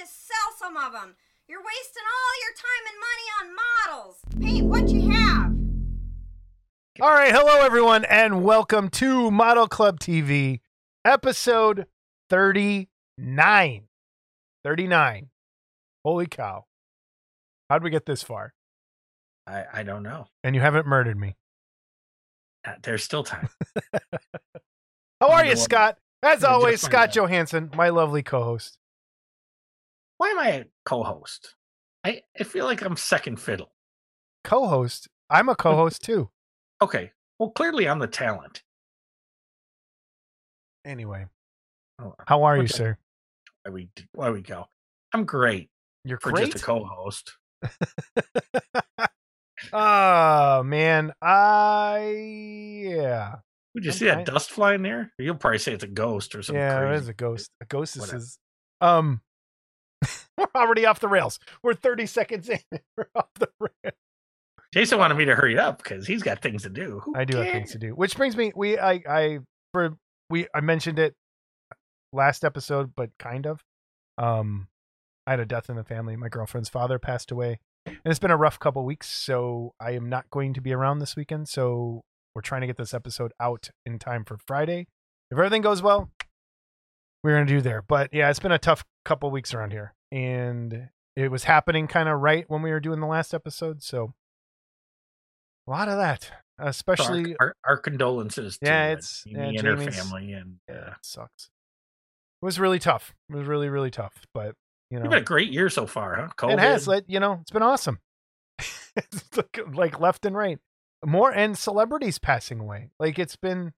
to sell some of them. You're wasting all your time and money on models. Paint what you have. All right, hello everyone, and welcome to Model Club TV, episode 39. 39. Holy cow. How'd we get this far? I, I don't know. And you haven't murdered me. Uh, There's still time. How are you. Scott? As always, Scott man. Johansson, my lovely co host. Why am I a co-host? I, I feel like I'm second fiddle. Co host? I'm a co host too. Okay. Well, clearly I'm the talent. Anyway, Oh, how are you, sir? Why we why we go? I'm great You're for great. just a co-host. oh, man. I, yeah. Would you I'm see that fine. dust flying there? You'll probably say it's a ghost or something. yeah, it crazy. is a ghost. A ghost is. Um, we're already off the rails. We're 30 seconds in. We're off the rails. Jason wanted me to hurry up because he's got things to do. Who I do have things to do. Which brings me, we, I, I, for, we, I mentioned it last episode, but kind of. Um, I had a death in the family. My girlfriend's father passed away, and it's been a rough couple weeks. So I am not going to be around this weekend. So we're trying to get this episode out in time for Friday. If everything goes well, we're gonna do there. But yeah, it's been a tough couple weeks around here, and it was happening kind of right when we were doing the last episode. So a lot of that, So our- especially our, our condolences to Yeah, it's- yeah, and her family and yeah, uh, it sucks. It was really tough. It was really really tough. But you know, You've had a great year so far, huh? COVID. it has like you know it's been awesome it's like left and right more and celebrities passing away like it's been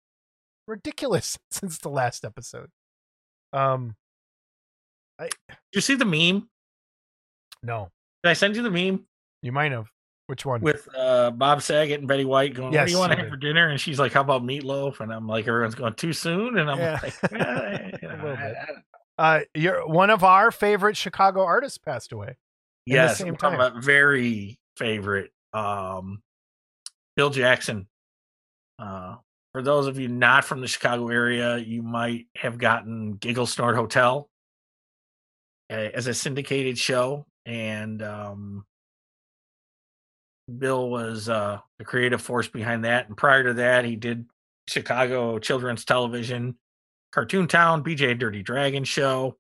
ridiculous since the last episode um Did you see the meme? no Did I send you the meme you might have which one with uh, Bob Saget and Betty White going, "What Yes, do you want to have for dinner?" And she's like, "How about meatloaf?" And I'm like, "Everyone's going too soon." And I'm Yeah. like, eh, you know, I, I uh you're one of our favorite chicago artists passed away the yes, same I'm talking time. about very favorite. Um, Bill Jackson. Uh, for those of you not from the Chicago area, you might have gotten Giggle Snort Hotel as a syndicated show, and um, Bill was uh, the creative force behind that. And prior to that, he did Chicago children's television, Cartoon Town, BJ Dirty Dragon Show.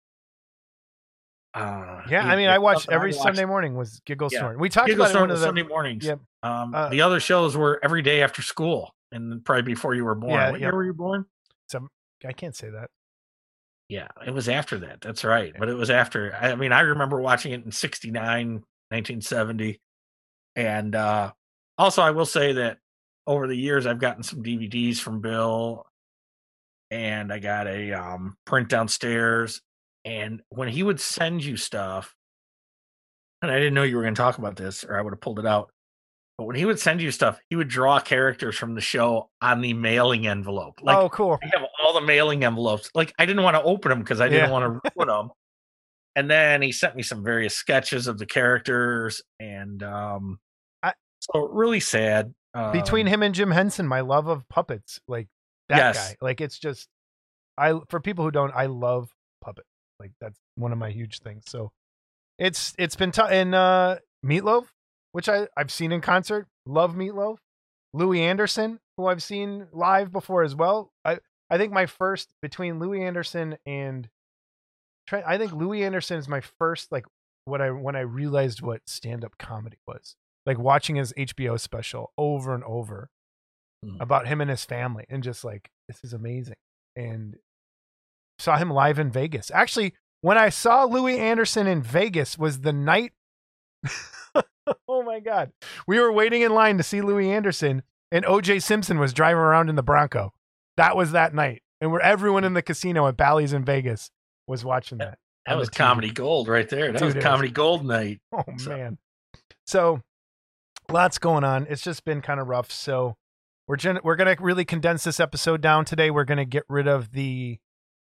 Uh, yeah i mean i watched every watched sunday morning was giggle Yeah. snort we talked Giggle about it one of the Sunday mornings. Yep. Um, Uh, the other shows were every day after school, and probably before you were born. Yeah, what yep. year were you born? Some, I can't say that Yeah, it was after that. That's right. But it was after. I mean, I remember watching it in 69, 1970. And uh, also, I will say that over the years, I've gotten some DVDs from Bill, and I got a um, print downstairs. And when he would send you stuff, and I didn't know you were going to talk about this, or I would have pulled it out. But when he would send you stuff, he would draw characters from the show on the mailing envelope. Like oh cool I have all the mailing envelopes. Like I didn't want to open them because I didn't Yeah. want to ruin them. And then he sent me some various sketches of the characters, and um, I- so really sad. between um, him and Jim Henson, my love of puppets, like that Yes. guy. Like it's just I for people who don't, I love puppet. Like that's one of my huge things. So it's it's been tough. And uh Meatloaf, which I I've seen in concert, love Meatloaf. Louis Anderson, who I've seen live before as well. I I think my first between Louis Anderson and Trent, I think Louis Anderson is my first like what I when I realized what stand up comedy was. Like watching his HBO special over and over Mm. about him and his family and just like this is amazing. And saw him live in Vegas. Actually, when I saw Louis Anderson in Vegas was the night Oh my god. We were waiting in line to see Louis Anderson and OJ Simpson was driving around in the Bronco. That was that night. And where everyone in the casino at Bally's in Vegas was watching that. that was comedy gold right there. That Dude, was it was- comedy gold night. Oh So- man. So lots going on. It's just been kind of rough. So we're gen- we're gonna really condense this episode down today. We're gonna get rid of the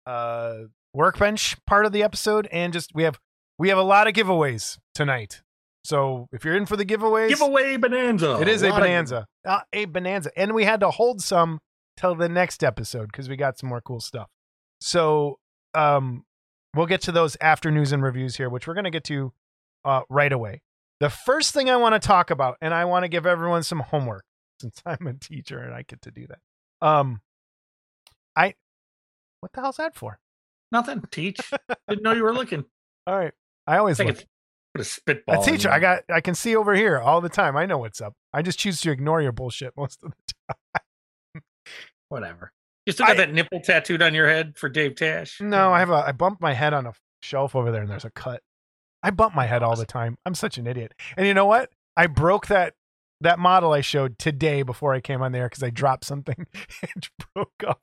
uh workbench part of the episode and just we have we have a lot of giveaways tonight. So if you're in for the giveaways, Giveaway bonanza. it is a of- bonanza. Uh, a bonanza. And we had to hold some till the next episode because we got some more cool stuff. So um we'll get to those after news and reviews here, which we're going to get to uh, right away. The first thing I want to talk about, and I want to give everyone some homework since I'm a teacher and I get to do that. Um, I, what the hell's that for? Nothing. Teach. Didn't know you were looking. All right, I always think look. it's a spitball. A teacher. I got, I can see over here all the time. I know what's up. I just choose to ignore your bullshit most of the time. whatever. You still got I- that nipple tattooed on your head for Dave Tash? No, I have a, I bumped my head on a shelf over there, and there's a cut. I bump my head all the time. I'm such an idiot. And you know what? I broke that that model I showed today before I came on there because I dropped something and broke off.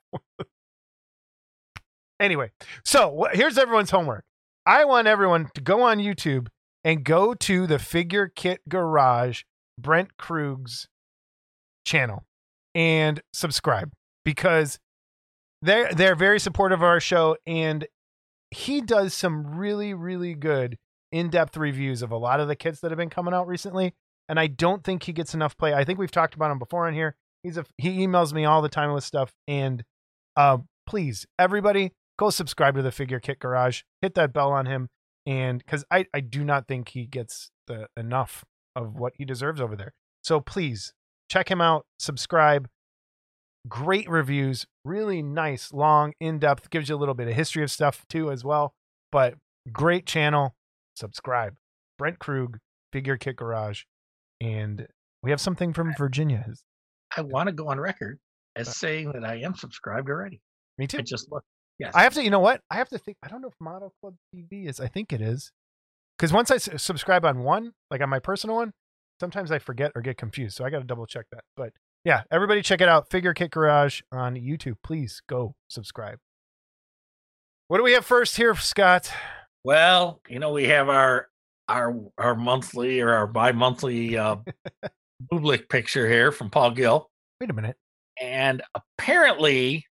anyway, so here's everyone's homework. I want everyone to go on YouTube and go to the Figure Kit Garage, Brent Krug's channel, and subscribe because they're they're very supportive of our show and he does some really really good in-depth reviews of a lot of the kits that have been coming out recently and i don't think he gets enough play. I think we've talked about him before on here. He's a he emails me all the time with stuff and uh please everybody go subscribe to the figure kit garage. Hit that bell on him and because i i do not think he gets the enough of what he deserves over there so please check him out subscribe great reviews really nice long in-depth gives you a little bit of history of stuff too as well but great channel subscribe brent krug figure kit garage and we have something from virginia I want to go on record as uh saying that I am subscribed already. me too I just look. Yes. i have to you know what i have to think i don't know if model club tv is i think it is because once i s- subscribe on one like on my personal one sometimes i forget or get confused so i got to double check that but yeah everybody check it out figure kit garage on youtube please go subscribe what do we have first here scott Well, you know, we have our our our monthly or our bi-monthly uh Bublik picture here from Paul Gill. wait a minute And apparently,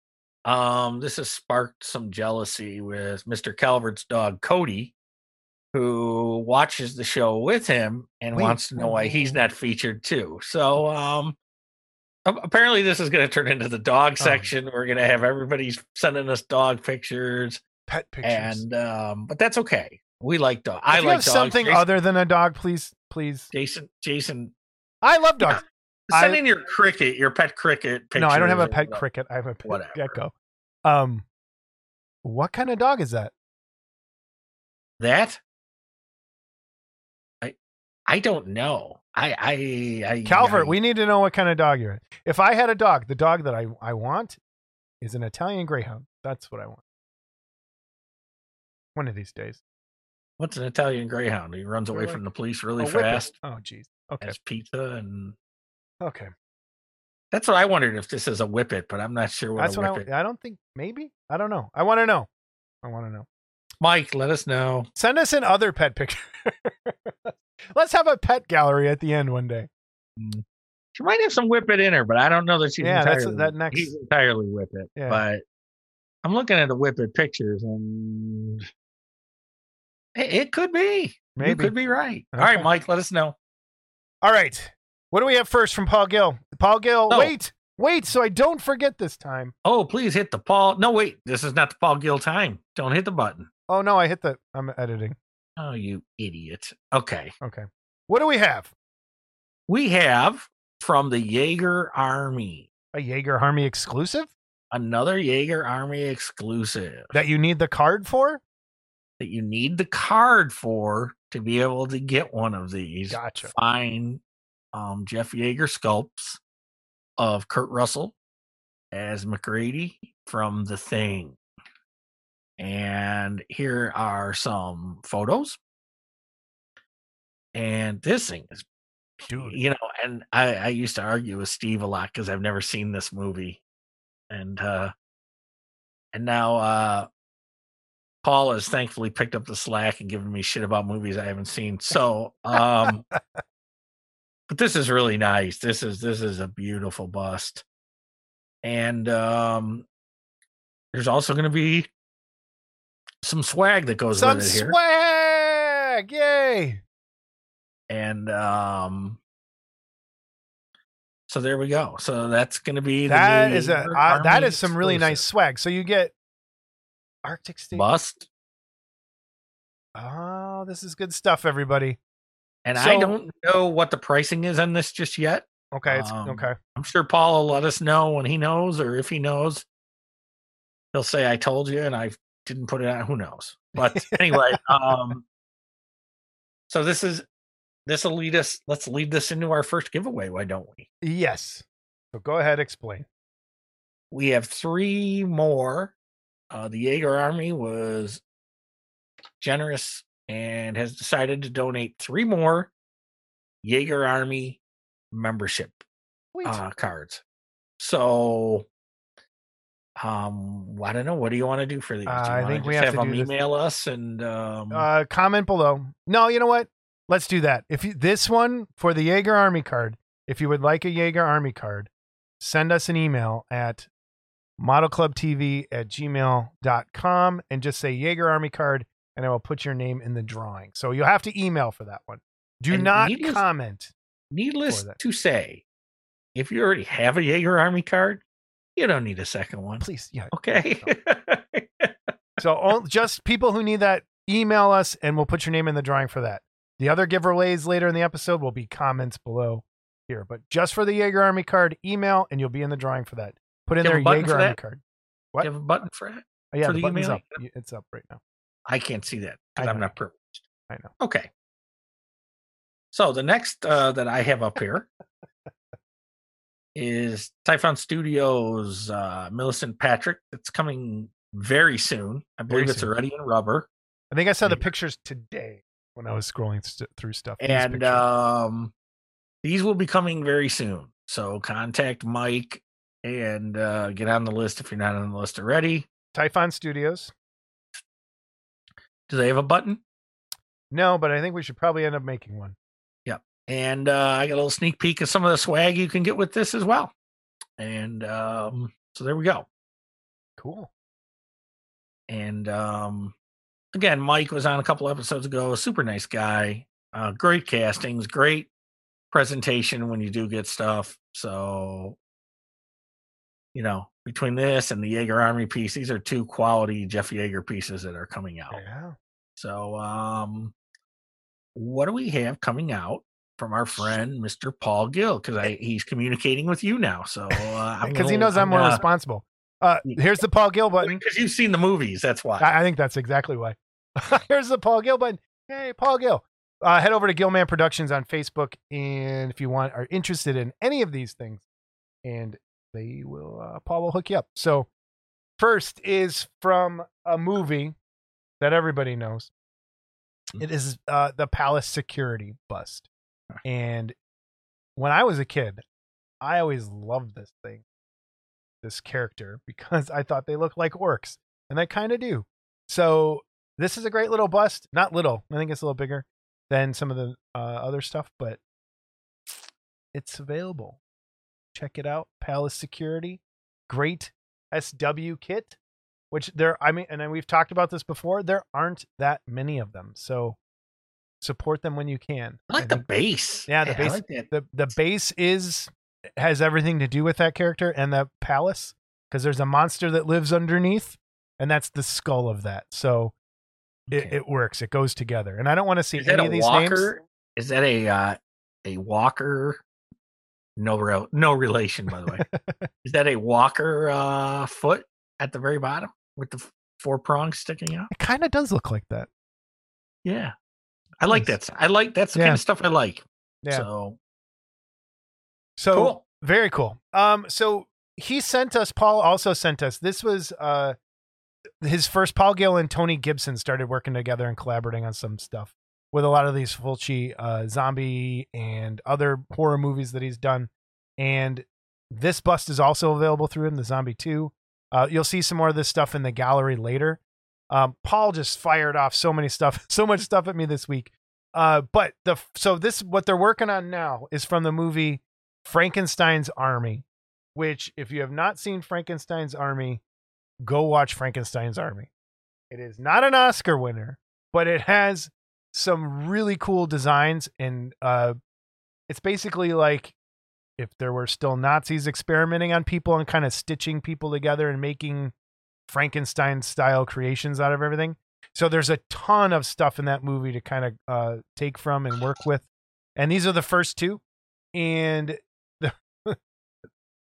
um, this has sparked some jealousy with Mr. Calvert's dog Cody, who watches the show with him and Wait, wants to know why he's not featured too. So um apparently this is gonna turn into the dog Oh. section. We're gonna have everybody sending us dog pictures. pet pictures And um, but that's okay. We like dogs. I if like dogs. something Jason, other than a dog please please Jason, Jason, i love dogs I- in your cricket, your pet cricket picture. no i don't have a pet cricket. I have a pet Whatever. gecko. Um what kind of dog is that? That? I I don't know. I I I calvert I, we need to know what kind of dog you're if i had a dog the dog that i i want is an italian greyhound. That's what i want. One of these days. What's an Italian greyhound? He runs away from the police really fast. oh jeez. Okay. Has pizza and okay that's what I wondered if this is a whippet, but I'm not sure what that's a what whippet. I, I don't think maybe i don't know i want to know i want to know Mike, let us know. Send us in other pet pictures. Let's have a pet gallery at the end one day. Mm. She might have some whippet in her, but I don't know that she's Yeah, that's- entirely, that next- he's entirely whippet. Yeah. But I'm looking at the whippet pictures and it, it could be. Maybe. You could be right. All Okay. right, Mike, let us know. All right. What do we have first from Paul Gill? Paul Gill, No. wait, wait, so I don't forget this time. Oh, please hit the Paul. No, wait, this is not the Paul Gill time. Don't hit the button. Oh no, I hit the I'm editing. Oh, you idiot. Okay. Okay. What do we have? We have from the Yagher Army, A Yagher Army exclusive another Yagher Army exclusive that you need the card for? that you need the card for to be able to get one of these. Gotcha. Fine um, Jeff Yagher sculpts of Kurt Russell as MacReady from The Thing. And here are some photos. And this thing is, Dude. you know, and I, I used to argue with Steve a lot because I've never seen this movie. And, uh, and now, uh, Paul has thankfully picked up the slack and given me shit about movies I haven't seen. So, um, but this is really nice. This is this is a beautiful bust, and um, there's also going to be some swag that goes Some with it here, swag! Yay! and um, so there we go. So that's going to be the That is a uh, that is some really nice swag. So you get Arctic State bust. Oh, this is good stuff, everybody. And I don't know what the pricing is on this just yet. Okay, it's Um, okay. I'm sure Paul will let us know when he knows, or if he knows, he'll say, "I told you," and I didn't put it on. Who knows? But anyway, um, so this is this will lead us. Let's lead this into our first giveaway. Why don't we? Yes. So go ahead, explain. We have three more. Uh, the Yagher Army was generous and has decided to donate three more Yagher Army membership uh, cards. So, um, I don't know. What do you want to do for these? Uh, I think we just have to them do this- email us and um, uh, comment below. No, you know what? Let's do that. If you, this one for the Yagher Army card, if you would like a Yagher Army card, send us an email at modelclubtv at gmail.com and just say Yagher Army card, and I will put your name in the drawing. So you'll have to email for that one. Do And not needless- comment. needless to say, if you already have a Yagher Army card, you don't need a second one. Please, yeah. Okay. So all, just people who need that, email us and we'll put your name in the drawing for that. The other giveaways later in the episode will be comments below here. But just for the Yagher Army card, email and you'll be in the drawing for that. Put in there Yagher Army that? card. Do you have a button for it? Oh, yeah, For the, the button's up. It's up right now. I can't see that because I'm not privileged. I know. Okay. So the next uh, that I have up here is Typhon Studios uh, Millicent Patrick. It's coming very soon. I Very believe it's soon. already in rubber. I think I saw the pictures today when I was scrolling st- through stuff. And pictures. um, these will be coming very soon. So contact Mike and uh, get on the list if you're not on the list already. Typhon Studios. Do they have a button? No, but I think we should probably end up making one. Yep. And uh, I got a little sneak peek of some of the swag you can get with this as well. And um, so there we go. Cool. And um, again, Mike was on a couple episodes ago. Super nice guy. Uh, great castings, great presentation when you do get stuff. So, you know, between this and the Yagher Army piece, these are two quality Jeff Yagher pieces that are coming out. Yeah. So, um, what do we have coming out from our friend Mr. Paul Gill? Because I he's communicating with you now. So, uh, Because he knows I'm more responsible. Uh, here's the Paul Gill button. Because you've seen the movies, that's why. I, I think that's exactly why. Here's the Paul Gill button. Hey, Paul Gill. Uh, head over to Gillman Productions on Facebook, and if you want are interested in any of these things, and they will, uh, Paul will hook you up. So, first is from a movie that everybody knows. It is uh, the Palace Security Bust, and when I was a kid, I always loved this thing, this character, because I thought they looked like orcs, and they kind of do. So this is a great little bust. Not little. I think it's a little bigger than some of the uh, other stuff, but it's available. Check it out. Palace Security, great SW kit. Which there, I mean, and then we've talked about this before. There aren't that many of them, so support them when you can. I like I the base. Yeah, the I base- like the the base is has everything to do with that character and the palace because there's a monster that lives underneath, and that's the skull of that. So it, Okay. it works. It goes together. And I don't want to see Is any of these names. Is that a uh, a walker? No real, no relation, by the way. Is that a walker uh, foot at the very bottom with the four prongs sticking out? It kind of does look like that. Yeah, I like that. I like that's the Yeah. kind of stuff I like. Yeah. So So cool. very cool. Um, so he sent us. Paul also sent us. This was uh his first. Paul Gill and Tony Gibson started working together and collaborating on some stuff with a lot of these Fulci uh, zombie and other horror movies that he's done. And this bust is also available through him. The Zombie Two. Uh, you'll see some more of this stuff in the gallery later. Um, Paul just fired off so many stuff, so much stuff at me this week. Uh, but the so this what they're working on now is from the movie Frankenstein's Army, which if you have not seen Frankenstein's Army, go watch Frankenstein's Army. It is not an Oscar winner, but it has some really cool designs and uh it's basically like if there were still Nazis experimenting on people and kind of stitching people together and making Frankenstein style creations out of everything. So there's a ton of stuff in that movie to kind of uh, take from and work with, and these are the first two, and the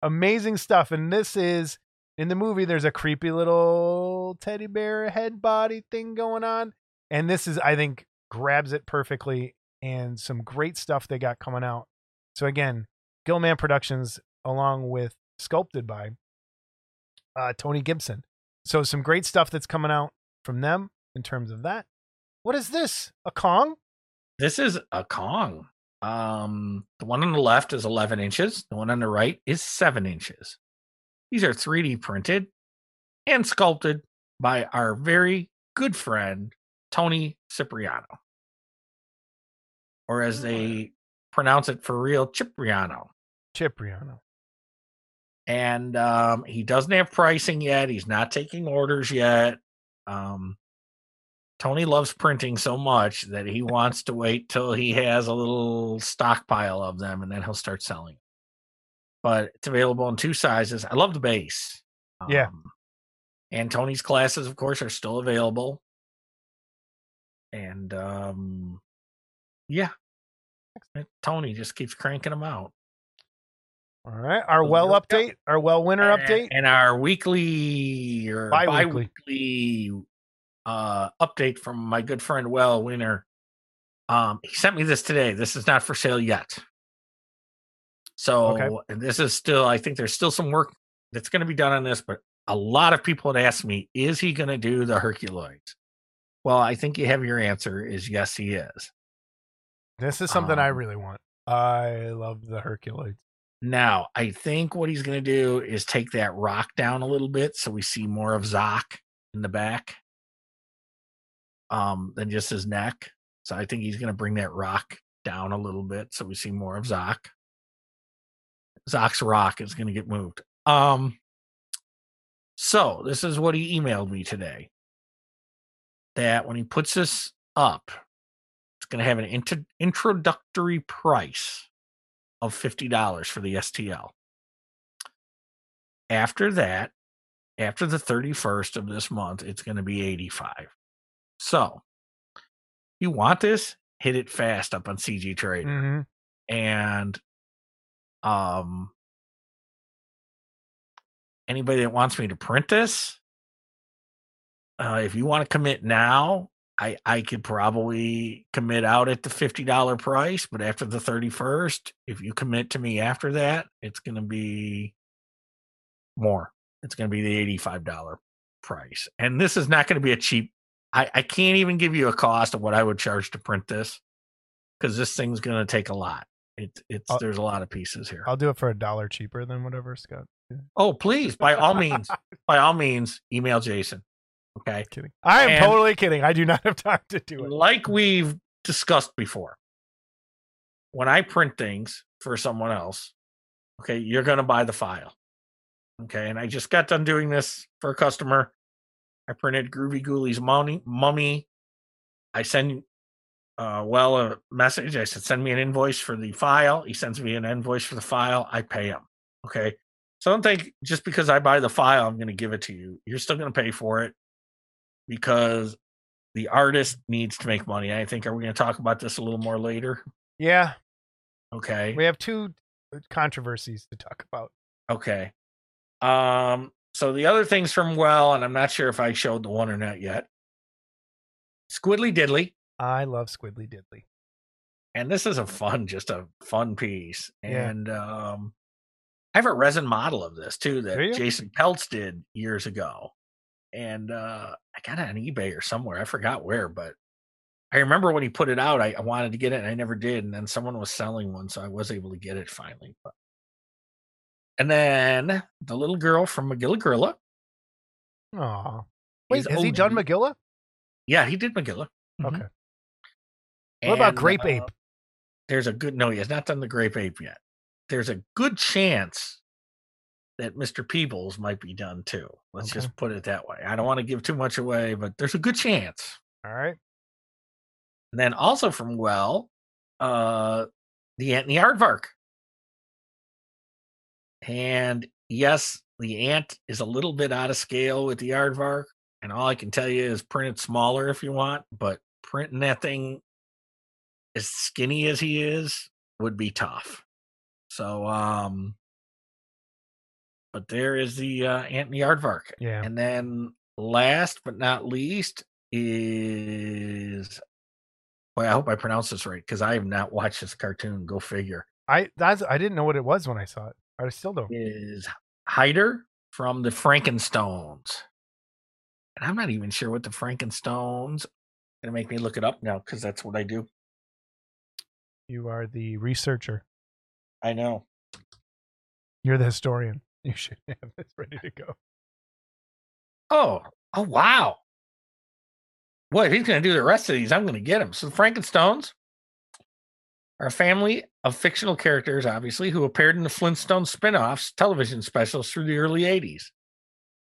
amazing stuff. And this is in the movie. There's a creepy little teddy bear head body thing going on, and this is I think grabs it perfectly and some great stuff they got coming out. So again, Gilman Productions along with sculpted by uh, Tony Gibson. So some great stuff that's coming out from them in terms of that. What is this? A Kong? This is a Kong. Um, the one on the left is 11 inches. The one on the right is seven inches. These are 3D printed and sculpted by our very good friend Tony Cipriano, or as they pronounce it for real, Cipriano. Cipriano. And um, he doesn't have pricing yet. He's not taking orders yet. Um, Tony loves printing so much that he wants to wait till he has a little stockpile of them and then he'll start selling. But it's available in two sizes. I love the base. Yeah. Um, and Tony's classes, of course, are still available. And um, yeah, Tony just keeps cranking them out. All right. Our well update, our well winner And- update. and our weekly or Bi-weekly. bi-weekly uh update from my good friend well winner um he sent me this today this is not for sale yet so Okay. this is still i think there's still some work that's going to be done on this but a lot of people had asked me is he going to do the herculoids well i think you have your answer is yes he is This is something I Um, really want. I love the Herculoids. Now, I think what he's going to do is take that rock down a little bit so we see more of Zok in the back um, than just his neck. So I think he's going to bring that rock down a little bit so we see more of Zok. Zok's rock is going to get moved. Um, so this is what he emailed me today. That when he puts this up, it's going to have an int- introductory price of $50 for the STL. After that, after the 31st of this month, it's going to be 85. So, you want this, hit it fast up on CG Trader. hmm And um anybody that wants me to print this, uh, if you want to commit now, I I could probably commit out at the fifty dollar price, but after the thirty first, if you commit to me after that, it's going to be more. It's going to be the eighty five dollar price, and this is not going to be a cheap. I I can't even give you a cost of what I would charge to print this because this thing's going to take a lot. It's it's I'll- there's a lot of pieces here. I'll do it for a dollar cheaper than whatever Scott. Oh, please, by all means, by all means, email Jason. Okay. Kidding. I am And- totally kidding. I do not have time to do it. Like we've discussed before, when I print things for someone else, okay, you're going to buy the file. Okay. And I just got done doing this for a customer. I printed Groovie Goolies mummy. mummy. I send uh, well a message. I said, send me an invoice for the file. He sends me an invoice for the file. I pay him. Okay. So don't think just because I buy the file, I'm going to give it to you. You're still going to pay for it because the artist needs to make money. I think, are we going to talk about this a little more later? Yeah, Okay. we have two controversies to talk about. Okay. Um, so the other things from Well, and I'm not sure if I showed the one or not yet. Squiddly Diddly. I love Squiddly Diddly. and this is a fun just a fun piece Yeah. and um i have a resin model of this too that jason peltz did years ago and uh i got it on ebay or somewhere i forgot where but i remember when he put it out i, I wanted to get it and i never did and then someone was selling one so i was able to get it finally but and then the little girl from magilla gorilla Aw. Wait, has he done OG. Magilla? yeah he did magilla Mhm. Okay. What about Grape uh, Ape? there's a good no he has not done the grape ape yet there's a good chance that mr peebles might be done too let's Okay. just put it that way i don't want to give too much away but there's a good chance All right. and then also from well uh the ant and the aardvark and yes the ant is a little bit out of scale with the aardvark And all I can tell you is print it smaller if you want, but printing that thing as skinny as he is would be tough. So, um, but there is the uh, Anthony Aardvark. Yeah. And then last but not least is, boy, I hope I pronounce this right because I have not watched this cartoon. Go figure. I that's I didn't know what it was when I saw it. I still don't. Is Hyder from the Frankenstones. And I'm not even sure what the Frankenstones gonna make me look it up now because that's what I do. You are the researcher. I know. You're the historian. You should have this ready to go. Oh, oh wow. What he's gonna do the rest of these, I'm gonna get him. So the Frankenstones are a family of fictional characters, obviously, who appeared in the Flintstone spin-offs television specials through the early 80s.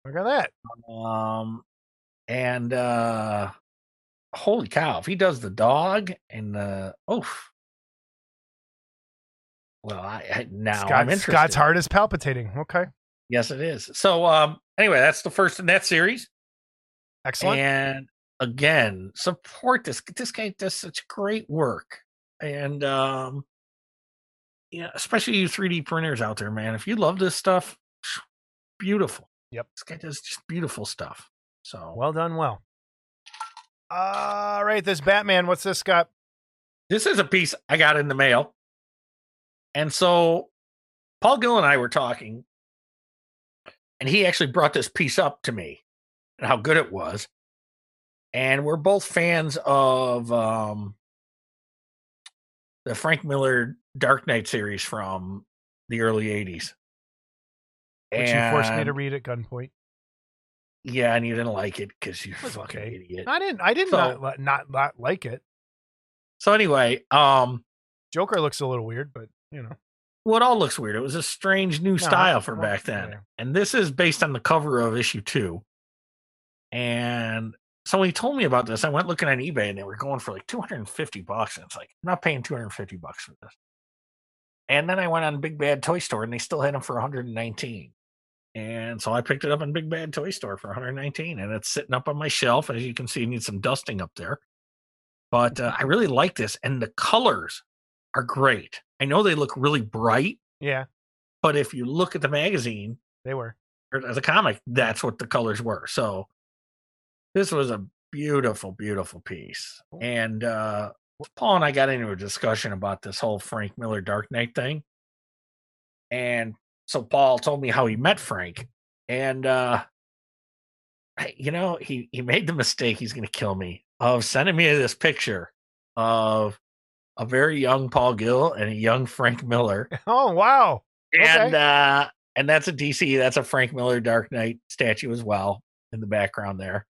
Look at that. Um and uh holy cow, if he does the dog and the oof. Well, I, I now I'm Scott, interested. Scott's heart is palpitating. Okay. Yes, it is. So um anyway, that's the first in that series. Excellent. And again, support this. This guy does such great work. And um yeah, especially you 3D printers out there, man. If you love this stuff, beautiful. Yep. This guy does just beautiful stuff. So well done. Well. All right. This Batman. What's this, Scott? this is a piece I got in the mail. And so Paul Gill and I were talking, and he actually brought this piece up to me and how good it was. And we're both fans of um, the Frank Miller Dark Knight series from the early 80s. Which you forced me to read at gunpoint. Yeah, and you didn't like it because you fucking okay. idiot. I didn't. I did so, not, not not like it. So anyway, um, Joker looks a little weird, but you know. well, it all looks weird. It was a strange new No, style for back then. And this is based on the cover of issue two. And so when he told me about this, I went looking on eBay and they were going for like 250 bucks. And it's like, I'm not paying 250 bucks for this. And then I went on Big Bad Toy Store and they still had them for 119. And so I picked it up in Big Bad Toy Store for 119 and it's sitting up on my shelf. As you can see, it needs some dusting up there. But uh, I really like this and the colors are great. I know they look really bright, Yeah, but if you look at the magazine, they were. as a comic, that's what the colors were. So this was a beautiful, beautiful piece. And uh Paul and I got into a discussion about this whole Frank Miller Dark Knight thing. And so Paul told me how he met Frank. And uh you know, he he made the mistake, he's gonna kill me, of sending me this picture of a very young Paul Gill and a young Frank Miller Oh wow. and Okay. uh and that's a DC, that's a Frank Miller Dark Knight statue as well in the background there.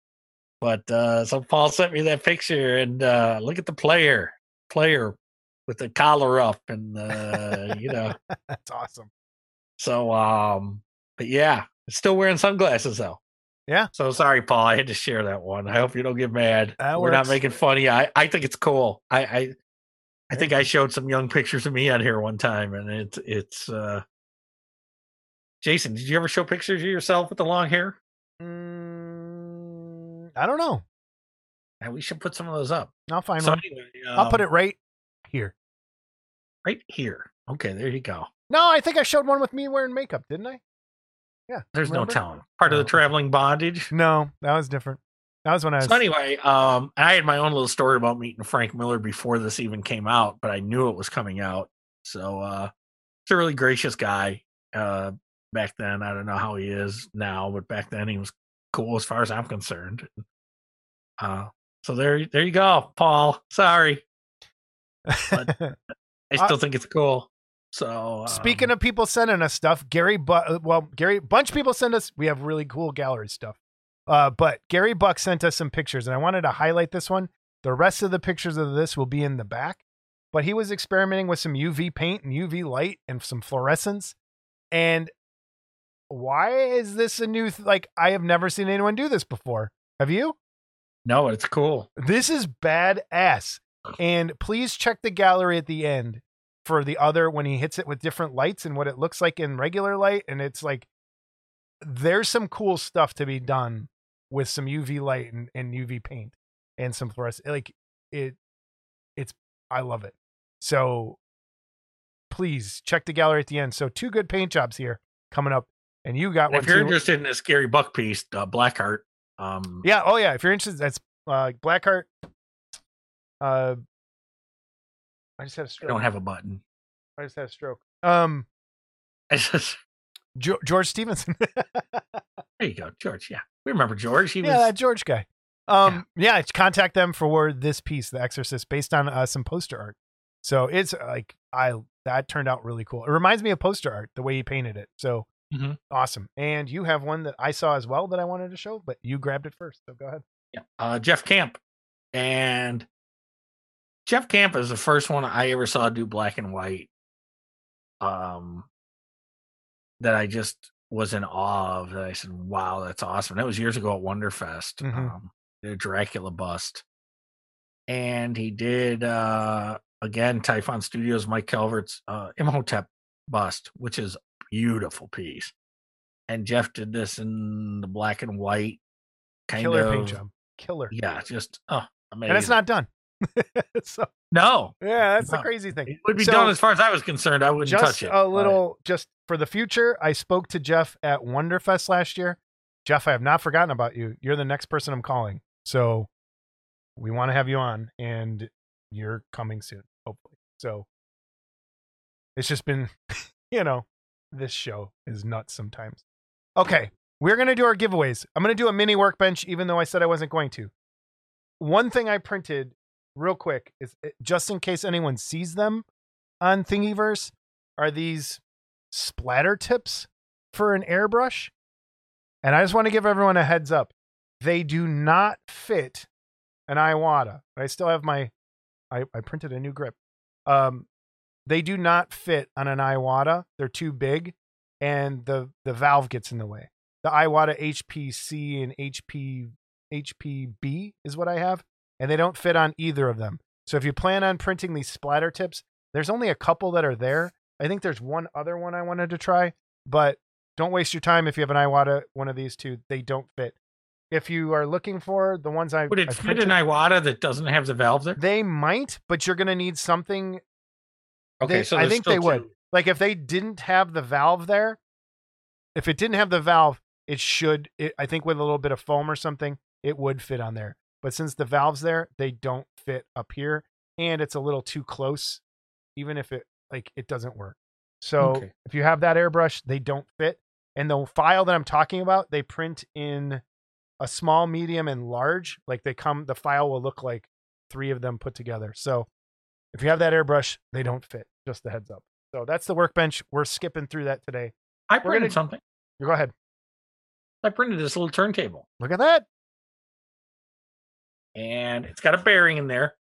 But uh so Paul sent me that picture and uh look at the player, player with the collar up and uh you know. That's awesome. So um but yeah, still wearing sunglasses though. Yeah. So sorry, Paul. I had to share that one. I hope you don't get mad. That We're not making funny. I, I think it's cool. I, I I think I showed some young pictures of me on here one time, and it's it's uh Jason, did you ever show pictures of yourself with the long hair? Mm, I don't know. And we should put some of those up. I'll find So one. anyway, I'll put um, it right here. right here. Okay, there you go. No, I think I showed one with me wearing makeup, didn't I? Yeah. There's remember? no telling. Part of the traveling bondage. No, that was different. That was when I was. So anyway, um, I had my own little story about meeting Frank Miller before this even came out, but I knew it was coming out. So uh he's a really gracious guy. Uh back then, I don't know how he is now, but back then he was cool as far as I'm concerned. Uh so there there you go, Paul. Sorry. I Uh, still think it's cool. So Speaking um, of people sending us stuff, Gary, Bu- uh, well, Gary, bunch of people send us. We have really cool gallery stuff. Uh, but Gary Buck sent us some pictures, and I wanted to highlight this one. The rest of the pictures of this will be in the back. But he was experimenting with some UV paint and UV light and some fluorescence. And why is this a new? Th- like I have never seen anyone do this before. Have you? no, it's cool. This is badass. And please check the gallery at the end for the other when he hits it with different lights and what it looks like in regular light. And it's like there's some cool stuff to be done with some UV light and, and UV paint and some fluorescent. Like it, it's I love it. So please check the gallery at the end. So two good paint jobs here coming up, and you got And one if you're too. interested in this Gary Buck piece, uh, Blackheart, um, Yeah. Oh yeah. If you're interested, that's uh, Blackheart. Uh, I just had a stroke. I don't have a button. I just had a stroke. Um, It's just, jo- George Stevenson. there you go, George. Yeah, we remember George. He yeah, was that George guy. Um, yeah. contact them for this piece, The Exorcist, based on uh, some poster art. So it's uh, like I that turned out really cool. It reminds me of poster art the way he painted it. So Mhm. awesome. And you have one that I saw as well that I wanted to show, but you grabbed it first. So go ahead. yeah, uh, Jeff Camp, and Jeff Camp is the first one I ever saw do black and white. Um, that I just was in awe of. That I said, "Wow, that's awesome." And That was years ago at Wonderfest. Mhm. Um, a Dracula bust, and he did uh again Typhon Studios Mike Calvert's uh, Imhotep bust, which is a beautiful piece. And Jeff did this in the black and white kind Killer of paint job. Killer. yeah, just oh amazing. And it's not done. so no. yeah, that's the crazy thing. It would be So- done as far as I was concerned. I wouldn't just touch it. a little just for the future i spoke to jeff at wonderfest last year jeff i have not forgotten about you you're the next person i'm calling so we want to have you on and you're coming soon hopefully so it's just been you know this show is nuts sometimes okay we're going to do our giveaways i'm going to do a mini workbench even though i said i wasn't going to one thing i printed real quick is eh, just in case anyone sees them on thingiverse are these splatter tips for an airbrush. And I just want to give everyone a heads up. They do not fit an Iwata. I still have my I, I printed a new grip. Um they do not fit on an Iwata. They're too big and the the valve gets in the way. The Iwata HPC and HP HPB is what I have and they don't fit on either of them. So if you plan on printing these splatter tips, there's only a couple that are there. I think there's one other one I wanted to try, but don't waste your time if you have an Iwata, one of these two. They don't fit. If you are looking for the ones I Would it I fit printed, an Iwata that doesn't have the valve there? they might, but you're going to need something Okay, they- so I think they would. like if they didn't have the valve there. If it didn't have the valve, it should. It, I think with a little bit of foam or something, it would fit on there. But since the valve's there, they don't fit up here, and it's a little too close. Even if it like it doesn't work. So Okay. if you have that airbrush, they don't fit. And the file that I'm talking about, they print in a small, medium, and large. Like they come, the file will look like three of them put together. So if you have that airbrush, they don't fit. Just the heads up. So that's the workbench. We're skipping through that today. I printed gonna- something. You go ahead. I printed this little turntable, Look at that. And it's got a bearing in there.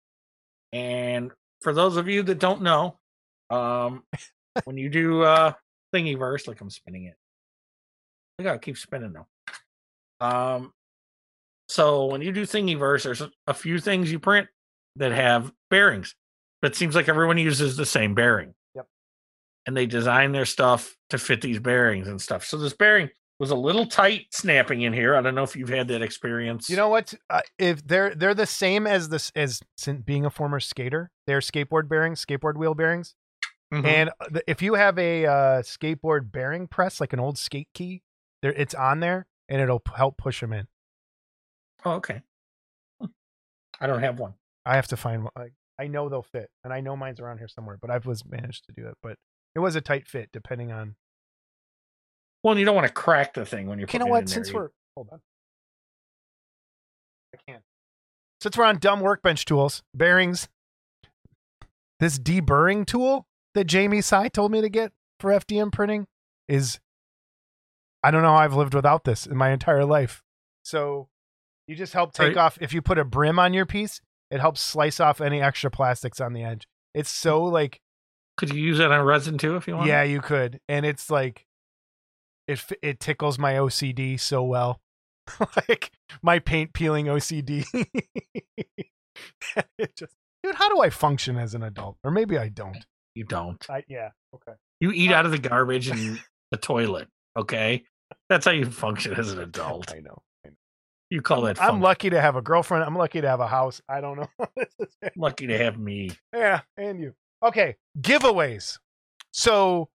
And for those of you that don't know, um, when you do uh Thingiverse, like I'm spinning it. I gotta keep spinning though. Um, so when you do Thingiverse, there's a, a few things you print that have bearings, but it seems like everyone uses the same bearing. Yep. And they design their stuff to fit these bearings and stuff. So this bearing was a little tight snapping in here. I don't know if you've had that experience. You know what? Uh, if they're they're the same as this as being a former skater, they're skateboard bearings, skateboard wheel bearings. Mhm. And uh, if you have a uh, skateboard bearing press, like an old skate key, there it's on there, and it'll help push them in. Oh, okay. Hmm. I don't have one. I have to find one. I, I know they'll fit, and I know mine's around here somewhere, but I've was managed to do it. But it was a tight fit, depending on. Well, you don't want to crack the thing when you're. You know what? in Since there. we're hold on, I can't. Since we're on dumb workbench tools, bearings. This deburring tool that Jamie Sy told me to get for FDM printing is. I don't know how I've lived without this in my entire life. So, you just help take Right. off. If you put a brim on your piece, it helps slice off any extra plastics on the edge. It's so like could you use that on resin too if you want? yeah, you could, and it's like it it tickles my OCD so well, like my paint peeling OCD. it just, dude, how do I function as an adult? Or maybe I don't. you don't. I yeah, okay. You eat uh, out of the garbage in the toilet. Okay, that's how you function as an adult. I know. I know. You call that I'm lucky to have a girlfriend. I'm lucky to have a house. I don't know. Lucky to have me. yeah, and you. Okay, giveaways. So,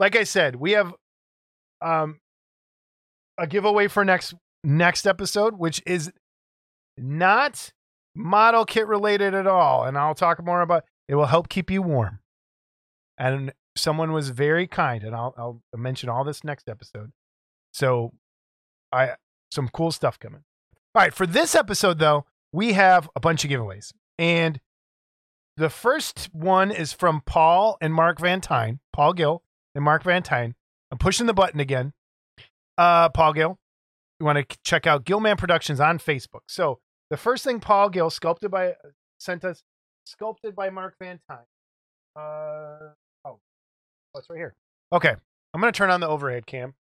like I said, we have um a giveaway for next next episode, which is not model kit related at all, and I'll talk more about. It will help keep you warm. And someone was very kind, and I'll I'll mention all this next episode. So, I some cool stuff coming. All right, for this episode though, we have a bunch of giveaways, and the first one is from Paul and Mark Van Tyne, Paul Gill and Mark Van Tyne. I'm pushing the button again. Uh, Paul Gill, you want to check out Gillman Productions on Facebook. So the first thing Paul Gill sculpted by sent us, sculpted by Mark Van Tyne. Uh, oh, oh, it's right here. Okay, I'm gonna turn on the overhead cam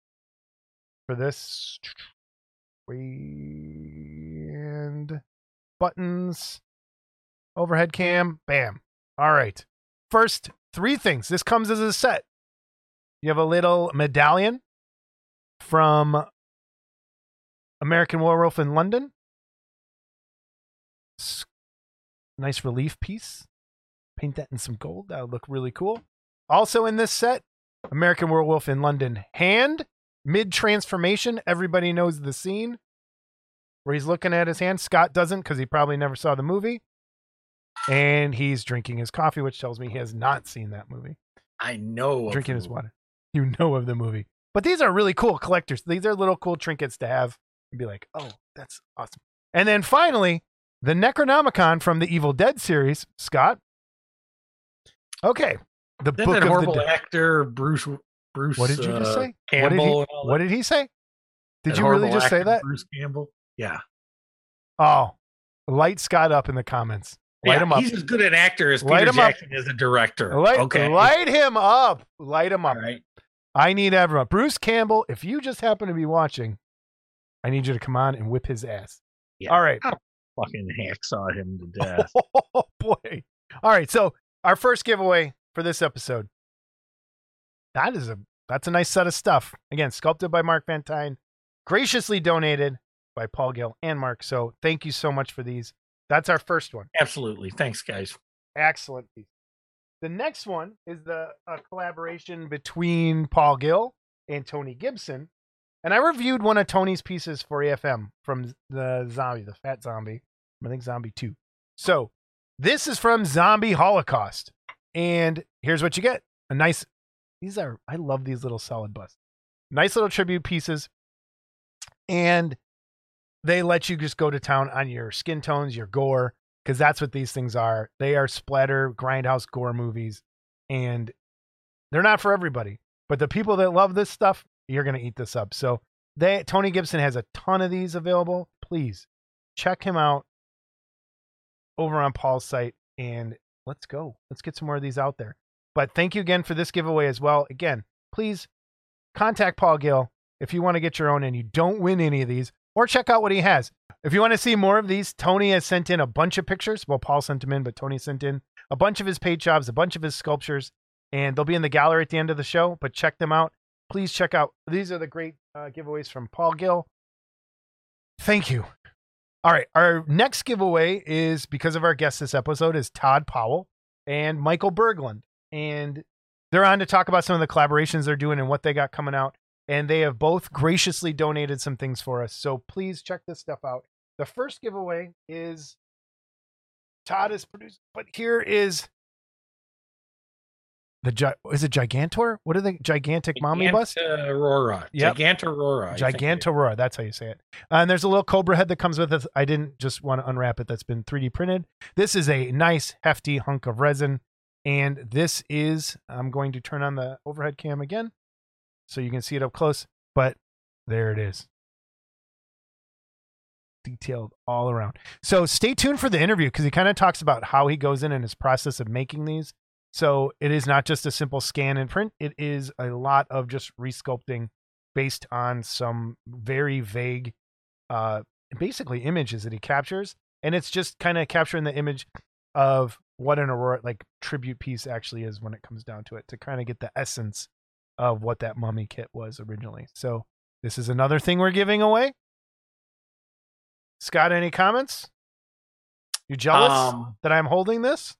for this. And buttons, overhead cam, bam. All right. First, three things. This comes as a set. You have a little medallion from American Werewolf in London. Nice relief piece. Paint that in some gold. That would look really cool. Also in this set, American Werewolf in London hand, mid transformation. Everybody knows the scene where he's looking at his hand. Scott doesn't because he probably never saw the movie. And he's drinking his coffee, which tells me he has not seen that movie. I know. drinking his water. You know of the movie. But these are really cool collectors. These are little cool trinkets to have and be like, oh, that's awesome. And then finally, the Necronomicon from the Evil Dead series, Scott. Okay. The Then Book that of horrible actor Bruce. Bruce. What did you just uh, say? What did he, what did he say? Did that you really just say that? Bruce Campbell. Yeah. Oh, light Scott up in the comments. Light yeah, him up. He's as good an actor as Light Peter him up. Jackson is a director. Light, okay. light him up. Light him up. right. I need everyone. Bruce Campbell, if you just happen to be watching, I need you to come on and whip his ass. Yeah. All right. Fucking hacksaw him to death. Oh boy. All right. So our first giveaway for this episode. That is a that's a nice set of stuff. Again, sculpted by Mark Van Tyne, graciously donated by Paul Gill and Mark. So thank you so much for these. That's our first one. Absolutely. Thanks, guys. Excellent piece. The next one is the uh, collaboration between Paul Gill and Tony Gibson. And I reviewed one of Tony's pieces for AFM from the zombie, the fat zombie. I think zombie 2. So this is from Zombie Holocaust. And here's what you get a nice, these are, I love these little solid busts. Nice little tribute pieces. And they let you just go to town on your skin tones, your gore, because that's what these things are. They are splatter, grindhouse gore movies, and they're not for everybody. But the people that love this stuff, you're gonna eat this up. So they Tony Gibson has a ton of these available. Please check him out over on Paul's site and let's go. Let's get some more of these out there. But thank you again for this giveaway as well. Again, please contact Paul Gill if you want to get your own and you don't win any of these, or check out what he has. If you want to see more of these, Tony has sent in a bunch of pictures. Well, Paul sent them in, but Tony sent in a bunch of his paint jobs, a bunch of his sculptures, and they'll be in the gallery at the end of the show. But check them out. Please check out. These are the great uh, giveaways from Paul Gill. Thank you. All right, our next giveaway is because of our guest this episode is Todd Powell and Michael Berglund, and they're on to talk about some of the collaborations they're doing and what they got coming out and they have both graciously donated some things for us. So please check this stuff out. The first giveaway is Todd is produced, but here is the gi- is it Gigantor? What are the gigantic mommy bust? Gigantorora. Yep. Gigantorora. I think it is. Gigantorora, that's how you say it. Uh, and there's a little cobra head that comes with it. I didn't just want to unwrap it. That's been 3D printed. This is a nice hefty hunk of resin, and this is. I'm going to turn on the overhead cam again, so you can see it up close. But there it is, detailed all around. So stay tuned for the interview because he kind of talks about how he goes in and his process of making these. So it is not just a simple scan and print. It is a lot of just resculpting based on some very vague, uh, basically images that he captures. And it's just kind of capturing the image of what an aurora, like tribute piece actually is when it comes down to it to kind of get the essence of what that mummy kit was originally. So this is another thing we're giving away. Scott, any comments? You jealous Um, that I'm holding this?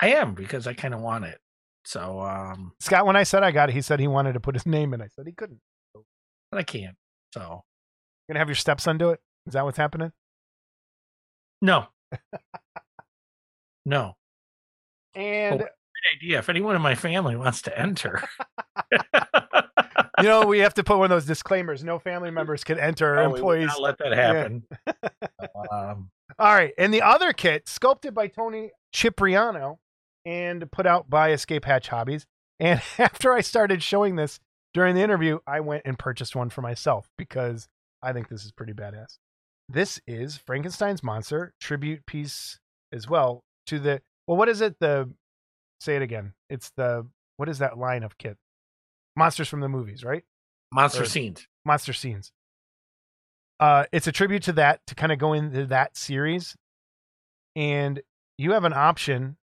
I am because I kind of want it. So, um, Scott, when I said I got it, he said he wanted to put his name in. I said he couldn't. but I can't. So, you're gonna have your stepson do it? Is that what's happening? no, no. And Great idea. If anyone in my family wants to enter, you know, we have to put one of those disclaimers. No family members can enter. Oh, employees. not let that happen. um, All right. And the other kit, sculpted by Tony Cipriano and put out by Escape Hatch Hobbies. And after I started showing this during the interview, I went and purchased one for myself because I think this is pretty badass. This is Frankenstein's Monster tribute piece as well to the, well, what is it? The, say it again. It's the, what is that line of kit? Monsters from the movies, right? monster Or- scenes. monster scenes. Uh, it's a tribute to that to kind of go into that series, and you have an option.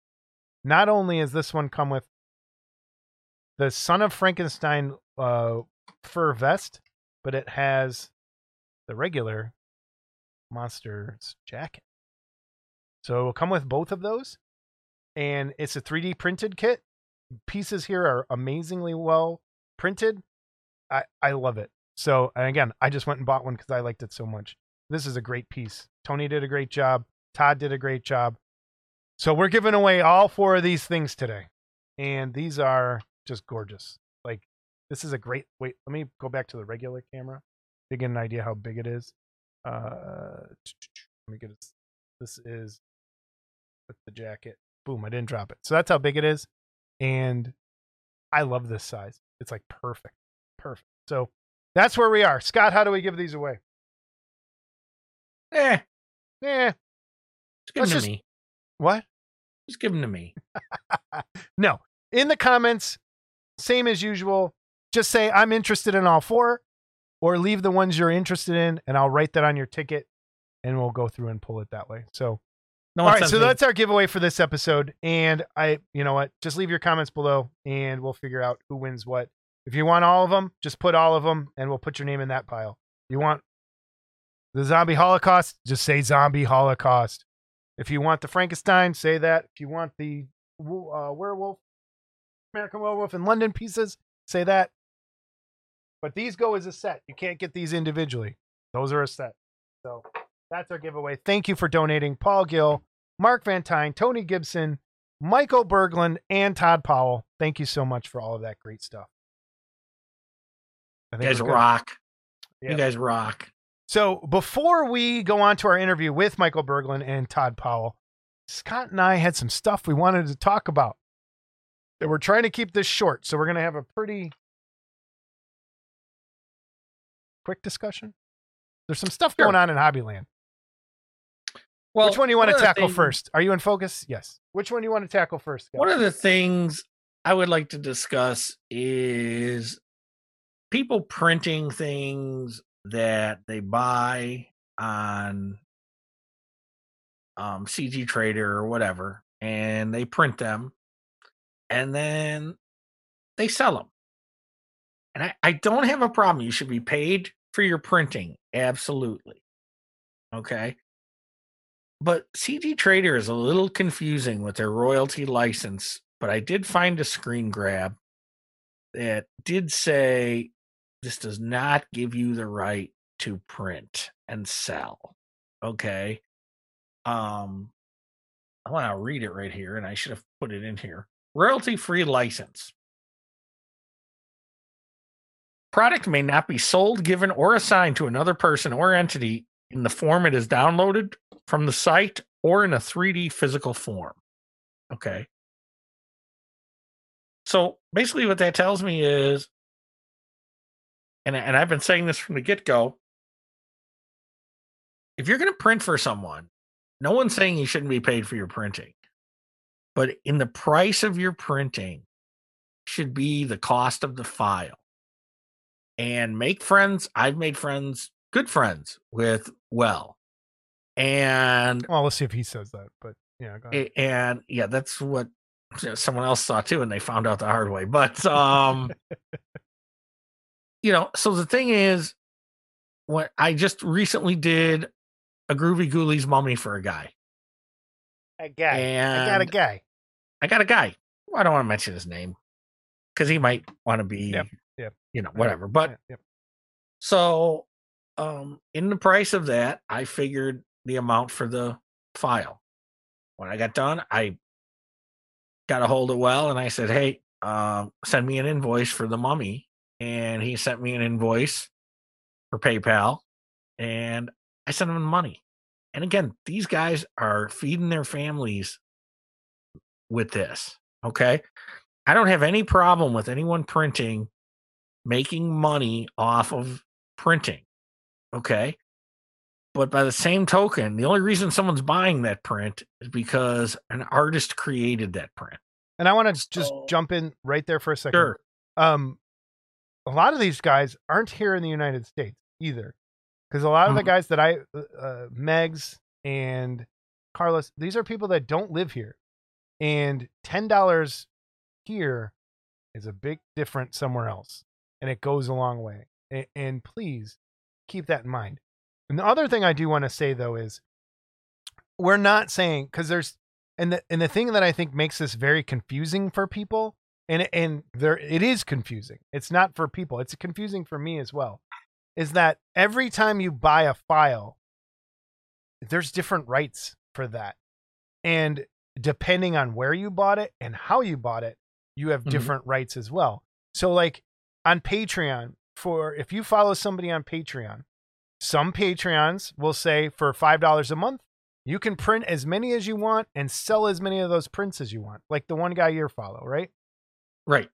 Not only is this one come with the Son of Frankenstein uh, fur vest, but it has the regular monster's jacket. So it will come with both of those, and it's a 3D printed kit. Pieces here are amazingly well printed. I I love it. So, and again, I just went and bought one because I liked it so much. This is a great piece. Tony did a great job. Todd did a great job. So, we're giving away all four of these things today. And these are just gorgeous. Like, this is a great. Wait, let me go back to the regular camera to get an idea how big it is. Uh, let me get it. This is with the jacket. Boom, I didn't drop it. So, that's how big it is. And I love this size. It's like perfect. Perfect. So, that's where we are. Scott, how do we give these away? Eh, Eh, just give Let's them to just- me. what? Just give them to me. No. In the comments, same as usual. Just say, I'm interested in all four, or leave the ones you're interested in, and I'll write that on your ticket and we'll go through and pull it that way. So, No all right. So me- that's our giveaway for this episode. And I, you know what? Just leave your comments below and we'll figure out who wins what. If you want all of them, just put all of them and we'll put your name in that pile. You want the zombie holocaust, just say zombie holocaust. If you want the Frankenstein, say that. If you want the uh, werewolf, American werewolf in London pieces, say that. But these go as a set. You can't get these individually. Those are a set. So that's our giveaway. Thank you for donating, Paul Gill, Mark Van Tyne, Tony Gibson, Michael Berglund, and Todd Powell. Thank you so much for all of that great stuff. I you guys rock. Yeah. You guys rock. So before we go on to our interview with Michael Berglund and Todd Powell, Scott and I had some stuff we wanted to talk about. And we're trying to keep this short, so we're going to have a pretty quick discussion. There's some stuff Sure. going on in Hobbyland. Well, Which one do you want to tackle things- first? Are you in focus? Yes. Which one do you want to tackle first? Scott? One of the things I would like to discuss is people printing things that they buy on um, CG Trader or whatever, and they print them, and then they sell them. And I, I don't have a problem. You should be paid for your printing, absolutely. Okay. But CG Trader is a little confusing with their royalty license, but I did find a screen grab that did say this does not give you the right to print and sell. Okay. Um I want to read it right here and I should have put it in here. Royalty free license. Product may not be sold, given, or assigned to another person or entity in the form it is downloaded from the site or in a 3D physical form. Okay. So basically, what that tells me is, and, and I've been saying this from the get go if you're going to print for someone, no one's saying you shouldn't be paid for your printing. But in the price of your printing should be the cost of the file. And make friends. I've made friends, good friends with Well. And Well, let's see if he says that. But yeah, and yeah, that's what someone else saw too, and they found out the hard way. But um, you know, so the thing is, what I just recently did a Groovie Goolies mummy for a guy. A guy. And I got a guy. I got a guy. I don't want to mention his name because he might want to be, Yep, yep. you know, whatever. But yep. so, um, in the price of that, I figured the amount for the file. When I got done, I got a hold of Well and I said, "Hey, um, send me an invoice for the mummy," and he sent me an invoice for PayPal, and I sent him the money. And again, these guys are feeding their families with this. Okay. I don't have any problem with anyone printing, making money off of printing. Okay. But by the same token, the only reason someone's buying that print is because an artist created that print. And I want to just So- jump in right there for a second. Sure. Um, a lot of these guys aren't here in the United States either, because a lot of the Mhm. guys that I, uh, uh, Megs and Carlos, these are people that don't live here, and ten dollars here is a big difference somewhere else, and it goes a long way. And, and please keep that in mind. And the other thing I do want to say though is, we're not saying because there's and the and the thing that I think makes this very confusing for people, and and there it is confusing. It's not for people. It's confusing for me as well. Is that every time you buy a file, there's different rights for that, and depending on where you bought it and how you bought it, you have Mhm. different rights as well. So like on Patreon, for if you follow somebody on Patreon, some Patreons will say for five dollars a month you can print as many as you want and sell as many of those prints as you want. Like the one guy you follow, right? Right.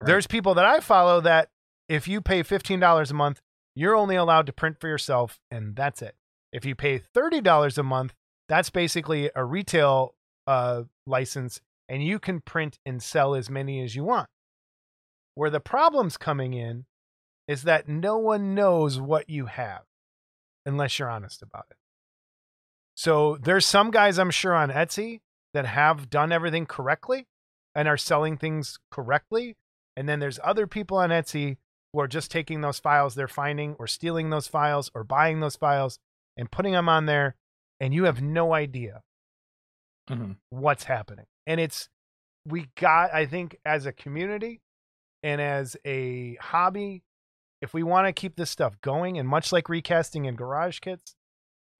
Right. There's people that I follow that if you pay $15 a month, you're only allowed to print for yourself and that's it. If you pay $30 a month, that's basically a retail uh, license and you can print and sell as many as you want. Where the problem's coming in is that no one knows what you have unless you're honest about it. So there's some guys I'm sure on Etsy that have done everything correctly and are selling things correctly. And then there's other people on Etsy who are just taking those files they're finding or stealing those files or buying those files and putting them on there. And you have no idea Mhm. what's happening. And it's, we got, I think, as a community and as a hobby, if we want to keep this stuff going, and much like recasting and garage kits,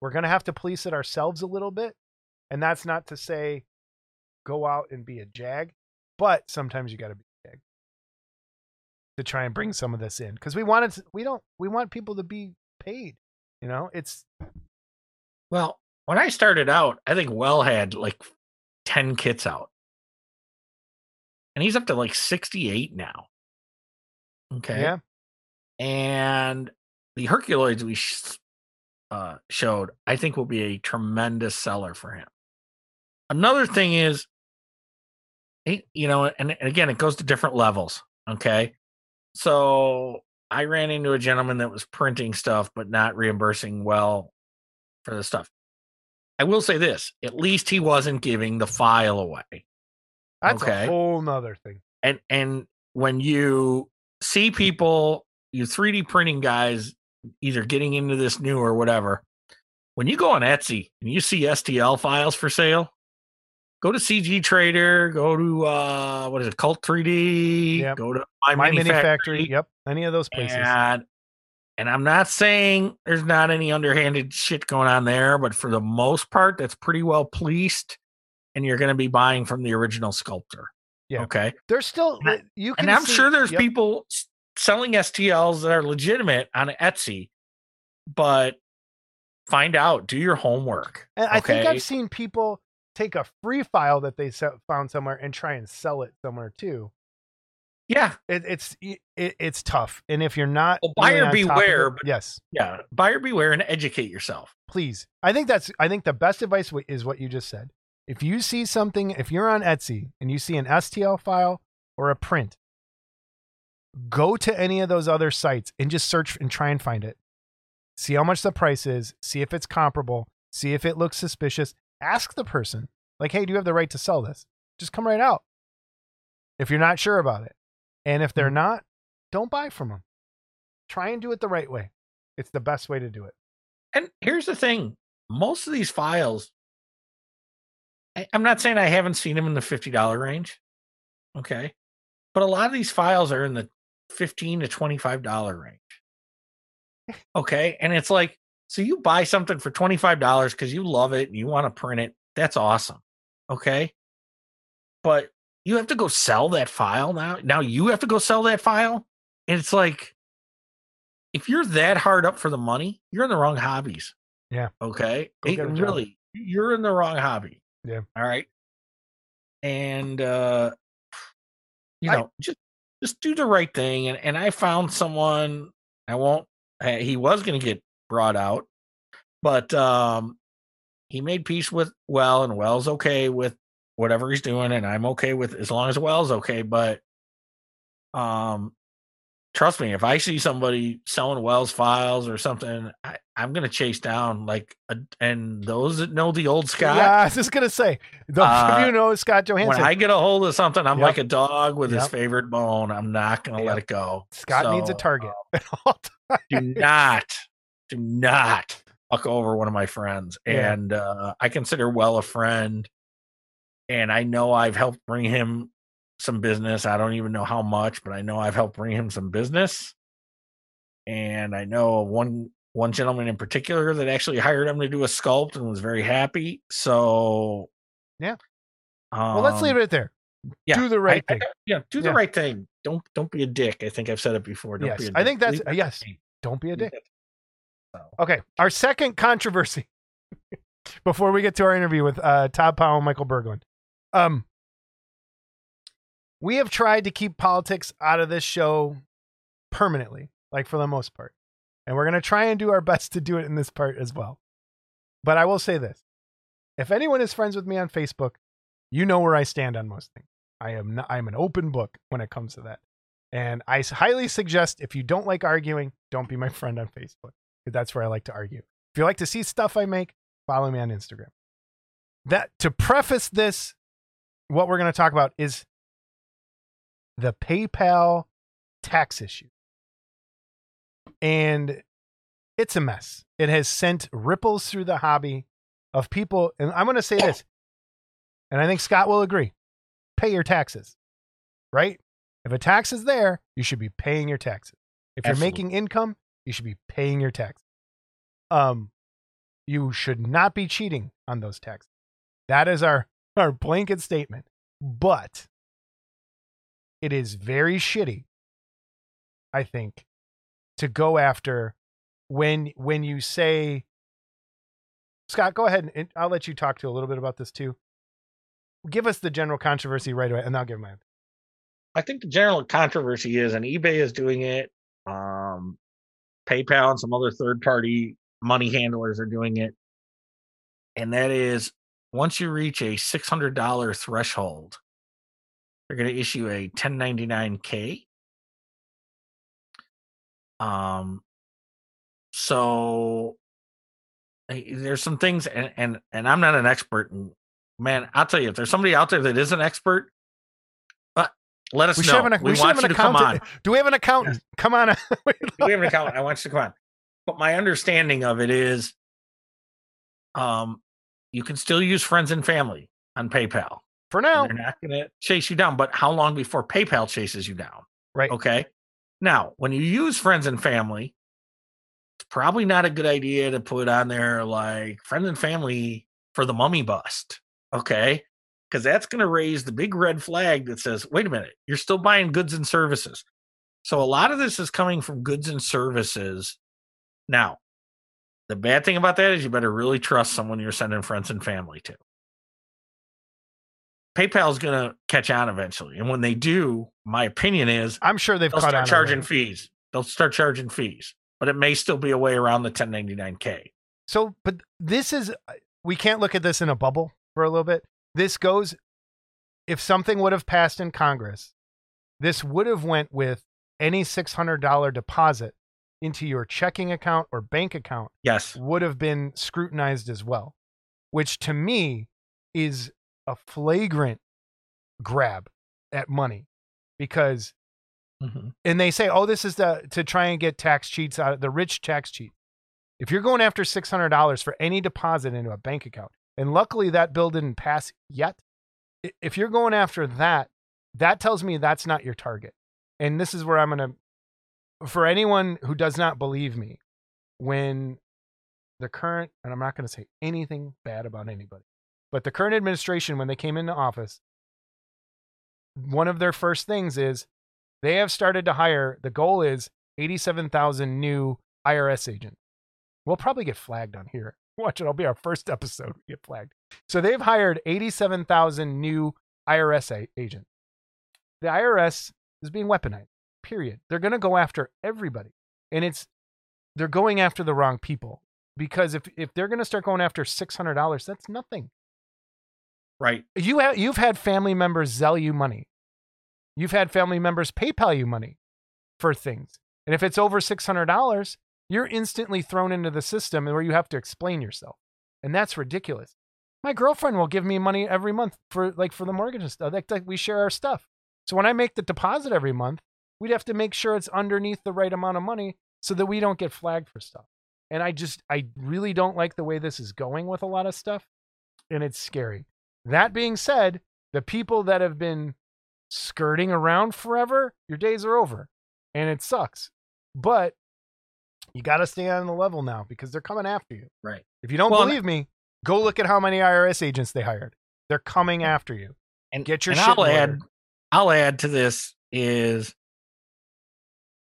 we're going to have to police it ourselves a little bit. And that's not to say go out and be a jag, but sometimes you got to be a jag to try and bring some of this in because we want it. To, we don't. We want people to be paid. You know, it's Well, when I started out, I think Well had like 10 kits out. And he's up to like 68 now. Okay. yeah. And the Herculoids we sh- uh, showed, I think will be a tremendous seller for him. Another thing is, he- you know, and, and again, it goes to different levels. Okay. So I ran into a gentleman that was printing stuff, but not reimbursing well for the stuff. I will say this at least he wasn't giving the file away. That's Okay. a whole nother thing. And and when you see people, you 3D printing guys either getting into this new or whatever, when you go on Etsy and you see STL files for sale, go to CG Trader, go to uh what is it, Cult 3D, Yep. go to My, My Mini, Mini Factory, Factory. Yep. Any of those places. and and I'm not saying there's not any underhanded shit going on there, but for the most part, that's pretty well policed, and you're going to be buying from the original sculptor. Yeah. Okay. There's still And you can And I'm see- sure there's yep. people selling STLs that are legitimate on Etsy, but find out, do your homework. And I think? I've seen people take a free file that they found somewhere and try and sell it somewhere too. Yeah, It, it's it, it's tough, and if you're not Well, buyer it- beware, but- yes, yeah. Buyer beware and educate yourself. please. I think that's I think the best advice is what you just said. If you see something, if you're on Etsy and you see an STL file or a print, go to any of those other sites and just search and try and find it. See how much the price is, see if it's comparable, see if it looks suspicious. Ask the person, like, hey, do you have the right to sell this? Just come right out. If you're not sure about it. And if they're Mhm. not, don't buy from them. Try and do it the right way. It's the best way to do it. And here's the thing most of these files, I, I'm not saying I haven't seen them in the fifty dollar range, okay, but a lot of these files are in the fifteen to twenty five dollar range, okay, and it's like so you buy something for twenty five dollars because you love it and you want to print it. That's awesome, okay, but you have to go sell that file now. Now you have to go sell that file, and it's like if you're that hard up for the money, you're in the wrong hobbies. Yeah. Okay. It- get a job. really, you're in the wrong hobby. Yeah. All right. And uh you I- know, just just do the right thing. And and I found someone. I won't. uh, He was going to get brought out, but um he made peace with Well, and Well's okay with whatever he's doing, and I'm okay with as long as Well's okay. But um trust me, if I see somebody selling Wells files or something, I, I'm gonna chase down like a, and those that know the old Scott. Yeah, I was just gonna say. Those Uh, of you know Scott Johansson. When I get a hold of something, I'm Yep. like a dog with his favorite bone. I'm not gonna let it go. Scott needs a target at all times. do not, do not fuck over one of my friends. Yeah. And uh, I consider Well a friend, and I know I've helped bring him some business. I don't even know how much, but I know I've helped bring him some business. And I know one one gentleman in particular that actually hired him to do a sculpt and was very happy. So Yeah. Um, Well, let's leave it there. yeah, Do the right I- I- thing. yeah, do the right thing. Don't don't be a dick. I think I've said it before. Don't be a Yes, dick. I think that's- yes. Don't be a dick. Okay, our second controversy before we get to our interview with uh, Todd Powell and Michael Berglund. Um, we have tried to keep politics out of this show permanently, like for the most part, and we're going to try and do our best to do it in this part as well. But I will say this: if anyone is friends with me on Facebook, you know where I stand on most things. I am not, I'm an open book when it comes to that, and I highly suggest if you don't like arguing, don't be my friend on Facebook 'cause that's where I like to argue. If you like to see stuff I make, follow me on Instagram. That to preface this, what we're going to talk about is the PayPal tax issue. And it's a mess. It has sent ripples through the hobby of people. And I'm going to say this, and I think Scott will agree pay your taxes, right? If a tax is there, you should be paying your taxes. If you're making income, you should be paying your taxes. Um, you should not be cheating on those taxes. That is our, our blanket statement. But it is very shitty, I think, to go after when when you say Scott, go ahead and I'll let you talk to a little bit about this too. Give us the general controversy right away, and I'll give my. I think the general controversy is, and eBay is doing it. Um, PayPal and some other third party money handlers are doing it, and that is once you reach a six hundred dollar threshold, they're going to issue a ten ninety nine K. Um, so there's some things, and and and I'm not an expert, and man, I'll tell you, if there's somebody out there that is an expert, uh, let us We know. an, we, we should want have you an to come on. accountant. Do we have an accountant? Come on. We have an account? I want you to come on. But my understanding of it is, um, you can still use friends and family on PayPal. For now, They're not going to chase you down. But how long before PayPal chases you down? Right. Okay. Now, when you use friends and family, it's probably not a good idea to put on there like friends and family for the mummy bust. Okay. Because that's going to raise the big red flag that says, wait a minute, you're still buying goods and services. So a lot of this is coming from goods and services. Now, the bad thing about that is you better really trust someone you're sending friends and family to. PayPal's going to catch on eventually. And when they do, my opinion is I'm sure they've they'll start charging already. fees. They'll start charging fees, but it may still be a way around the 1099K. So, but this is uh, we can't look at this in a bubble for a little bit. This goes if something would have passed in Congress, this would have went with any $600 deposit into your checking account or bank account Yes. would have been scrutinized as well, which to me is a flagrant grab at money because Mhm. and they say, "Oh, this is the to try and get tax cheats out of the rich tax cheat." If you're going after $600 for any deposit into a bank account, and luckily that bill didn't pass yet, if you're going after that, that tells me that's not your target. And this is where I'm going to, for anyone who does not believe me, when the current, and I'm not going to say anything bad about anybody, but the current administration, when they came into office, one of their first things is they have started to hire, the goal is 87,000 new IRS agents. We'll probably get flagged on here. Watch it. It'll be our first episode. We get flagged. So they've hired 87,000 new IRS agents. The IRS is being weaponized, period. They're going to go after everybody. And it's, they're going after the wrong people because if, if they're going to start going after $600, that's nothing. Right. You have, you've had family members sell you money. You've had family members PayPal you money for things. And if it's over $600, you're instantly thrown into the system where you have to explain yourself. And that's ridiculous. My girlfriend will give me money every month for like for the mortgage and stuff. Like, like we share our stuff. So when I make the deposit every month, we'd have to make sure it's underneath the right amount of money so that we don't get flagged for stuff. And I just I really don't like the way this is going with a lot of stuff. And it's scary. That being said, the people that have been skirting around forever, your days are over. And it sucks. But you got to stay on the level now because they're coming after you. Right. If you don't Well, believe me, go look at how many IRS agents they hired. They're coming after you. And Get your and shit I'll add order. I'll add to this is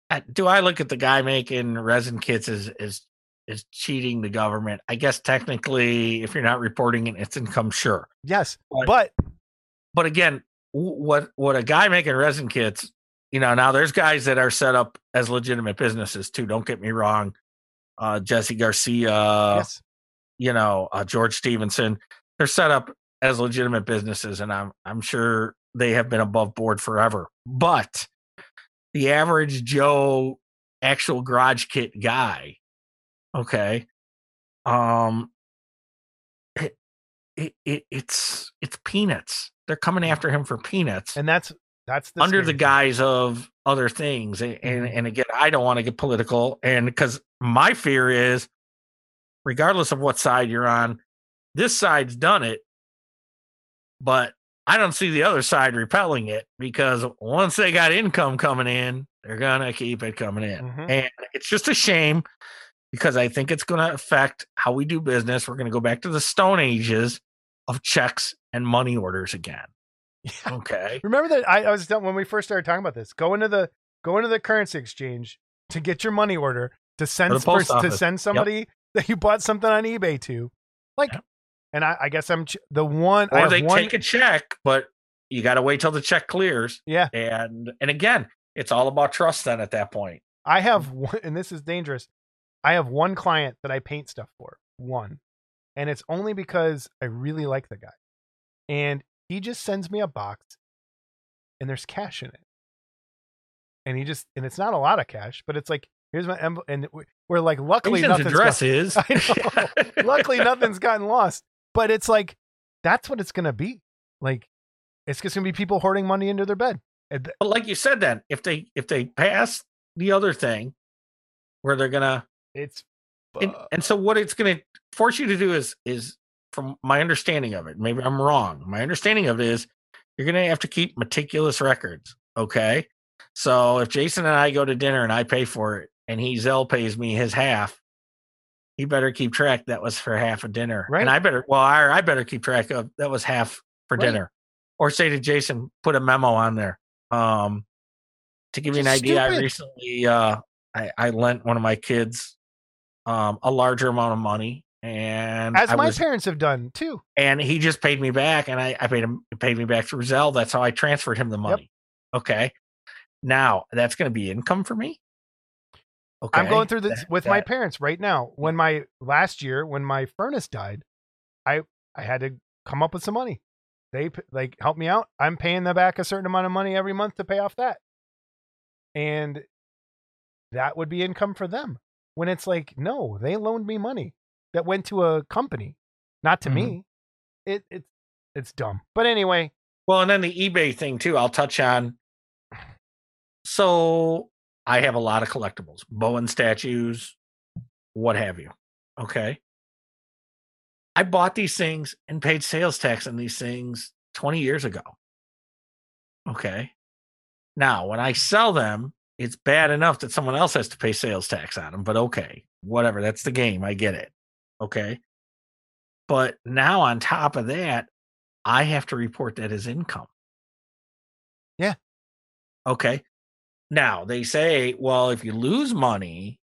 uh, do I look at the guy making resin kits as as as cheating the government? I guess technically if you're not reporting it, it's income sure. Yes. But- But But again, what what a guy making resin kits, you know, now there's guys that are set up as legitimate businesses too. Don't get me wrong. Uh Jesse Garcia, yes. you know, uh, George Stevenson, they're set up as legitimate businesses, and I'm I'm sure they have been above board forever. But the average Joe actual garage kit guy, okay, um, it, it, it it's it's peanuts. They're coming after him for peanuts And that's that's the under the scary thing. guise of other things and and, Mhm. and again i don't want to get political and because my fear is regardless of what side you're on this side's done it but i don't see the other side repelling it because once they got income coming in they're gonna keep it coming in Mhm. and it's just a shame because i think it's gonna affect how we do business we're gonna go back to the stone ages of checks and money orders again Yeah. okay Remember that I, I was done when we first started talking about this. Go into the go into the currency exchange to get your money order to send to send somebody that you bought something on eBay to. Like, Yep. and I, I guess I'm ch- the one. Or they one, take a check, but you got to wait till the check clears. Yeah, And and again, it's all about trust then at that point. I have mm. one, and this is dangerous. I have one client that I paint stuff for, one, and it's only because I really like the guy, and he just sends me a box, and there's cash in it, and he just and it's not a lot of cash, but it's like here's my envelope, and we- we're like luckily nothing's address got- is. I know. luckily nothing's gotten lost, but it's like that's what it's gonna be. Like it's just gonna be people hoarding money into their bed. But like you said, then if they if they pass the other thing, where they're gonna It's and, and so what it's gonna force you to do is is from my understanding of it, maybe I'm wrong. My understanding of it is you're gonna have to keep meticulous records. Okay. So if Jason and I go to dinner and I pay for it and he Zelle pays me his half, he better keep track that was for half a dinner. Right. And I better well, I, I better keep track of that was half for Right. dinner. Or say to Jason, put a memo on there. Um to give you an Just idea, I recently uh I, I lent one of my kids um a larger amount of money and as I my was, parents have done too. and he just paid me back and I, I paid him paid me back through Zelle. That's how I transferred him the money. Okay. Now that's gonna be income for me. Okay. I'm going through this That- with my parents right now. When my last year, when my furnace died, I I had to come up with some money. They like help me out. I'm paying them back a certain amount of money every month to pay off that, and that would be income for them. When it's like, no, they loaned me money that went to a company, not to Mhm. me. It it's it's dumb. But anyway, Well, and then the eBay thing too, I'll touch on. So I have a lot of collectibles, Bowen statues, what have you. Okay. I bought these things and paid sales tax on these things 20 years ago. Okay. Now, when I sell them, it's bad enough that someone else has to pay sales tax on them, but okay, whatever. That's the game. I get it. Okay. But now, on top of that, I have to report that as income. Yeah. Okay. Now, they say, well, if you lose money,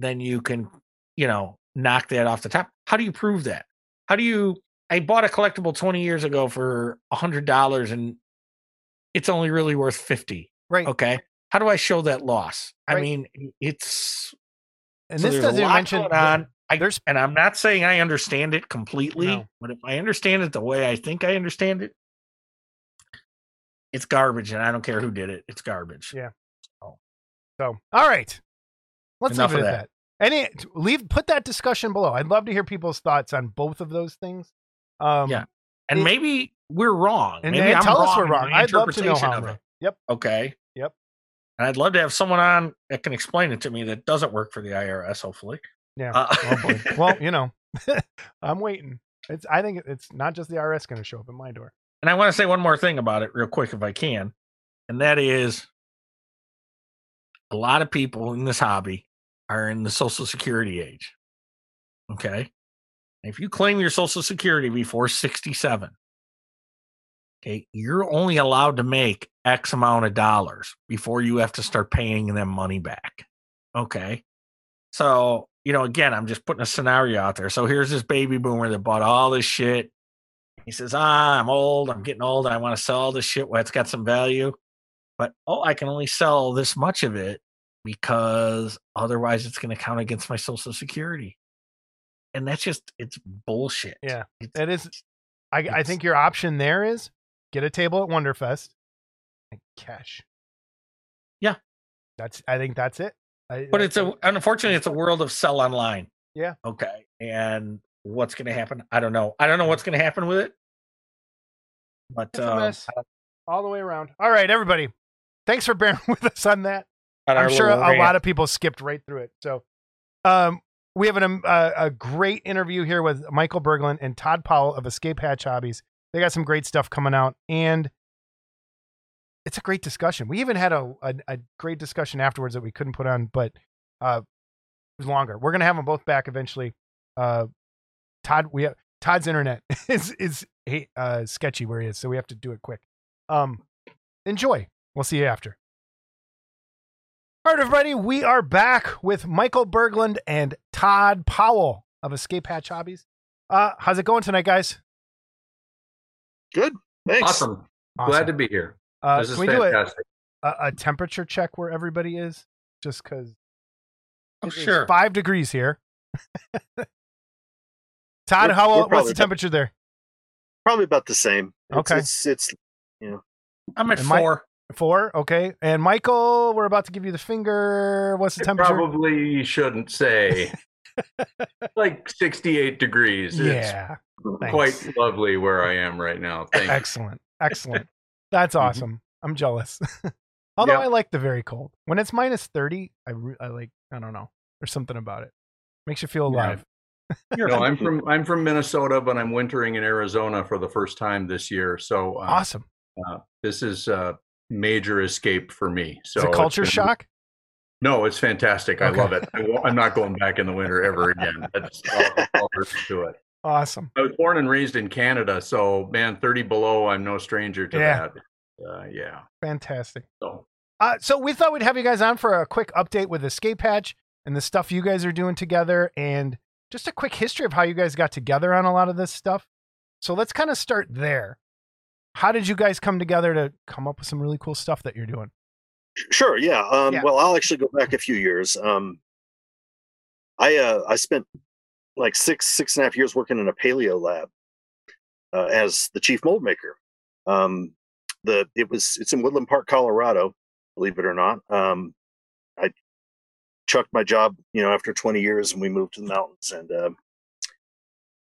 then you can, you know, knock that off the top. How do you prove that? How do you? I bought a collectible 20 years ago for a $100 and it's only really worth 50. Right. Okay. How do I show that loss? I mean, it's And so this doesn't mention on. I, there's- and I'm not saying I understand it completely, No. but if I understand it the way I think I understand it, it's garbage, and I don't care who did it. It's garbage. Yeah. So, all right. Let's Enough leave it at that. Any leave put that discussion below. I'd love to hear people's thoughts on both of those things. Um Yeah. And It- maybe we're wrong. and maybe I'm tell us we're wrong. I'd love to know interpretation how of it. wrong. Yep. Okay. And I'd love to have someone on that can explain it to me that doesn't work for the IRS. Hopefully. Yeah. Uh, Oh well, you know, I'm waiting. It's I think it's not just the IRS going to show up at my door. And I want to say one more thing about it, real quick, if I can. And that is a lot of people in this hobby are in the Social Security age. Okay. If you claim your Social Security before 67, okay, you're only allowed to make X amount of dollars before you have to start paying them money back. Okay. So, you know, again, I'm just putting a scenario out there. So here's this baby boomer that bought all this shit he says, Ah, I'm old. I'm getting old. I want to sell all this shit where it's got some value. But oh, I can only sell this much of it because otherwise it's going to count against my social security. And that's just, it's bullshit. Yeah. It's, It is I I think your option there is get a table at Wonderfest and cash. Yeah. That's I think that's it. I, but it's a, unfortunately, it's a world of sell online. Yeah. Okay. And what's going to happen? I don't know. I don't know what's going to happen with it. But um, all the way around. All right, everybody. Thanks for bearing with us on that. on I'm sure a rant- lot of people skipped right through it. So, um, we have an, um, uh, a great interview here with Michael Berglund and Todd Powell of Escape Hatch Hobbies. They got some great stuff coming out, and it's a great discussion. We even had a, a, a great discussion afterwards that we couldn't put on, but uh, it was longer. We're gonna have them both back eventually. Uh, Todd, we have Todd's internet is is uh, sketchy where he is, so we have to do it quick. Um, enjoy. We'll see you after. All right, everybody, we are back with Michael Berglund and Todd Powell of Escape Hatch Hobbies. Uh, how's it going tonight, guys? Good. Thanks. Awesome. Awesome. Glad to be here. Uh, this is can we do a, a, a temperature check where everybody is? Just because Oh, it's sure. five degrees here. Todd, We're- how we're what's the temperature there? Probably about the same. It's, Okay. It's, it's you know. I'm at Am I- four. Four, okay. And Michael, we're about to give you the finger. What's the I temperature? probably shouldn't say. like 68 degrees. yeah, It's thanks. quite lovely where I am right now. Thank you. excellent, excellent. That's Mhm. awesome. I'm jealous. Although Yep. I like the very cold. When it's minus thirty, I re- I like. I don't know. There's something about it. Makes you feel Yeah. alive. No, I'm from I'm from Minnesota, but I'm wintering in Arizona for the first time this year. So uh, Awesome. uh, this is a major escape for me. So Is it it's culture been- shock? No, it's fantastic. I love it. I I'm not going back in the winter ever again. That's all, all there is to it. Awesome. I was born and raised in Canada, so man, 30 below, I'm no stranger to Yeah. that. Uh, yeah. Fantastic. So Uh, so we thought we'd have you guys on for a quick update with Escape Hatch and the stuff you guys are doing together, and just a quick history of how you guys got together on a lot of this stuff. So let's kind of start there. How did you guys come together to come up with some really cool stuff that you're doing? sure. Yeah. Um, Yeah. Well, I'll actually go back a few years. Um, I uh, I spent like six six and a half years working in a paleo lab uh, as the chief mold maker. Um, the it was it's in Woodland Park, Colorado. Believe it or not. Um, I chucked my job, you know, after 20 years, and we moved to the mountains, and uh,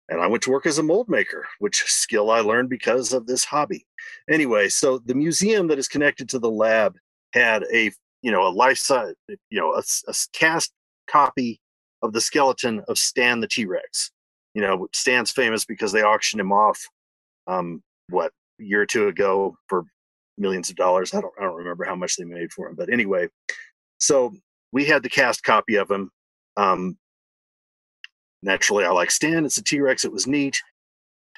and I went to work as a mold maker, which skill I learned because of this hobby. Anyway, so the museum that is connected to the lab had a you know a life size, you know, a cast copy of the skeleton of Stan the T Rex. You know, Stan's famous because they auctioned him off, um, what a year or two ago for millions of dollars. I don't, I don't remember how much they made for him, but anyway, so we had the cast copy of him. Um, naturally, I like Stan. It's a T Rex. It was neat.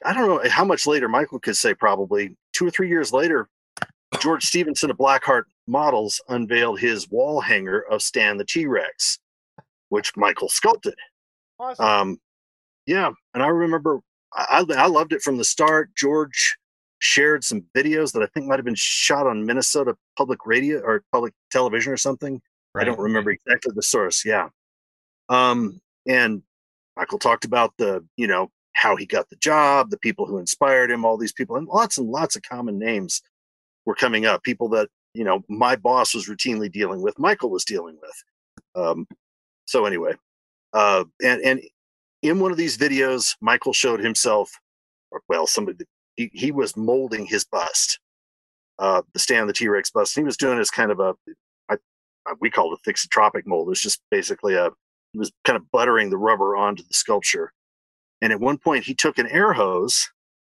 I don't know how much later Michael could say. Probably two or three years later, George Stevenson of Blackheart Models unveiled his wall hanger of Stan the T Rex, which Michael sculpted. Awesome. Um, yeah, and I remember I, I loved it from the start. George shared some videos that I think might have been shot on Minnesota Public Radio or Public Television or something. I don't remember exactly the source. Yeah. Um, and Michael talked about the, you know, how he got the job, the people who inspired him, all these people, and lots and lots of common names were coming up. People that, you know, my boss was routinely dealing with, Michael was dealing with. Um, so anyway, uh, and and in one of these videos, Michael showed himself, or well, somebody he, he was molding his bust, uh, the Stan the T Rex bust. he was doing as kind of a, I, we called it thixotropic mold. It was just basically a, he was kind of buttering the rubber onto the sculpture. And at one point, he took an air hose.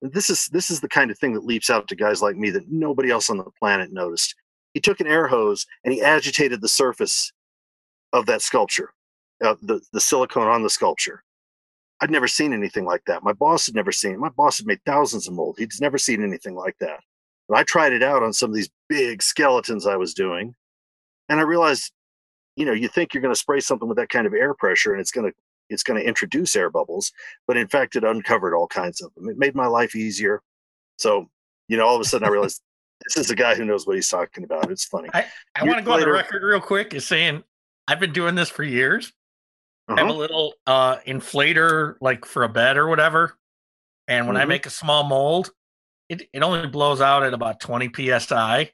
And this is this is the kind of thing that leaps out to guys like me that nobody else on the planet noticed. He took an air hose and he agitated the surface of that sculpture, uh, the the silicone on the sculpture. I'd never seen anything like that. My boss had never seen it. My boss had made thousands of molds. He'd never seen anything like that. But I tried it out on some of these big skeletons I was doing, and I realized, you know, you think you're going to spray something with that kind of air pressure and it's going to it's going to introduce air bubbles, but in fact, it uncovered all kinds of them. It made my life easier. So, you know, all of a sudden, I realized this is a guy who knows what he's talking about. It's funny. I, I want to go later, on the record real quick is saying I've been doing this for years. Uh-huh. I have a little uh, inflator like for a bed or whatever. And when mm-hmm. I make a small mold, it, it only blows out at about 20 psi.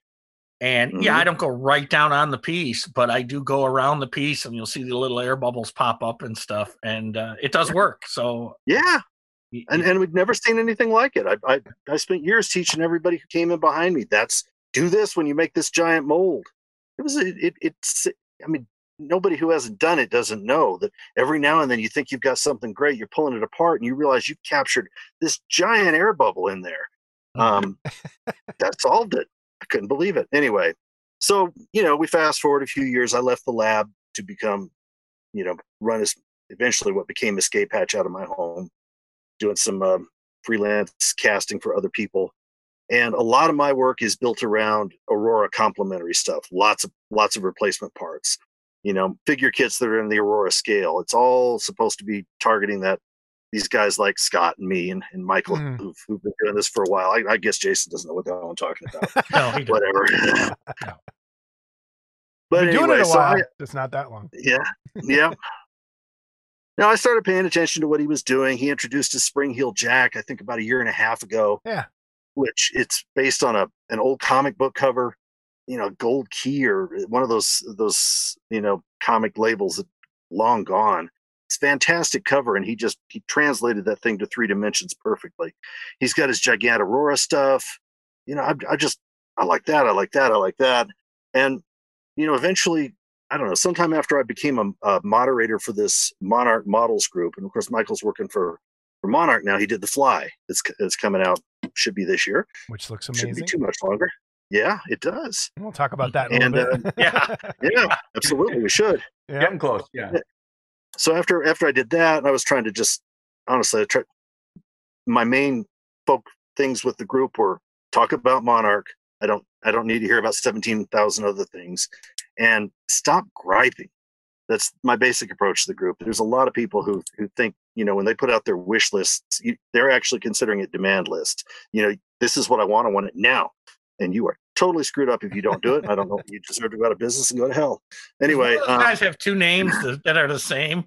And mm-hmm. yeah, I don't go right down on the piece, but I do go around the piece and you'll see the little air bubbles pop up and stuff. And uh, it does work. So, yeah. And, and we've never seen anything like it. I, I, I spent years teaching everybody who came in behind me. That's do this when you make this giant mold. It was, it, it it's, I mean, nobody who hasn't done it doesn't know that every now and then you think you've got something great, you're pulling it apart, and you realize you've captured this giant air bubble in there. Um, that solved it. I couldn't believe it. Anyway, so you know, we fast forward a few years. I left the lab to become, you know, run as eventually what became Escape Hatch out of my home, doing some um, freelance casting for other people. And a lot of my work is built around Aurora complementary stuff. Lots of lots of replacement parts you know, figure kits that are in the Aurora scale. It's all supposed to be targeting that these guys like Scott and me and, and Michael mm. who've, who've, been doing this for a while. I, I, guess Jason doesn't know what the hell I'm talking about. no, he Whatever. no. But anyway, doing it a so while. I, it's not that long. Yeah. Yeah. now I started paying attention to what he was doing. He introduced his spring heel jack, I think about a year and a half ago. Yeah. Which it's based on a an old comic book cover you know gold key or eh, one of those those you know comic labels that long gone. It's fantastic cover and he just he translated that thing to three dimensions perfectly. He's got his gigantorora stuff. You know I, I just i like that i like that i like that. And you know eventually i don't know sometime after i became a, a moderator for this monarch models group and of course michael's working for for monarch now he did the fly. It's, it's coming out should be this year. Which looks amazing Shouldn't be too much longer yeah, it does. We'll talk about that. and uh, yeah, yeah, absolutely, we should. Yeah. Getting close. Yeah. So after after I did that, I was trying to just honestly, I tried, my main folk things with the group were talk about Monarch. I don't I don't need to hear about seventeen thousand other things, and stop griping. That's my basic approach to the group. There's a lot of people who who think you know when they put out their wish lists, you, they're actually considering it demand list. You know, this is what I want. I want it now and you are totally screwed up if you don't do it. I don't know. You deserve to go out of business and go to hell. Anyway, um, guys have two names that are the same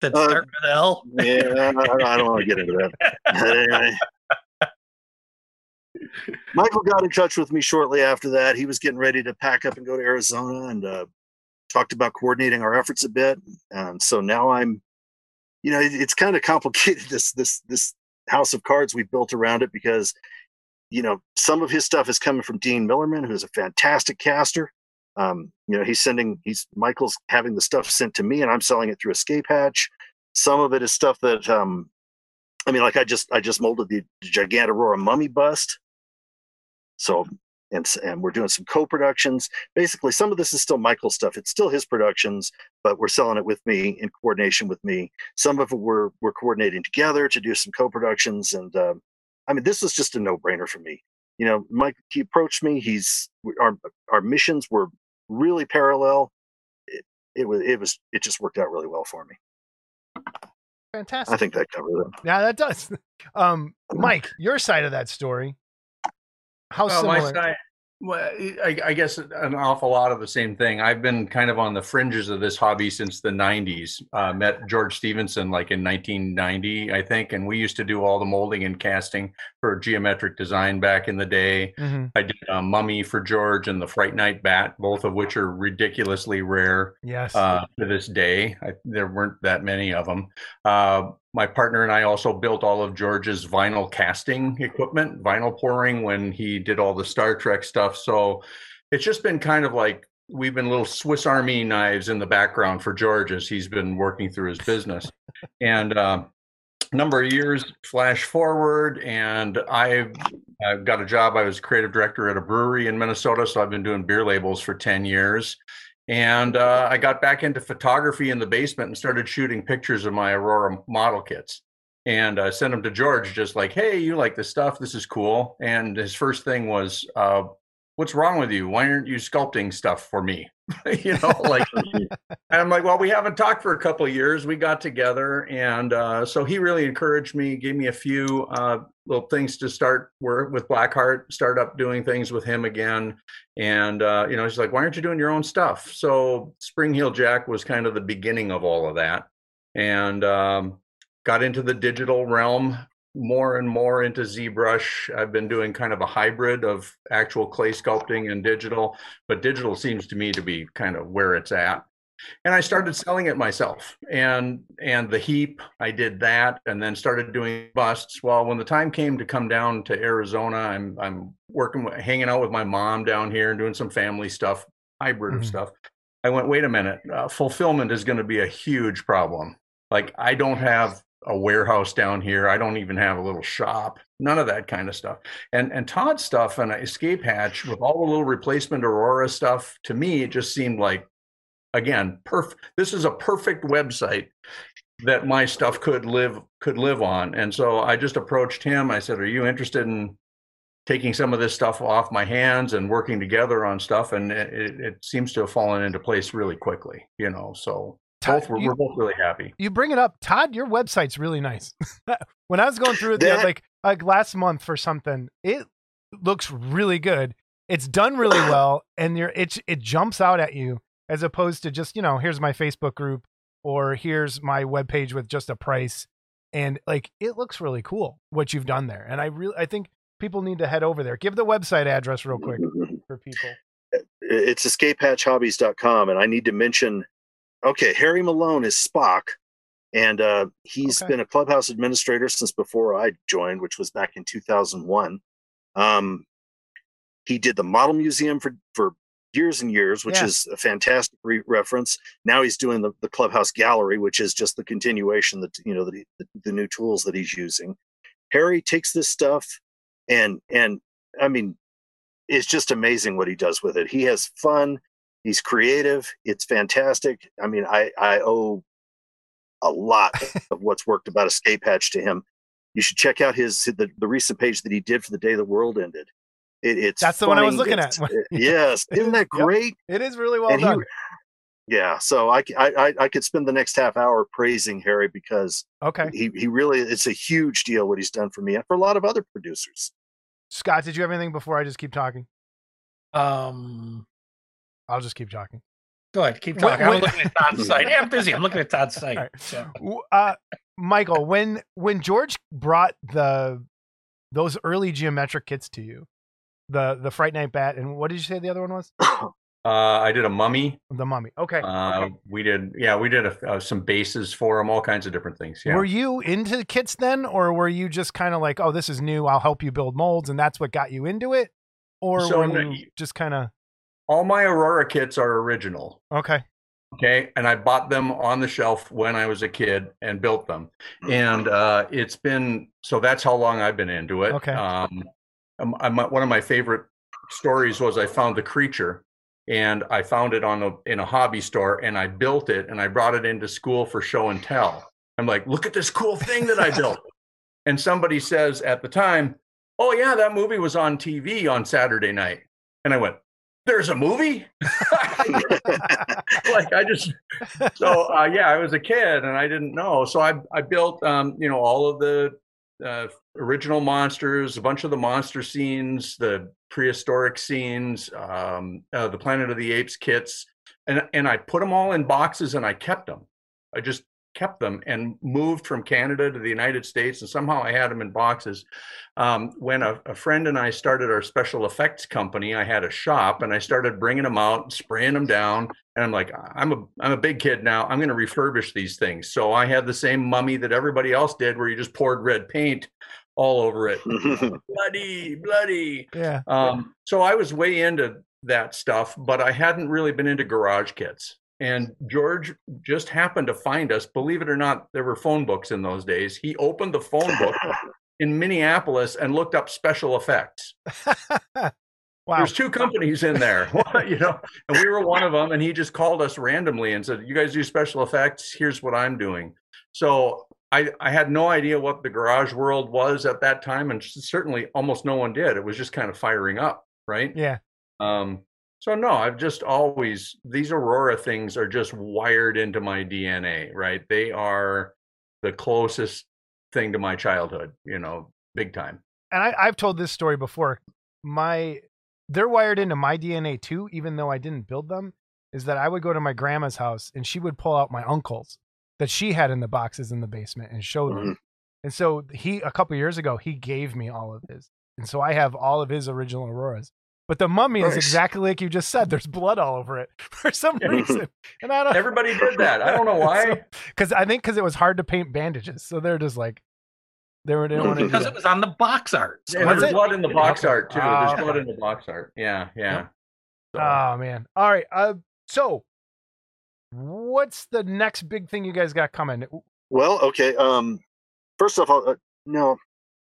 that uh, start with L. yeah, I, I don't want to get into that. anyway. Michael got in touch with me shortly after that. He was getting ready to pack up and go to Arizona and uh, talked about coordinating our efforts a bit. And so now I'm, you know, it, it's kind of complicated. This this this house of cards we built around it because you know, some of his stuff is coming from Dean Millerman, who's a fantastic caster. Um, you know, he's sending he's Michael's having the stuff sent to me, and I'm selling it through Escape Hatch. Some of it is stuff that um, I mean, like I just I just molded the Gigantorora mummy bust. So and and we're doing some co-productions. Basically, some of this is still Michael's stuff. It's still his productions, but we're selling it with me in coordination with me. Some of it we're we're coordinating together to do some co-productions, and um, I mean, this was just a no-brainer for me. You know, Mike he approached me. He's our our missions were really parallel. It, it was it was it just worked out really well for me. Fantastic. I think that covers it. Yeah, that does. Um, Mike, your side of that story. How Well, similar? my side, well, I, I guess an awful lot of the same thing. I've been kind of on the fringes of this hobby since the 90s. Uh, met George Stevenson like in 1990, I think, and we used to do all the molding and casting for geometric design back in the day. Mhm. I did a Mummy for George and the Fright Night Bat, both of which are ridiculously rare Yes. uh, to this day. I, there weren't that many of them. My partner and I also built all of George's vinyl casting equipment, vinyl pouring when he did all the Star Trek stuff. So it's just been kind of like we've been little Swiss Army knives in the background for George as he's been working through his business. and uh, number of years flash forward, and I've, I've got a job. I was creative director at a brewery in Minnesota, so I've been doing beer labels for 10 years. And uh, I got back into photography in the basement and started shooting pictures of my Aurora model kits and uh, sent them to George, just like, hey, you like this stuff? This is cool. And his first thing was, uh, what's wrong with you? Why aren't you sculpting stuff for me? you know, like, and I'm like, well, we haven't talked for a couple years. We got together. And uh, so he really encouraged me, gave me a few uh, little things to start work with Blackheart, start up doing things with him again. And, uh, you know, he's like, why aren't you doing your own stuff? So Spring Heel Jack was kind of the beginning of all of that. And um, got into the digital realm more and more into ZBrush. I've been doing kind of a hybrid of actual clay sculpting and digital, but digital seems to me to be kind of where it's at. And I started selling it myself. And and the heap, I did that and then started doing busts. Well, when the time came to come down to Arizona, I'm I'm working with, hanging out with my mom down here and doing some family stuff, hybrid Mhm. of stuff. I went, wait a minute, uh, fulfillment is going to be a huge problem. Like I don't have a warehouse down here. I don't even have a little shop. None of that kind of stuff. And and Todd's stuff and Escape Hatch with all the little replacement Aurora stuff, to me, it just seemed like again, perfect. This is a perfect website that my stuff could live could live on. And so I just approached him. I said, "Are you interested in taking some of this stuff off my hands and working together on stuff?" And it, it, it seems to have fallen into place really quickly. You know, so Todd, both we're, you- we're both really happy. you bring it up, Todd. Your website's really nice. when I was going through it, like like last month for something, it looks really good. It's done really well, and you're it it jumps out at you as opposed to just you know here's my Facebook group or here's my webpage with just a price, and like it looks really cool what you've done there. And I really I think people need to head over there. Give the website address real quick for people. it's escapehatchhobbies.com and i need to mention okay harry malone is spock and uh, he's Okay. been a clubhouse administrator since before i joined which was back in 2001 um, he did the model museum for, for years and years which Yeah. is a fantastic re- reference now he's doing the, the clubhouse gallery which is just the continuation that you know the, the, the new tools that he's using harry takes this stuff and and i mean it's just amazing what he does with it. He has fun. He's creative. It's fantastic. I mean, I I owe a lot of what's worked about Escape Hatch to him. You should check out his the, the recent page that he did for the day the world ended. It, it's That's the one I was funny. looking at. It's- it- yes, isn't that Yep. great? It is really well and he, done. yeah. So I, I I could spend the next half hour praising Harry because okay, he he really it's a huge deal what he's done for me and for a lot of other producers. Scott, did you have anything before I just keep talking? Um, I'll just keep talking. go ahead, keep talking. wait. I'm looking at Todd's site. Yeah, I'm busy. I'm looking at Todd's site. Right. So, Uh, Michael, when when George brought the those early geometric kits to you, the the Fright Night Bat, and what did you say the other one was? Uh, I did a mummy. The Mummy. Okay. Uh, we did, yeah, we did a, uh, some bases for them, all kinds of different things. Yeah. Were you into the kits then, or were you just kind of like, oh, this is new, I'll help you build molds, and that's what got you into it, or So, were you just kind of all my Aurora kits are original. Okay. Okay. And I bought them on the shelf when I was a kid and built them. And uh, it's been so that's how long I've been into it. Okay. Um, um, I'm, one of my favorite stories was I found the creature and I found it on a, in a hobby store and I built it and I brought it into school for show and tell. I'm like, look at this cool thing that I built. and somebody says at the time, oh yeah, that movie was on TV on Saturday night. And I went, there's a movie? Like i just so uh, yeah i was a kid and i didn't know. So i, I built um, you know all of the uh, original monsters a bunch of the monster scenes the prehistoric scenes um, uh, the planet of the apes kits and and i put them all in boxes and i kept them i just kept them and moved from Canada to the United States, and somehow I had them in boxes. Um, when a, a, friend and I started our special effects company, I had a shop, and I started bringing them out, spraying them down, and I'm like, I'm a I'm a big kid now. I'm going to refurbish these things. So I had the same mummy that everybody else did, where you just poured red paint all over it, bloody, bloody. Yeah. Um, so I was way into that stuff, but I hadn't really been into garage kits. And George just happened to find us. Believe it or not, there were phone books in those days. He opened the phone book in Minneapolis and looked up special effects. wow. There's two companies in there, you know, and we were one of them. And he just called us randomly and said, "You guys do special effects? Here's what I'm doing." So I, I had no idea what the garage world was at that time, and certainly almost no one did. It was just kind of firing up, right? Yeah. Um, so no, I've just always these Aurora things are just wired into my DNA, right? They are the closest thing to my childhood, you know, big time. And I, I've told this story before. My they're wired into my DNA too, even though I didn't build them. Is that I would go to my grandma's house and she would pull out my uncles that she had in the boxes in the basement and show them. Mm-hmm. And so he a couple years ago he gave me all of his, and so I have all of his original auroras. But the mummy is exactly like you just said. There's blood all over it for some reason, and I don't. Everybody did that. I don't know why. Because so, I think because it was hard to paint bandages, so they're just like they were. They not because it was on the box art. So yeah, there's blood in the box art too. Uh, there's blood in the box art. Yeah, yeah. So. Oh man. All right. Uh, so what's the next big thing you guys got coming? Well, okay. Um, first off, I'll, uh, no,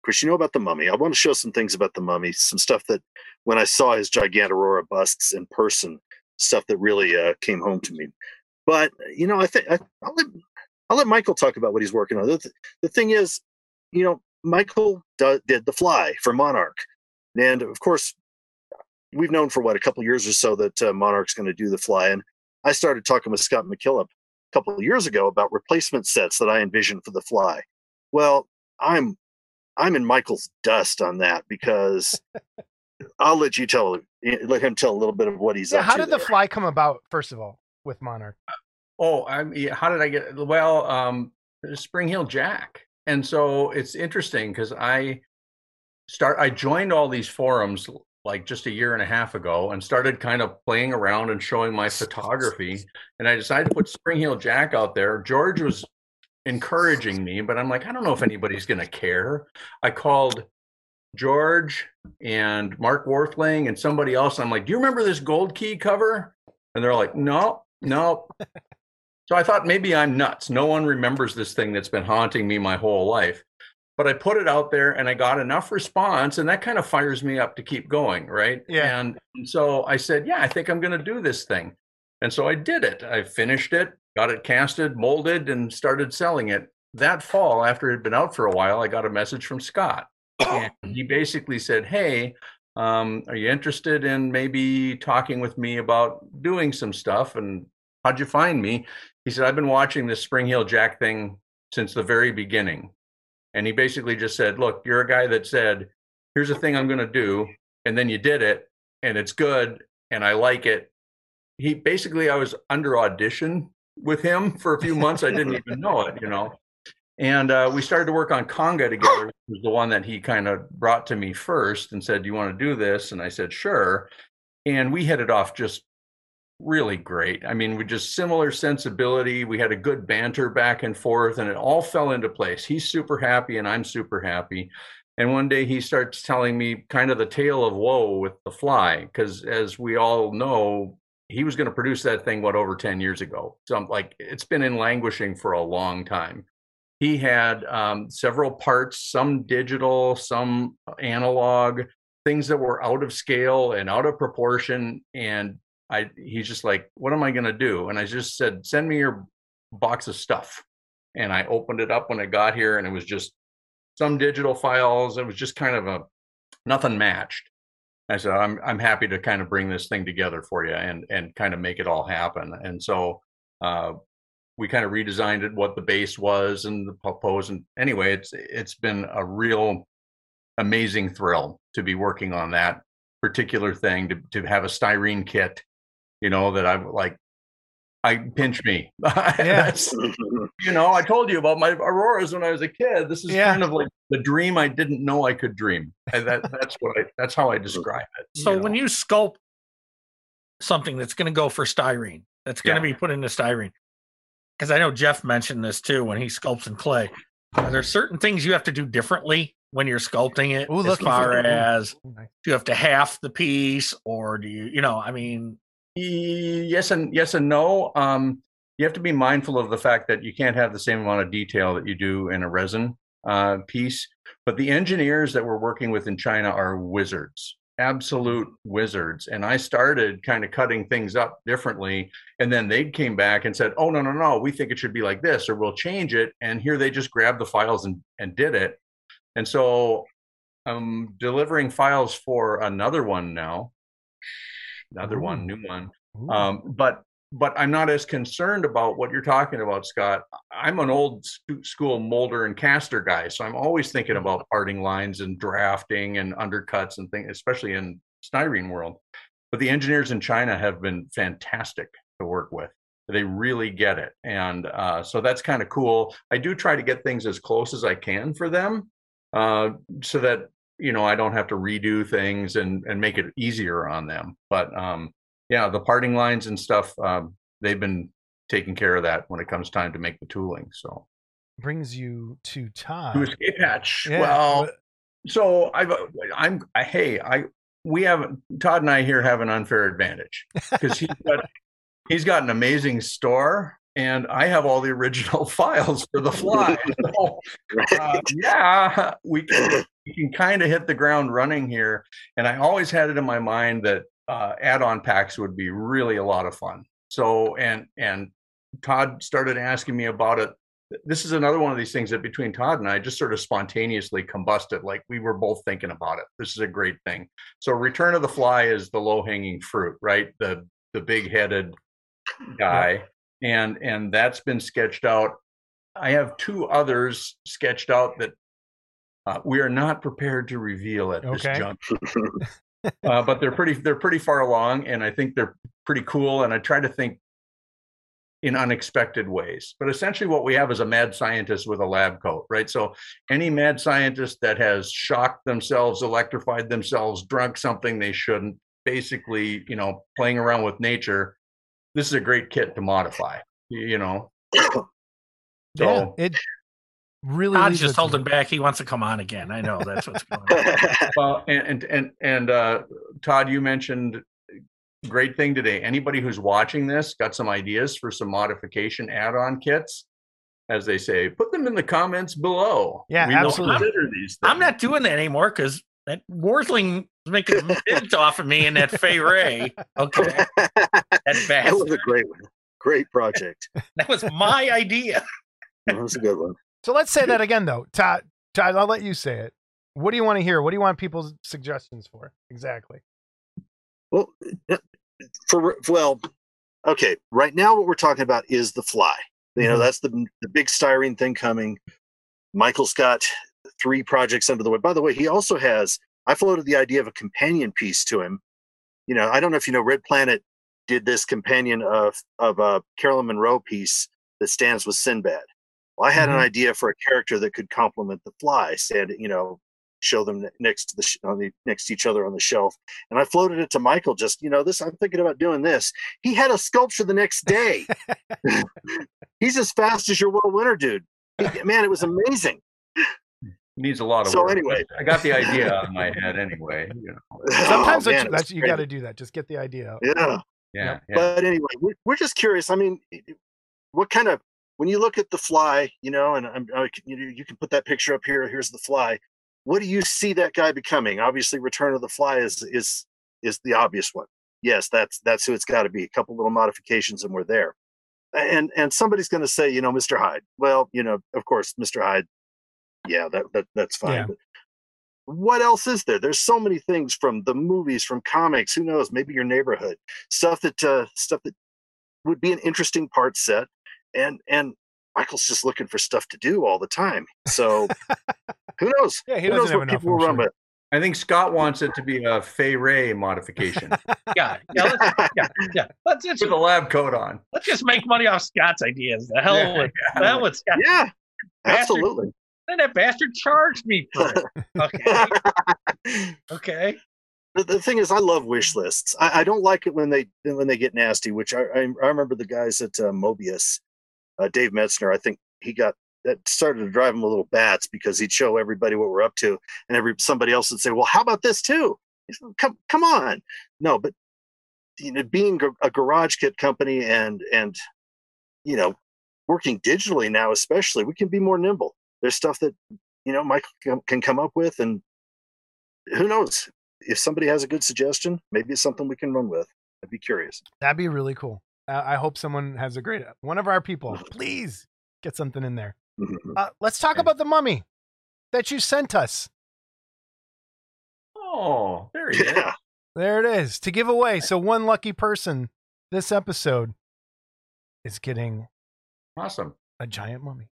Chris, you know about the mummy. I want to show some things about the mummy, some stuff that when I saw his Gigantorora busts in person, stuff that really uh, came home to me. But you know, I think I'll let I'll let Michael talk about what he's working on. The, the thing is, you know, Michael do, did the Fly for Monarch, and of course, we've known for what a couple years or so that uh, Monarch's going to do the Fly, and I started talking with Scott McKillop a couple years ago about replacement sets that I envisioned for the Fly. Well, I'm I'm in Michael's dust on that because I'll let you tell let him tell a little bit of what he's yeah, up how did there. the fly come about first of all with monarch? Oh i mean how did i get well um spring heel jack. And so it's interesting because i start i joined all these forums like just a year and a half ago and started kind of playing around and showing my photography. And i decided to put spring heel jack out there. George was encouraging me, but I'm like, I don't know if anybody's going to care. I called George and Mark Worthling and somebody else. I'm like, do you remember this gold key cover? And they're like, no, no. so I thought maybe I'm nuts. No one remembers this thing that's been haunting me my whole life. But I put it out there and I got enough response, and that kind of fires me up to keep going, right? Yeah. And so I said, yeah, I think I'm going to do this thing. And so I did it. I finished it got it casted, molded, and started selling it. That fall, after it had been out for a while, I got a message from Scott. And he basically said, Hey, um, are you interested in maybe talking with me about doing some stuff? And how'd you find me? He said, I've been watching this Spring Heel Jack thing since the very beginning. And he basically just said, Look, you're a guy that said, Here's the thing I'm going to do. And then you did it, and it's good, and I like it. He basically, I was under audition with him for a few months. I didn't even know it, you know. And uh, we started to work on Konga together, was the one that he kind of brought to me first and said, Do you want to do this? And I said, Sure. And we headed off just really great. I mean, we just similar sensibility. We had a good banter back and forth, and it all fell into place. He's super happy, and I'm super happy. And one day he starts telling me kind of the tale of woe with the fly, because as we all know, he was going to produce that thing what over 10 years ago. So I'm like, it's been in languishing for a long time. He had um, several parts, some digital, some analog, things that were out of scale and out of proportion. And I, he's just like, what am I going to do? And I just said, send me your box of stuff. And I opened it up when it got here, and it was just some digital files. It was just kind of a nothing matched. I said, I'm I'm happy to kind of bring this thing together for you and and kind of make it all happen. And so uh, we kind of redesigned it, what the base was and the pose. And anyway, it's it's been a real amazing thrill to be working on that particular thing to to have a styrene kit, you know, that I'm like I pinch me. Yeah. you know, I told you about my auroras when I was a kid. This is Yeah. kind of like the dream I didn't know I could dream. And that that's what I that's how I describe it. So when know. you sculpt something that's going to go for styrene, that's going to Yeah. be put into styrene, because I know Jeff mentioned this too when he sculpts in clay. Are there certain things you have to do differently when you're sculpting it, Ooh, as far as do you have to half the piece, or do you, you know, I mean, yes and yes and no. Um, you have to be mindful of the fact that you can't have the same amount of detail that you do in a resin uh, piece. But the engineers that we're working with in China are wizards, absolute wizards. And I started kind of cutting things up differently, and then they came back and said, "Oh no, no, no, we think it should be like this, or we'll change it." And here they just grabbed the files and and did it. And so I'm delivering files for another one now, another one, new one. Um, but but I'm not as concerned about what you're talking about, Scott. I'm an old school molder and caster guy, so I'm always thinking about parting lines and drafting and undercuts and things, especially in styrene world. But the engineers in China have been fantastic to work with. They really get it, and uh, so that's kind of cool. I do try to get things as close as I can for them, uh, so that you know I don't have to redo things and and make it easier on them. But um, yeah, the parting lines and stuff, um, they've been taking care of that when it comes time to make the tooling. So brings you to Todd. to escape hatch. Yeah, well, but- so I've I'm I, hey I we have Todd and I here have an unfair advantage because he's got he's got an amazing store and I have all the original files for the fly. So, uh, yeah, we can we can kind of hit the ground running here. And I always had it in my mind that uh, add-on packs would be really a lot of fun. So and and Todd started asking me about it. This is another one of these things that between Todd and I just sort of spontaneously combusted. Like we were both thinking about it. This is a great thing. So Return of the Fly is the low-hanging fruit, right? The the big-headed guy, and and that's been sketched out. I have two others sketched out that uh, we are not prepared to reveal at this juncture. uh, but they're pretty they're pretty far along, and I think they're pretty cool. And I try to think in unexpected ways. But essentially, what we have is a mad scientist with a lab coat, right? So any mad scientist that has shocked themselves, electrified themselves, drunk something they shouldn't, basically, you know, playing around with nature, this is a great kit to modify. You know, yeah, it really Todd's just it to- holding back. He wants to come on again. I know that's what's going on. well, and and and, and uh, Todd, you mentioned great thing today. Anybody who's watching this got some ideas for some modification add-on kits, as they say, put them in the comments below. Yeah, we absolutely. consider these. I'm not doing that anymore because that Worthling is making a mint off of me and that Fay Wray. Okay, that that was a great one. Great project. That was my idea. That was a good one. So let's say that again, though. Todd, Todd, I'll let you say it. What do you want to hear? What do you want people's suggestions for? Exactly. Well, uh, for well, okay. Right now, what we're talking about is the fly. You know, Mhm. that's the the big styrene thing coming. Michael's got three projects under the way. By the way, he also has. I floated the idea of a companion piece to him. You know, I don't know if you know, Red Planet did this companion of of a Caroline Munro piece that stands with Sinbad. Well, I had an mm-hmm. idea for a character that could complement the fly, stand, you know, show them next to the sh- on the next to each other on the shelf. And I floated it to Michael. Just you know, this I'm thinking about doing this. He had a sculpture the next day. He's as fast as your Will Winter dude. He- man, it was amazing. needs a lot of So work. anyway. I got the idea on my head anyway. You know. Oh, Sometimes Oh, man, that's you got to do that. Just get the idea. Yeah. Yeah, yeah. But anyway, we're, we're just curious. I mean, what kind of when you look at the fly, you know, and I'm, I can, you, you can put that picture up here. Here's the fly. What do you see that guy becoming? Obviously, Return of the Fly is is is the obvious one. Yes, that's that's who it's got to be. A couple little modifications, and we're there. And and somebody's going to say, you know, Mr. Hyde. Well, you know, of course, Mr. Hyde. Yeah, that, that that's fine. Yeah. But what else is there? There's so many things from the movies, from comics. Who knows? Maybe your neighborhood stuff that uh, stuff that would be an interesting part set. And and Michael's just looking for stuff to do all the time. So who knows? Yeah, he who knows what people will I'm run sure. with? I think Scott wants it to be a Fay Wray modification Yeah, yeah, let's, yeah, yeah. Let's just with a lab coat on. let's just make money off Scott's ideas. The hell Yeah, with the hell with Scott. Yeah, Bastard. absolutely. Then that bastard charged me for it. Okay, okay. the, the thing is, I love wish lists. I, I don't like it when they when they get nasty. Which I I, I remember the guys at uh, Mobius, uh, Dave Metzner. I think he got that started to drive him a little bats because he'd show everybody what we're up to, and every somebody else would say, "Well, how about this too?" Said, Come come on, no, but you know, being a garage kit company and and you know working digitally now, especially, we can be more nimble. There's stuff that you know Michael can, can come up with, and who knows if somebody has a good suggestion, maybe it's something we can run with. I'd be curious. That'd be really cool. Uh, I hope someone has a great one of our people. Please get something in there. Uh, let's talk about the mummy that you sent us. Oh, there he is. There it is to give away. So one lucky person this episode is getting Awesome. a giant mummy.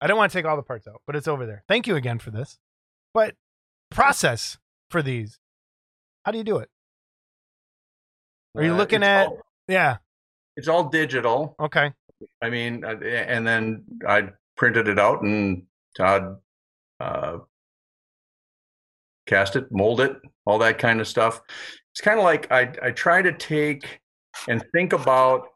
I don't want to take all the parts out, but it's over there. Thank you again for this. But process for these. How do you do it? Are you looking it's at- all- Yeah. it's all digital. Okay. I mean, uh, and then I printed it out and Todd uh, cast it, mold it, all that kind of stuff. It's kind of like I, I try to take and think about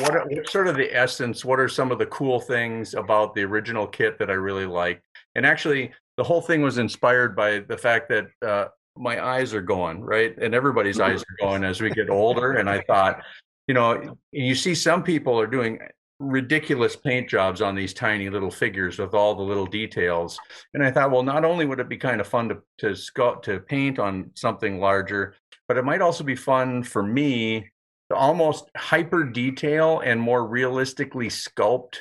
what are- sort of the essence, what are some of the cool things about the original kit that I really like. And actually, the whole thing was inspired by the fact that uh, my eyes are going, right? And everybody's eyes are going as we get older. And I thought, you know, you see some people are doing ridiculous paint jobs on these tiny little figures with all the little details. And I thought, well, not only would it be kind of fun to to sculpt to paint on something larger, but it might also be fun for me to almost hyper detail and more realistically sculpt.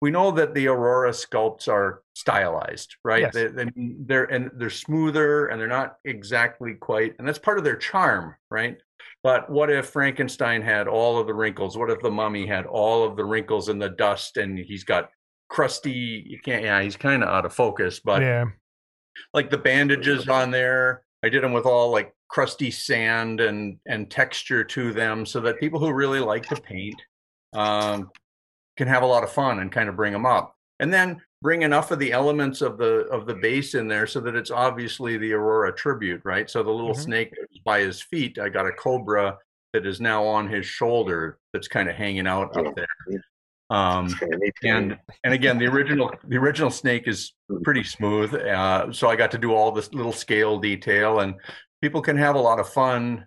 We know that the Aurora sculpts are stylized, right? Yes. They, they, they're and they're smoother and they're not exactly quite, and that's part of their charm, right? But what if Frankenstein had all of the wrinkles? What if the mummy had all of the wrinkles and the dust and he's got crusty, you can't, yeah, he's kind of out of focus, but yeah. like the bandages on there, I did them with all like crusty sand and, and texture to them so that people who really like to paint um, can have a lot of fun and kind of bring them up. And then bring enough of the elements of the of the base in there so that it's obviously the Aurora tribute, right? So the little Mhm. snake by his feet, I got a cobra that is now on his shoulder that's kind of hanging out up there. Um, It's kinda neat. and and again, the original the original snake is pretty smooth. Uh, so I got to do all this little scale detail, and people can have a lot of fun.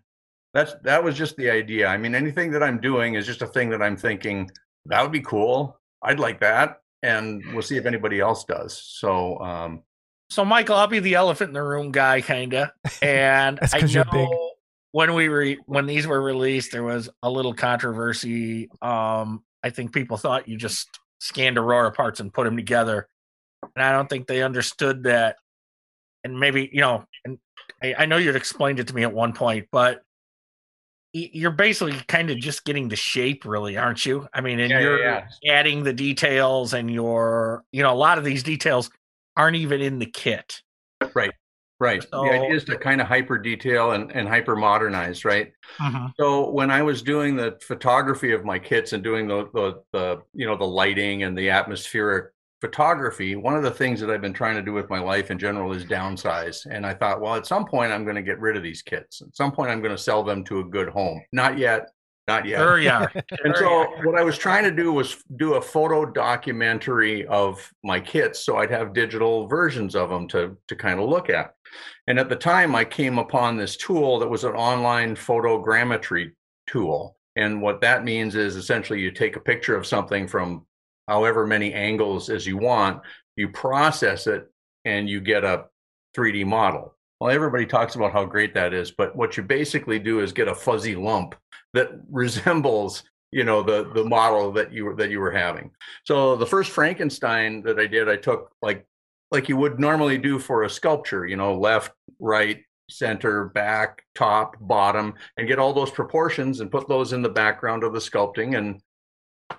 That's that was just the idea. I mean, anything that I'm doing is just a thing that I'm thinking that would be cool. I'd like that, and we'll see if anybody else does. So um, So Michael, I'll be the elephant in the room guy, kinda. And I know when we re- when these were released, there was a little controversy. Um, I think people thought you just scanned Aurora parts and put them together, and I don't think they understood that. And maybe you know, and I, I know you'd explained it to me at one point, but you're basically kind of just getting the shape, really, aren't you? I mean, and Yeah, yeah, you're yeah. adding the details, and you're you know a lot of these details aren't even in the kit. right, right. So- the idea is to kind of hyper detail and, and hyper modernize, right? Mm-hmm. So when I was doing the photography of my kits and doing the, the the you know the lighting and the atmospheric photography, one of the things that I've been trying to do with my life in general is downsize. And I thought, well, at some point I'm going to get rid of these kits. At some point I'm going to sell them to a good home. Not yet. Not yet. Sure are. And so what I was trying to do was do a photo documentary of my kits so I'd have digital versions of them to to kind of look at. And at the time I came upon this tool that was an online photogrammetry tool. And what that means is essentially you take a picture of something from however many angles as you want, you process it and you get a 3D model. Well, everybody talks about how great that is, but what you basically do is get a fuzzy lump that resembles you know the the model that you were that you were having so the first frankenstein that i did i took like like you would normally do for a sculpture you know left right center back top bottom and get all those proportions and put those in the background of the sculpting and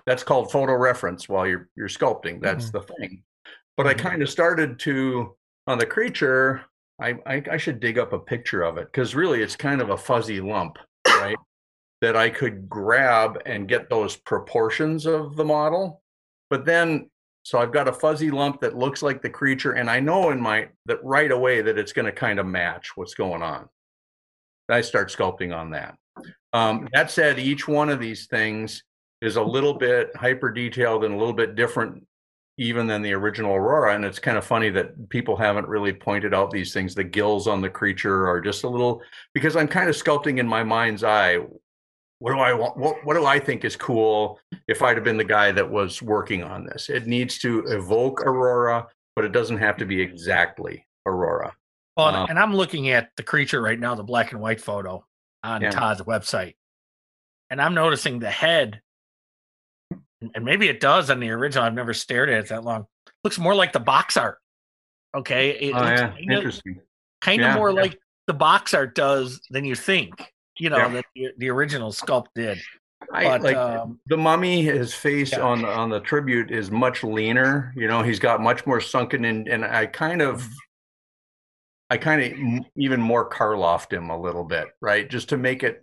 that's called photo reference while you're you're sculpting that's the thing but i Mhm. kind of started to on the creature i i, I should dig up a picture of it because really it's kind of a fuzzy lump right that I could grab and get those proportions of the model. But then, so I've got a fuzzy lump that looks like the creature, and I know in my that right away that it's going to kind of match what's going on. I start sculpting on that. Um, that said, each one of these things is a little bit hyper detailed and a little bit different even than the original Aurora. And it's kind of funny that people haven't really pointed out these things. The gills on the creature are just a little because I'm kind of sculpting in my mind's eye. What do I want? What, what do I think is cool if I'd have been the guy that was working on this? It needs to evoke Aurora, but it doesn't have to be exactly Aurora. Well, Um, and I'm looking at the creature right now, the black and white photo on Yeah. Todd's website, and I'm noticing the head, and- maybe it does on the original. I've never stared at it that long. Looks more like the box art. Okay, it Oh, looks yeah. kind of, Interesting. kind of Yeah, more yeah. like the box art does than you think. You know that the, the original sculpt did. I, But like um, the mummy, his face on on the tribute is much leaner. You know, he's got much more sunken in, and I kind of, I kind of even more Karloffed him a little bit, right? Just to make it,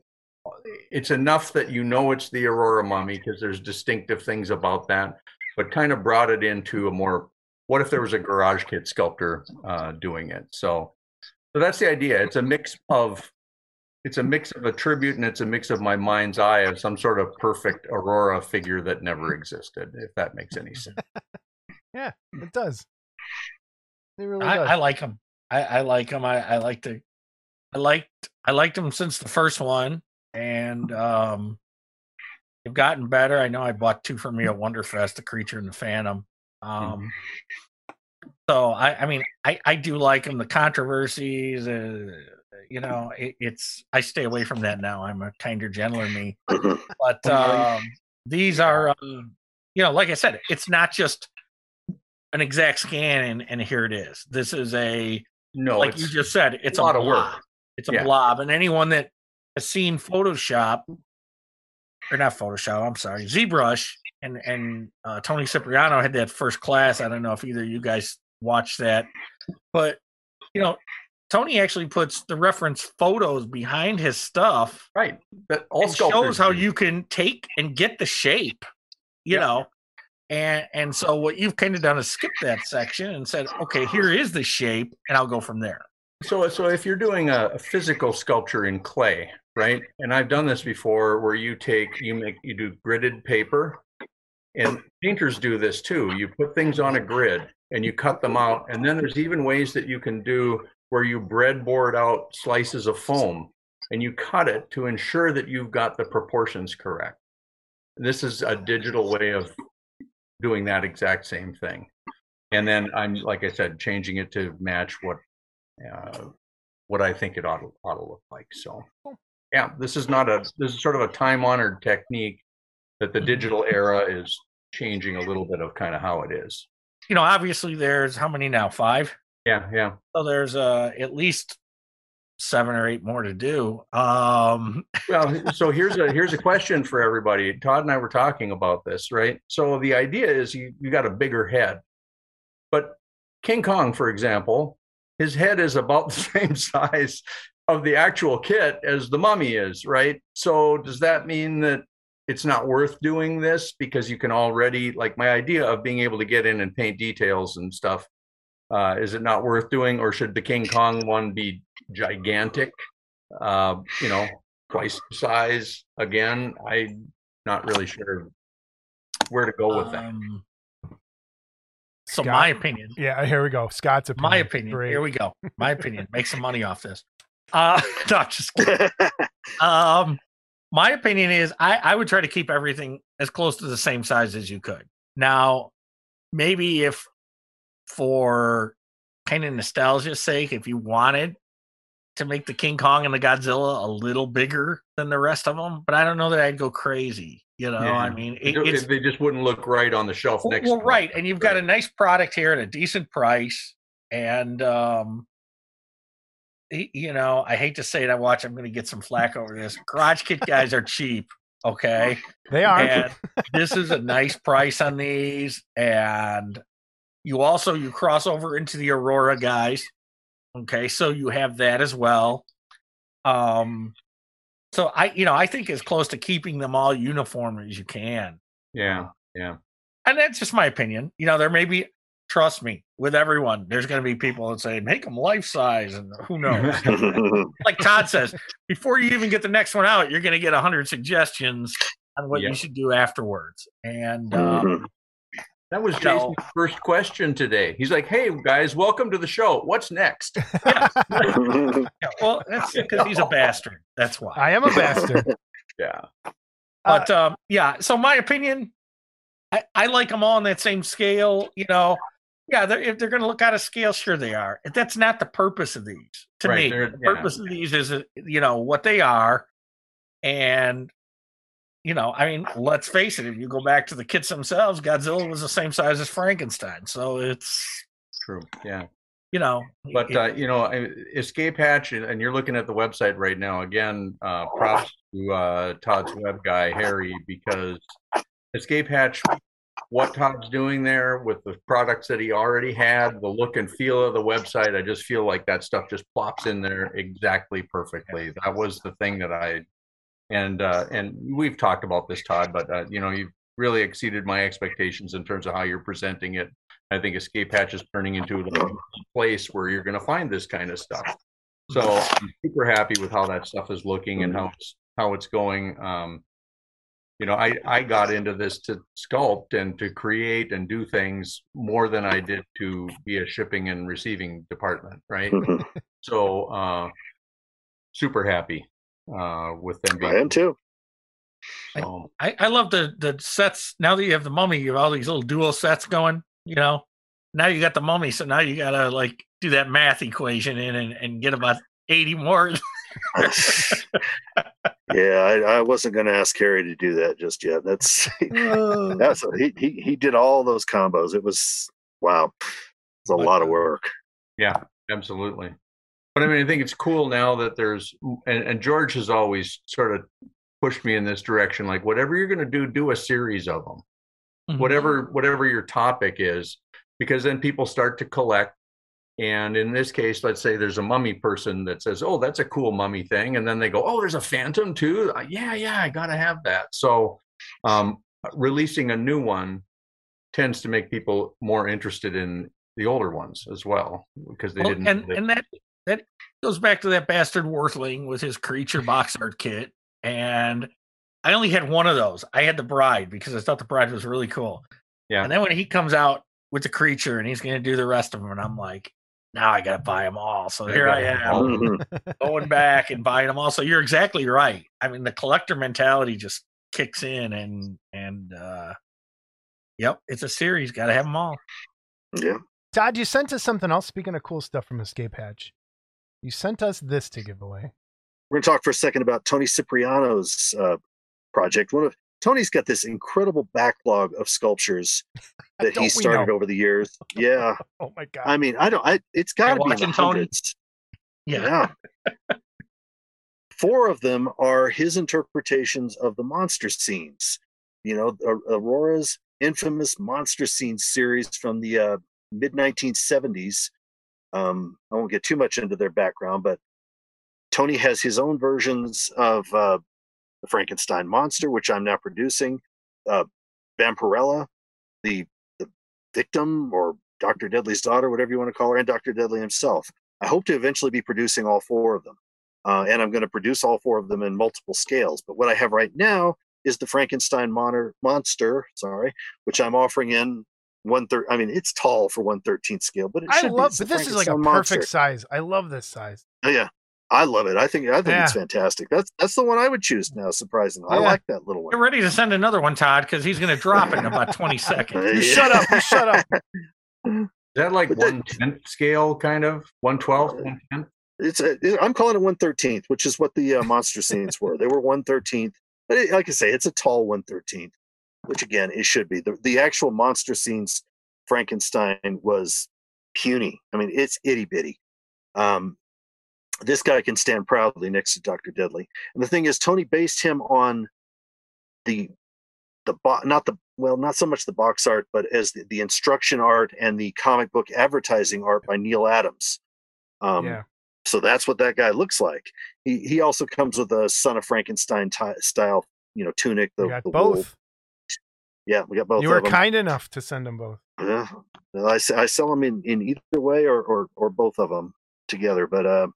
it's enough that you know it's the Aurora mummy because there's distinctive things about that, but kind of brought it into a more. What if there was a garage kit sculptor uh, doing it? So, so that's the idea. It's a mix of it's a mix of a tribute and it's a mix of my mind's eye of some sort of perfect aurora figure that never existed if that makes any sense yeah It does. It really I, does. I like him. I, I like him. I, I like to. I liked. I liked him since the first one, and um, they've gotten better. I know I bought two for me at Wonderfest, the Creature and the Phantom. Um, so I, I mean, I, I do like them. The controversies, uh, you know, it, it's. I stay away from that now. I'm a kinder, gentler me. But um, these are, um, you know, like I said, it's not just an exact scan and, and here it is. This is a no like you just said, it's a lot of work. It's a Yeah. blob, and anyone that has seen Photoshop or not Photoshop, I'm sorry, ZBrush, and and uh, Tony Cipriano had that first class. I don't know if either of you guys watched that, but you know, Tony actually puts the reference photos behind his stuff right that all shows how do. you can take and get the shape, you Yeah. know. And and so what you've kind of done is skip that section and said, okay, here is the shape, and I'll go from there. So so if you're doing a, physical sculpture in clay right? And i've done this before where you take you make you do gridded paper. And painters do this too. You put things on a grid and you cut them out. And then there's even ways that you can do where you breadboard out slices of foam and you cut it to ensure that you've got the proportions correct. This is a digital way of doing that exact same thing. And then i'm like i said changing it to match what uh, what I think it ought to, ought to look like. So, yeah, this is not a this is sort of a time honored technique that the digital era is changing a little bit of kind of how it is. You know, obviously there's how many now? Five. Yeah, yeah. So there's uh at least seven or eight more to do. Um Well, so here's a here's a question for everybody. Todd and I were talking about this, right? So the idea is you you got a bigger head, but King Kong, for example, his head is about the same size of the actual kit as the mummy is, right? So does that mean that it's not worth doing this because you can already like my idea of being able to get in and paint details and stuff? Uh, is it not worth doing, or should the King Kong one be gigantic? Uh, you know, twice the size again. I'm not really sure where to go with that. Um, so Scott? my opinion, Yeah, here we go. Scott's opinion. my opinion. Great. Here we go. My opinion. Make some money off this. Uh, no, just kidding. Um, my opinion is I, I would try to keep everything as close to the same size as you could. Now, maybe if for kind of nostalgia's sake, if you wanted to make the King Kong and the Godzilla a little bigger than the rest of them, but I don't know that I'd go crazy. You know, Yeah. I mean, They it, it's they just wouldn't look right on the shelf next. well, to right, and you've got a nice product here at a decent price, and um, you know, I hate to say it, I watch. I'm going to get some flack over this. Garage kit guys are cheap, okay, They are. and this is a nice price on these, and you also you cross over into the Aurora guys, okay, so you have that as well. Um, so I, you know, I think as close to keeping them all uniform as you can Yeah, yeah. and that's just my opinion. You know, there may be, trust me, with everyone, there's going to be people that say make them life size, and who knows. like Todd says, before you even get the next one out, you're going to get a hundred suggestions on what Yeah. you should do afterwards. And um, Mhm. That was No. Jason's first question today. He's like, "Hey guys, welcome to the show. What's next?" yeah, well, that's because he's a bastard. That's why. I am a bastard. Yeah, Uh, But um, yeah, so my opinion, I, I like them all on that same scale. You know, yeah, they're, if they're going to look out of scale, sure they are. That's not the purpose of these. To Right, me, the yeah. purpose of these is uh, you know what they are, and you know, I mean, let's face it. If you go back to the kits themselves, Godzilla was the same size as Frankenstein, so it's true. Yeah, you know, but it- uh, you know, Escape Hatch, and and you're looking at the website right now. Again, uh, props to uh, Todd's web guy Harry because Escape Hatch, what Todd's doing there with the products that he already had, the look and feel of the website, I just feel like that stuff just plops in there exactly perfectly. That was the thing that I, and uh, and we've talked about this, Todd, but uh, you know, you've really exceeded my expectations in terms of how you're presenting it. I think Escape Hatch is turning into a place where you're going to find this kind of stuff. So I'm super happy with how that stuff is looking and how it's how it's going. Um, you know, I I got into this to sculpt and to create and do things more than I did to be a shipping and receiving department, right? So uh, super happy uh, with them being. I am too. so, I, I love the the sets. Now that you have the mummy, you have all these little dual sets going. You know, now you got the mummy, so now you gotta like do that math equation in and, and get about eighty more. yeah, I, I wasn't going to ask Harry to do that just yet. That's that's he, he he did all those combos. It was wow, it's a But, lot of work. Yeah, absolutely. But I mean, I think it's cool now that there's, and, and George has always sort of pushed me in this direction. Like, whatever you're going to do, do a series of them. Mhm. Whatever, whatever your topic is, because then people start to collect. And in this case, let's say there's a mummy person that says, "Oh, that's a cool mummy thing," and then they go, "Oh, there's a phantom too. Uh, Yeah, yeah, I gotta have that." So, um, releasing a new one tends to make people more interested in the older ones as well because they Well, didn't. and they- and that that goes back to that bastard Worthling with his creature box art kit. And I only had one of those. I had the bride because I thought the bride was really cool. Yeah. And then when he comes out with the creature and he's going to do the rest of them, and I'm like, now I got to buy them all. So here I am. Mhm. going back and buying them all. So you're exactly right. I mean, the collector mentality just kicks in, and and uh, yep, it's a series. Got to have them all. Yeah. Todd, you sent us something else. Speaking of cool stuff from Escape Hatch, you sent us this to give away. We're going to talk for a second about Tony Cipriano's uh, project. One of Tony's got this incredible backlog of sculptures that he started know? over the years. Yeah, Oh my god! I mean, I don't. I it's got to be in the Tony? hundreds. Yeah. Yeah. Four of them are his interpretations of the monster scenes. You know, Aurora's infamous monster scenes series from the uh, mid 1970s. Um, I won't get too much into their background, but Tony has his own versions of uh, the Frankenstein monster, which I'm now producing. Uh, Vampirella, the the victim, or Doctor Deadly's daughter, whatever you want to call her, and Doctor Deadly himself. I hope to eventually be producing all four of them. uh, and I'm going to produce all four of them in multiple scales. But what I have right now is the Frankenstein monster, sorry, which I'm offering in one third. I mean, it's tall for one thirteenth scale, but it I love, be. but this is like a perfect size. I love this size. Oh, yeah, I love it. I think I think it's fantastic. That's that's the one I would choose now. Surprisingly, I like that little one. Get one. ready to send another one, Todd, because he's going to drop it in about 20 seconds. Uh, You yeah. shut up. You shut up. Is that like But one tenth scale, kind of one twelfth, one tenth? It's a, it- I'm calling it one thirteenth, which is what the uh, monster scenes were. They were one thirteenth, but it, like I say, it's a tall one thirteenth, which again it should be. The the actual monster scenes, Frankenstein was puny. I mean, it's itty bitty. Um, this guy can stand proudly next to Doctor Deadly, and the thing is, Tony based him on the the bo- not the well, not so much the box art, but as the, the instruction art and the comic book advertising art by Neal Adams. Um, yeah. so that's what that guy looks like. He he also comes with a Son of Frankenstein ty style, you know, tunic. The, the both. Yeah, we got both. You were kind enough to send them both. Yeah, I, I sell them in, in either way or, or or both of them together. But uh,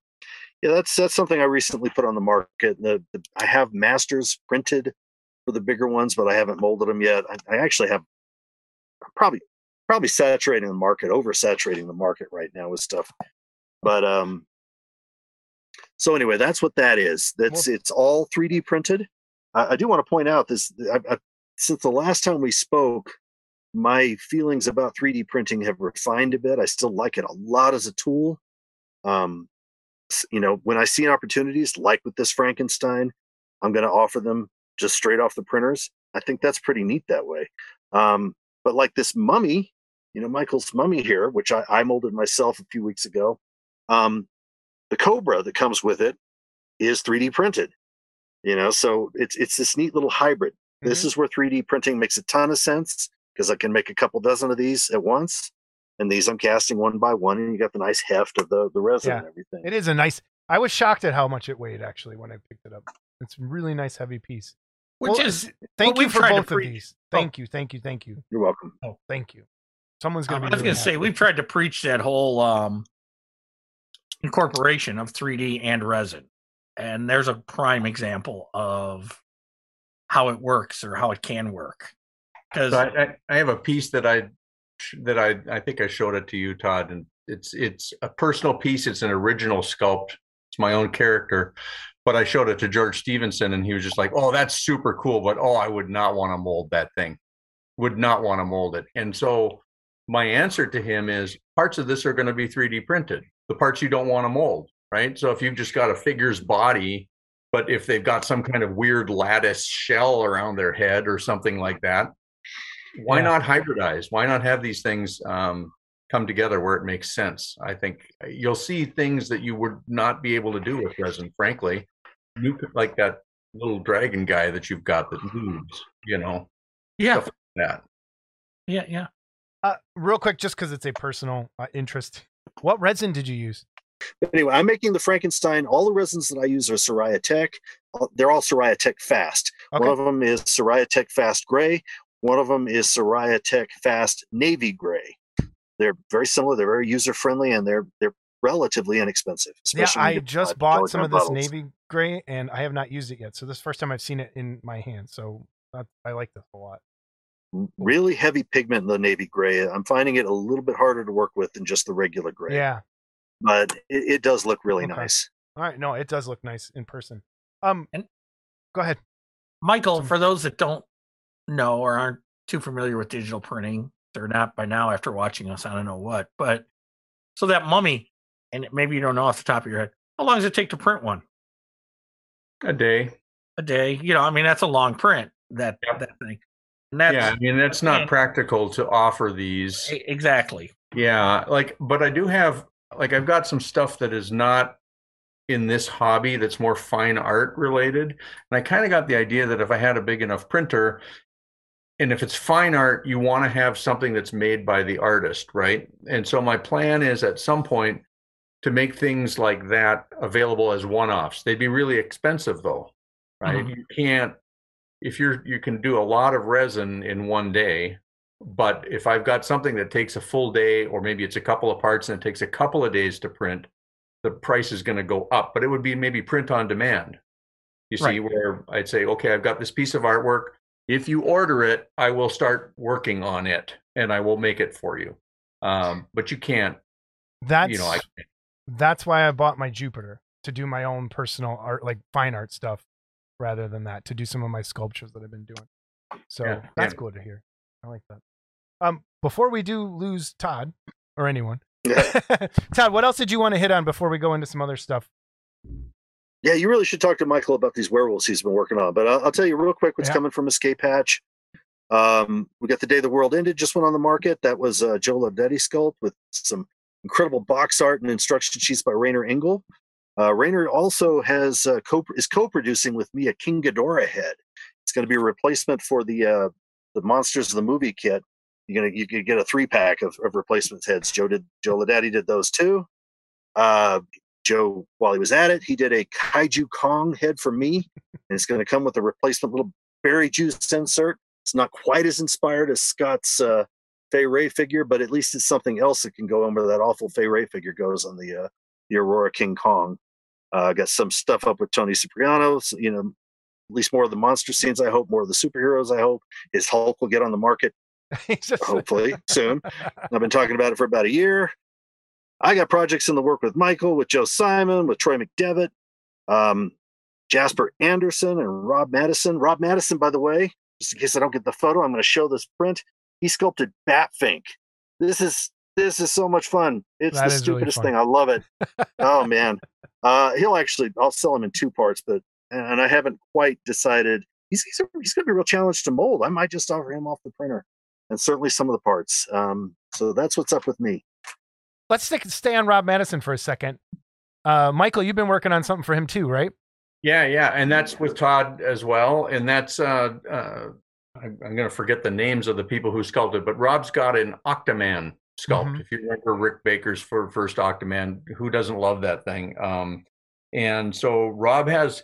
yeah, that's that's something I recently put on the market. The, the I have masters printed for the bigger ones, but I haven't molded them yet. I, I actually have probably probably saturating the market, oversaturating the market right now with stuff. But um, so anyway, that's what that is. That's it's all 3D printed. I, I do want to point out this. I, I, since the last time we spoke, my feelings about 3D printing have refined a bit. I still like it a lot as a tool. Um, you know, when I see opportunities like with this Frankenstein, I'm going to offer them just straight off the printers. I think that's pretty neat that way. Um, but like this mummy, you know, Michael's mummy here, which I, I molded myself a few weeks ago. Um, the Cobra that comes with it is 3D printed. You know, so it's it's this neat little hybrid. This Mhm. is where 3D printing makes a ton of sense because I can make a couple dozen of these at once. And these I'm casting one by one, and you got the nice heft of the the resin Yeah. and everything. It is a nice. I was shocked at how much it weighed actually when I picked it up. It's a really nice heavy piece. Which Well, is, Thank Well, you for both of preach- these. Oh. Thank you, thank you, thank you. You're welcome. Oh, thank you. Someone's gonna be. I was be. going really to say, we've tried to preach that whole um, incorporation of 3D and resin. And there's a prime example of how it works or how it can work. Because So I, I, I have a piece that I that I I think I showed it to you, Todd, and it's it's a personal piece. It's an original sculpt. It's my own character, but I showed it to George Stevenson, and he was just like, "Oh, that's super cool," but oh, I would not want to mold that thing. Would not want to mold it. And so my answer to him is parts of this are going to be 3D printed. The parts you don't want to mold, right? So if you've just got a figure's body, but if they've got some kind of weird lattice shell around their head or something like that, why Yeah. not hybridize? Why not have these things um, come together where it makes sense? I think you'll see things that you would not be able to do with resin, frankly. You could, like that little dragon guy that you've got that moves, you know, yeah, stuff like that. yeah, yeah. Uh, real quick, just because it's a personal uh, interest. What resin did you use? But anyway, I'm making the Frankenstein. All the resins that I use are Siraya Tech. Uh, They're all Siraya Tech Fast. Okay. One of them is Siraya Tech Fast Gray. One of them is Siraya Tech Fast Navy Gray. They're very similar. They're very user friendly, and they're they're relatively inexpensive. Yeah, I just bought some of this bottles. navy gray, and I have not used it yet. So this is the first time I've seen it in my hand. So that, I like this a lot. Really heavy pigment in the navy gray. I'm finding it a little bit harder to work with than just the regular gray. Yeah. But it, it does look really Okay. nice. All right. No, it does look nice in person. Um, And- go ahead. Michael, Some- for those that don't know or aren't too familiar with digital printing, they're not by now after watching us. I don't know what, but so that mummy, and maybe you don't know off the top of your head, how long does it take to print one? A day. A day. You know, I mean, that's a long print. That Yep. that thing. And that's yeah, I mean, that's not and- practical to offer these. exactly. Yeah, like, but I do have, like, I've got some stuff that is not in this hobby that's more fine art related. And I kind of got the idea that if I had a big enough printer, and if it's fine art, you want to have something that's made by the artist, right? And so my plan is at some point to make things like that available as one offs. They'd be really expensive though, right? Mhm. You can't, if you're, you can do a lot of resin in one day, but if I've got something that takes a full day, or maybe it's a couple of parts and it takes a couple of days to print, the price is going to go up. But it would be maybe print on demand. You see, Right. where I'd say, okay, I've got this piece of artwork. If you order it, I will start working on it and I will make it for you. Um, but you can't, That's you know, I, that's why I bought my Jupiter to do my own personal art, like fine art stuff, rather than that to do some of my sculptures that I've been doing. So Yeah, that's yeah. cool to hear. I like that. Um, before we do lose Todd or anyone, Todd, what else did you want to hit on before we go into some other stuff? Yeah, you really should talk to Michael about these werewolves he's been working on. But I'll, I'll tell you real quick what's Yeah. coming from Escape Hatch. Um, we got the day the world ended just went on the market. That was uh, Joe Laudati sculpt with some incredible box art and instruction sheets by Rainer Engel. Uh, Rainer also has uh, co- is co-producing with me a King Ghidorah head. It's going to be a replacement for the uh, the Monsters of the Movie kit. You're gonna you could get a three pack of, of replacement heads. Joe did Joe Laudati did those too. Uh, Joe, while he was at it, he did a Kaiju Kong head for me, and it's going to come with a replacement little berry juice insert. It's not quite as inspired as Scott's uh, Fay Wray figure, but at least it's something else that can go on where that awful Fay Wray figure goes on the uh, the Aurora King Kong. Uh, got some stuff up with Tony Cipriano. you know, at least more of the monster scenes. I hope more of the superheroes. I hope his Hulk will get on the market hopefully soon. I've been talking about it for about a year. I got projects in the work with Michael, with Joe Simon, with Troy McDevitt, um, Jasper Anderson, and Rob Madison. Rob Madison, by the way, just in case I don't get the photo, I'm going to show this print. He sculpted Batfink. This is this is so much fun. It's That the is really stupidest thing. I love it. oh man, uh, he'll actually. I'll sell him in two parts, but and I haven't quite decided. He's he's, a, he's going to be a real challenge to mold. I might just offer him off the printer, and certainly some of the parts. Um, so that's what's up with me. Let's stick, stay on Rob Madison for a second. Uh, Michael, you've been working on something for him too, right? Yeah, yeah, and that's with Todd as well, and that's uh, uh, I'm, I'm going to forget the names of the people who sculpted, but Rob's got an Octoman sculpt. Mhm. If you remember Rick Baker's for first Octoman, who doesn't love that thing? Um, and so Rob has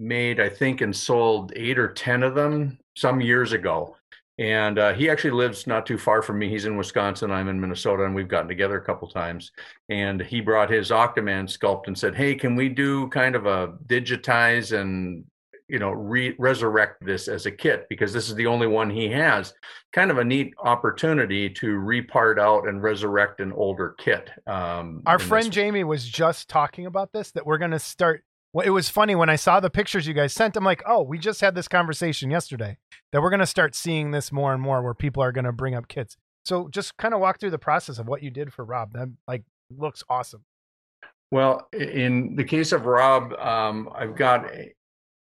made, I think, and sold eight or ten of them some years ago. And uh, he actually lives not too far from me. He's in Wisconsin. I'm in Minnesota, and we've gotten together a couple times. And he brought his Octoman sculpt and said, "Hey, can we do kind of a digitize and you know re- resurrect this as a kit because this is the only one he has." Kind of a neat opportunity to repart out and resurrect an older kit. Um, Our in this friend Jamie was just talking about this that we're going to start. Well, it was funny when I saw the pictures you guys sent. I'm like, oh, we just had this conversation yesterday that we're going to start seeing this more and more where people are going to bring up kits. So just kind of walk through the process of what you did for Rob. That like looks awesome. Well, in the case of Rob, um, I've got, a-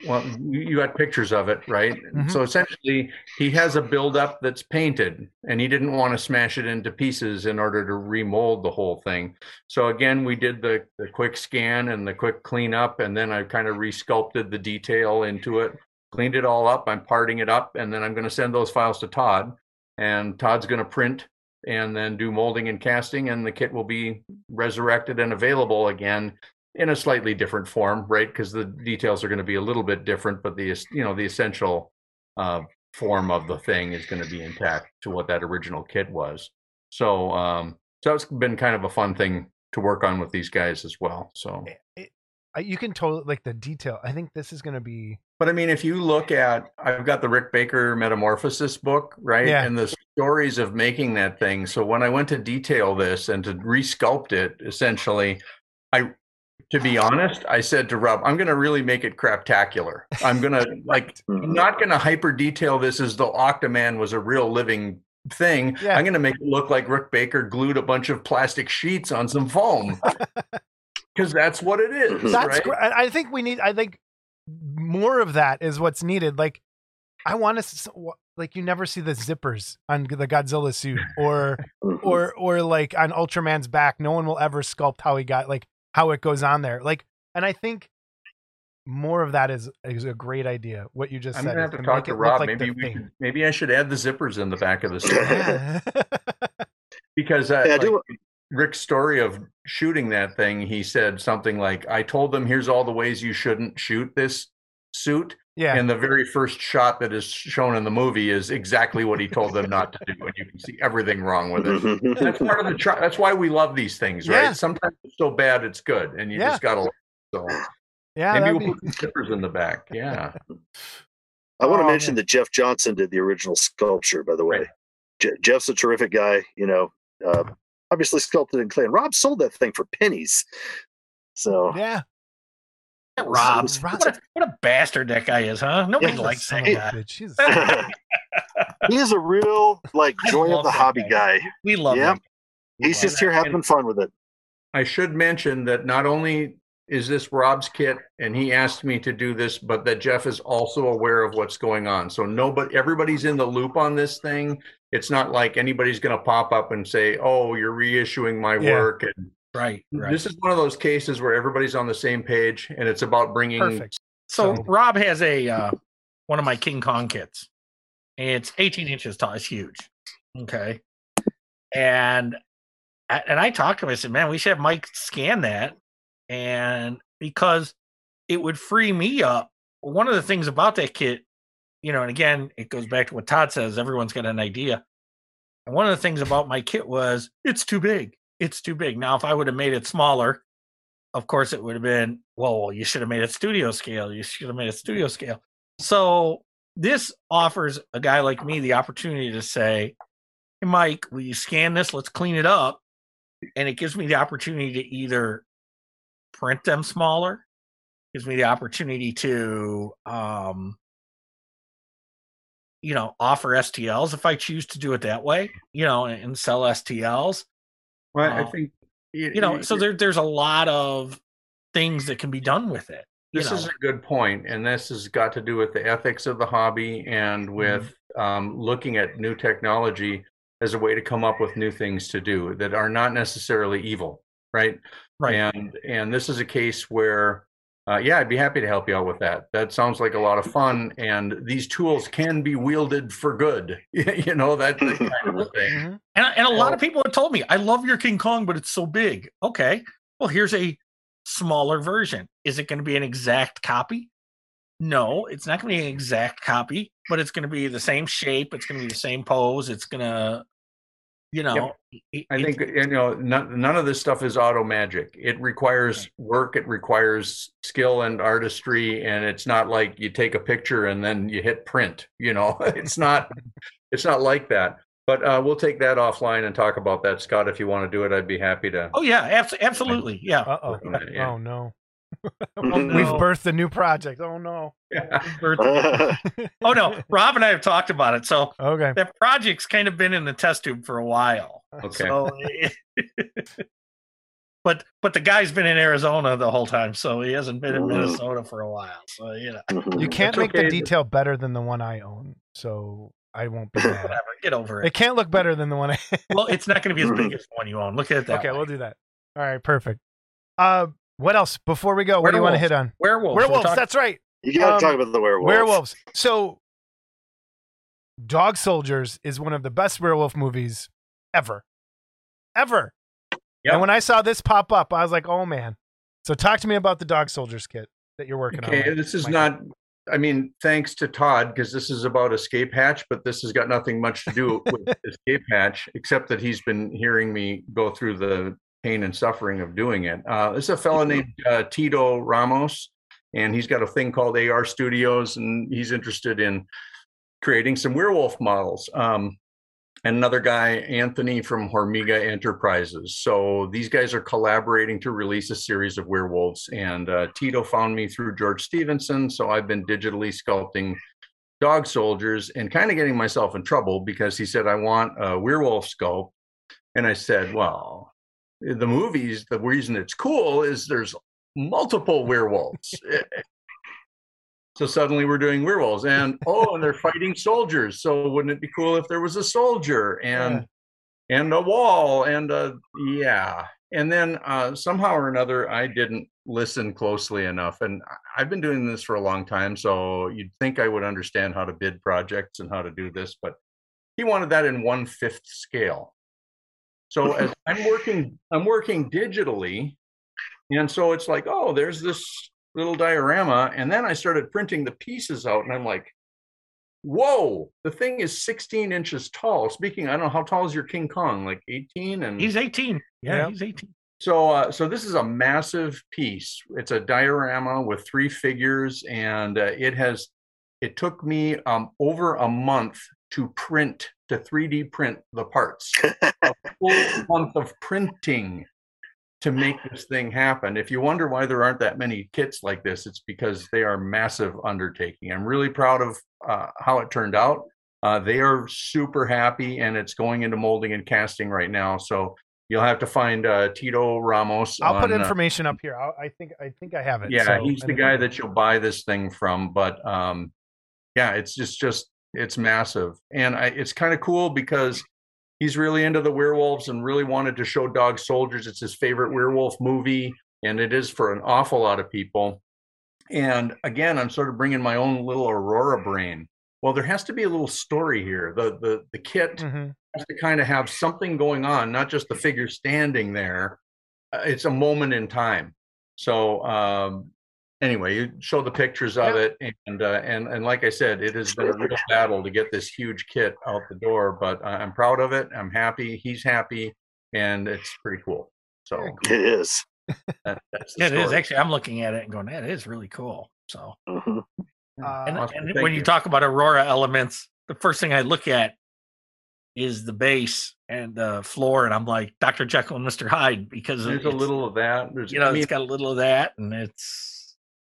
well, you got pictures of it, right? Mhm. So essentially, he has a buildup that's painted, and he didn't want to smash it into pieces in order to remold the whole thing. So again, we did the, the quick scan and the quick cleanup, and then I kind of resculpted the detail into it, cleaned it all up. I'm parting it up, and then I'm going to send those files to Todd, and Todd's going to print and then do molding and casting, and the kit will be resurrected and available again in a slightly different form, right? Because the details are going to be a little bit different, but the you know the essential uh, form of the thing is going to be intact to what that original kit was. So, um, so it's been kind of a fun thing to work on with these guys as well. So, It- it- you can totally like the detail. I think this is going to be but I mean, if you look at, I've got the Rick Baker Metamorphosis book, right? Yeah. And the stories of making that thing. So when I went to detail this and to resculpt it, essentially, I, to be honest, I said to Rob, I'm going to really make it craptacular. I'm going to like, I'm Mhm. not going to hyper detail this as though Octoman was a real living thing. Yeah. I'm going to make it look like Rick Baker glued a bunch of plastic sheets on some foam. Because that's what it is. That's right? great. I I think we need. I think more of that is what's needed. Like, I want to like you never see the zippers on the Godzilla suit, or Mhm. or or like on Ultraman's back. No one will ever sculpt how he got like how it goes on there. Like, and I think more of that is is a great idea. What you just I'm said. gonna have to talk to Rob. like maybe we thing. should, maybe I should add the zippers in the back of the suit because uh, Yeah, like, do- Rick's story of shooting that thing, he said something like, "I told them here's all the ways you shouldn't shoot this suit, Yeah. And the very first shot that is shown in the movie is exactly what he told them not to do, and you can see everything wrong with it. And that's part of the. Tr- that's why we love these things, right? Yeah. Sometimes it's so bad it's good, and you Yeah. just gotta. So yeah. maybe that'd we'll be- put some stickers in the back. Yeah. I want to Oh, mention man. that Jeff Johnson did the original sculpture, by the way. Right. Je- Jeff's a terrific guy, you know, uh, obviously sculpted in clay. And Rob sold that thing for pennies. So, yeah. Rob, Rob- what a, what a bastard that guy is, huh? Nobody Yeah, likes Son that guy. bitch. He's- he is a real, like, joy of the hobby guy. guy. We love Yep. him. He's just here And- having fun with it. I should mention that not only is this Rob's kit and he asked me to do this, but that Jeff is also aware of what's going on. So nobody everybody's in the loop on this thing. It's not like anybody's going to pop up and say, "Oh, you're reissuing my Yeah. work." And Right, right. this is one of those cases where everybody's on the same page and it's about bringing Perfect. So So- Rob has a uh, one of my King Kong kits. It's 18 inches tall. It's huge. Okay, and and I talked to him. I said, "Man, we should have Mike scan that," and because it would free me up. One of the things about that kit, you know, and again, it goes back to what Todd says. Everyone's got an idea. And one of the things about my kit was it's too big. It's too big. Now, if I would have made it smaller, of course it would have been well you should have made it studio scale. You should have made it studio scale. So this offers a guy like me the opportunity to say hey mike will you scan this? Let's clean it up. And it gives me the opportunity to either print them smaller gives me the opportunity to um you know offer stls if i choose to do it that way you know and, and sell stls Well, I Uh, think you know so there, there's a lot of things that can be done with it This know. is a good point, and this has got to do with the ethics of the hobby and with um, looking at new technology as a way to come up with new things to do that are not necessarily evil, right? Right. And and this is a case where, uh, yeah, I'd be happy to help you out with that. That sounds like a lot of fun, and these tools can be wielded for good. you know that, that kind of a thing. Mhm. And, and a lot of people have told me, I love your King Kong, but it's so big. Okay. Well, here's a smaller version. Is it going to be an exact copy? No, it's not going to be an exact copy, but it's going to be the same shape. It's going to be the same pose. It's going to, you know, it- I think you know none, none of this stuff is auto magic. It requires work. It requires skill and artistry, and it's not like you take a picture and then you hit print. You know, it's not. It's not like that. But uh, we'll take that offline and talk about that, Scott. If you want to do it, I'd be happy to. oh, yeah, abs- absolutely. Yeah. Uh-oh. work on that, yeah. Oh no. Oh, We've no. birthed a new project. Oh no. oh, no. Rob and I have talked about it. So Okay. that project's kind of been in the test tube for a while. Okay. So, but but the guy's been in Arizona the whole time, so he hasn't been in Mm. Minnesota for a while. So you know, You can't That's make okay. the detail better than the one I own, so I won't be mad. whatever, get over It it. can't look better than the one I. Well, it's not going to be as big as the one you own. Look at it that okay, way. we'll do that. All right, perfect. Uh, what else before we go? What do you want to hit on? Werewolves. Werewolves. talking- That's right. you got to Um, talk about the werewolves. Werewolves. So, Dog Soldiers is one of the best werewolf movies ever, ever. Yep. And when I saw this pop up, I was like, "Oh man!" So, talk to me about the Dog Soldiers kit that you're working on. Okay, this is Mike. not. I mean, thanks to Todd because this is about Escape Hatch, but this has got nothing much to do with Escape Hatch, except that he's been hearing me go through the pain and suffering of doing it. Uh, this is a fellow named uh, Tito Ramos, and he's got a thing called AR Studios, and he's interested in creating some werewolf models. Um, and another guy, Anthony from Hormiga Enterprises. So these guys are collaborating to release a series of werewolves. And uh, Tito found me through George Stevenson. So I've been digitally sculpting dog soldiers and kind of getting myself in trouble because he said, I want a werewolf sculpt. And I said, well, the movies, the reason it's cool is there's multiple werewolves. So suddenly we're doing werewolves, and oh, and they're fighting soldiers. So wouldn't it be cool if there was a soldier and and a wall and a yeah? And then uh, somehow or another, I didn't listen closely enough, and I've been doing this for a long time. So you'd think I would understand how to bid projects and how to do this, but he wanted that in one fifth scale. So as I'm working, I'm working digitally, and so it's like, oh, there's this little diorama. And then I started printing the pieces out, and I'm like, whoa, the thing is 16 inches tall. Speaking, I don't know how tall is your King Kong, like 18, and He's 18. Yeah, Yeah. he's 18. so, uh, so this is a massive piece. It's a diorama with three figures, and uh, it has. It took me um, over a month to print to 3D print the parts. a full month of printing to make this thing happen. If you wonder why there aren't that many kits like this, it's because they are massive undertaking. I'm really proud of uh, how it turned out. Uh, they are super happy, and it's going into molding and casting right now. So you'll have to find uh, Tito Ramos. I'll put on, uh, information up here. I'll, I think I think I have it. yeah, so he's the guy that you'll buy this thing from. But um, yeah, it's just just it's massive, and I, it's kind of cool because he's really into the werewolves and really wanted to show Dog Soldiers. It's his favorite werewolf movie, and it is for an awful lot of people. And again, I'm sort of bringing my own little Aurora brain. Well, there has to be a little story here. The the the kit Mhm. has to kind of have something going on, not just the figure standing there. Uh, it's a moment in time. So um, anyway, you show the pictures of it, and uh, and and like I said, it has been a real battle to get this huge kit out the door. But I- I'm proud of it. I'm happy. He's happy, and it's pretty cool. So Very it is. That, that's yeah, it is. Actually, I'm looking at it and going, that is really cool. So, Mhm. Uh, and, Awesome. and when you. you. talk about Aurora elements, the first thing I look at is the base and the floor, and I'm like Dr. Jekyll and Mr. Hyde because There's a little of that. There's, you know, I mean, it's got a little of that, and it's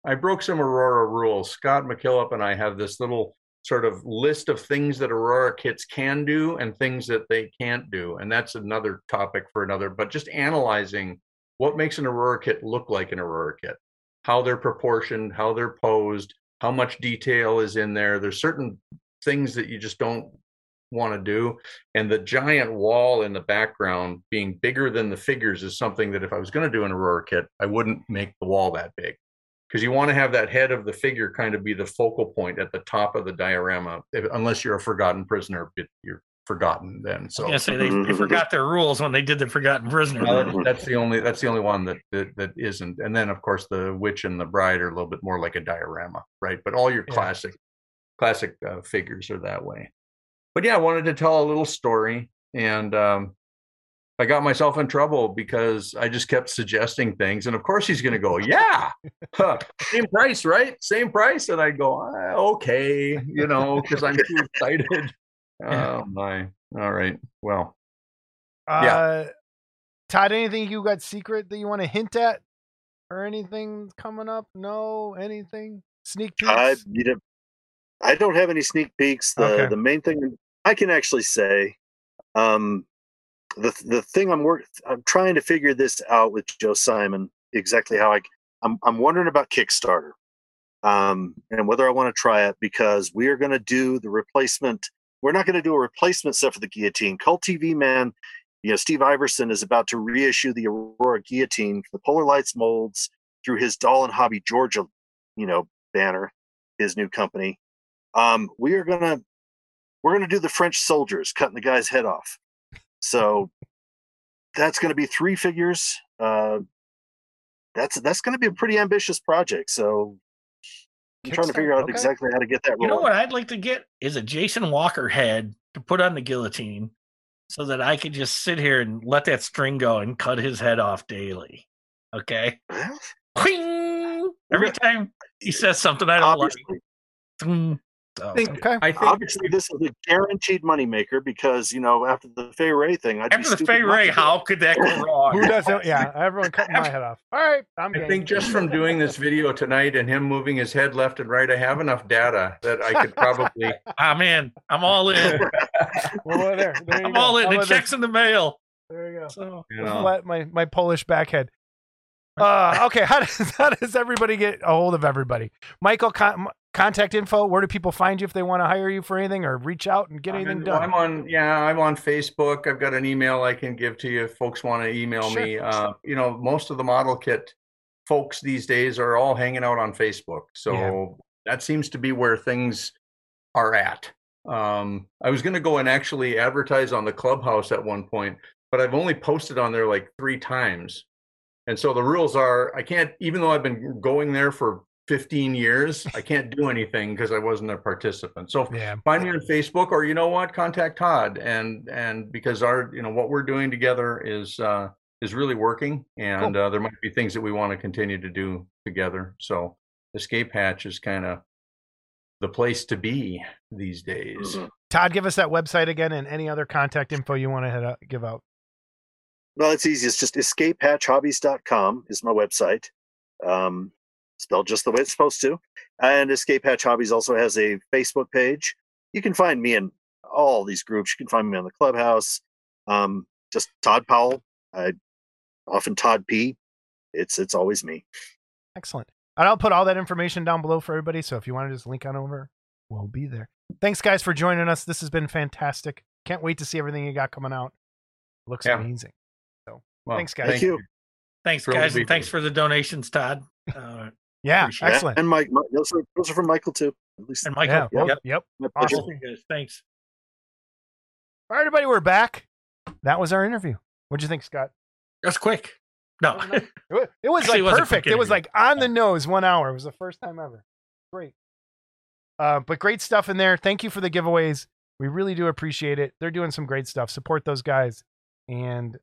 I broke some Aurora rules. Scott McKillop and I have this little sort of list of things that Aurora kits can do and things that they can't do. And that's another topic for another, but just analyzing what makes an Aurora kit look like an Aurora kit, how they're proportioned, how they're posed, how much detail is in there. There's certain things that you just don't want to do. And the giant wall in the background being bigger than the figures is something that if I was going to do an Aurora kit, I wouldn't make the wall that big because you want to have that head of the figure kind of be the focal point at the top of the diorama, if, unless you're a forgotten prisoner, but you're forgotten then. So I was gonna say they, they forgot their rules when they did the Forgotten Prisoner. uh, that's the only that's the only one that, that that isn't. And then of course the witch and the bride are a little bit more like a diorama, right? But all your Yeah. classic classic uh, figures are that way. But yeah, I wanted to tell a little story, and um, I got myself in trouble because I just kept suggesting things, and of course he's going to go, yeah, huh, same price, right? Same price, and I go, "Ah, okay, you know, because I'm too excited. Oh my! All right, well. Uh, Yeah. Todd, anything you got secret that you want to hint at, or anything coming up? No, anything sneak peeks. I you know, I don't have any sneak peeks. The Okay. the main thing I can actually say, um, the the thing I'm work I'm trying to figure this out with Joe Simon exactly how I I'm I'm wondering about Kickstarter, um, and whether I want to try it because we are going to do the replacement. We're not going to do a replacement set for the guillotine. Cult TV man, you know, Steve Iverson is about to reissue the Aurora guillotine the Polar Lights molds through his Doll and Hobby Georgia, you know, banner, his new company. Um, we are gonna we're gonna do the French soldiers cutting the guy's head off. So that's gonna be three figures. Uh, that's that's gonna be a pretty ambitious project. So I'm trying to figure out okay. exactly how to get that You know what I'd like to get is a Jason Walker head to put on the guillotine so that I could just sit here and let that string go and cut his head off daily. Okay. Every time he says something I don't like. obviously, Thing. So, I think Okay. I think obviously this is a guaranteed moneymaker because you know after the Fay Wray thing, I'd be after the stupid Fay Wray, to do it. how could that go wrong? Who doesn't? Yeah, everyone cutting my head off. All right, I'm. I game. think just from doing this video tonight and him moving his head left and right, I have enough data that I could probably. I'm in. I'm all in. Well, well, there, there you I'm go. all in. How The about check's in the mail. There you go. So You know, Let my my Polish backhead. Uh, okay, how does how does everybody get a hold of everybody? Michael, con- contact info. Where do people find you if they want to hire you for anything or reach out and get I'm anything done? I'm on, yeah, I'm on Facebook. I've got an email I can give to you if folks want to email Sure. me. Uh, you know, most of the model kit folks these days are all hanging out on Facebook, so Yeah. that seems to be where things are at. Um, I was going to go and actually advertise on the clubhouse at one point, but I've only posted on there like three times. And so the rules are I can't, even though I've been going there for 15 years, I can't do anything because I wasn't a participant. So Yeah. find me on Facebook or you know what, contact Todd and and because our you know what we're doing together is uh is really working and uh, there might be things that we want to continue to do together. So Escape Hatch is kind of the place to be these days. Mhm. Todd, give us that website again and any other contact info you want to head out, give out. Well, it's easy. It's just escapehatchhobbies.com is my website. Um, spelled just the way it's supposed to. And Escape Hatch Hobbies also has a Facebook page. You can find me in all these groups. You can find me on the clubhouse. Um, just Todd Powell. I often Todd P. It's it's always me. Excellent. And I'll put all that information down below for everybody. So if you want to just link on over, we'll be there. Thanks, guys, for joining us. This has been fantastic. Can't wait to see everything you got coming out. Looks Yeah. amazing. Well, Thanks, guys. Thank you. Thanks, Thrilled guys, and thanks for the donations, Todd. Uh, Yeah, Appreciate it. excellent. And Mike, Mike those, are, those are from Michael too. At least and Michael, yeah, both- yep, yep. my. Awesome. both of you guys, thanks. All right, everybody, we're back. That was our interview. What'd you think, Scott? That's quick. No, It wa- It was like perfect. It was like on the nose, one hour. It was the first time ever. Great. Uh, but great stuff in there. Thank you for the giveaways. We really do appreciate it. They're doing some great stuff. Support those guys. And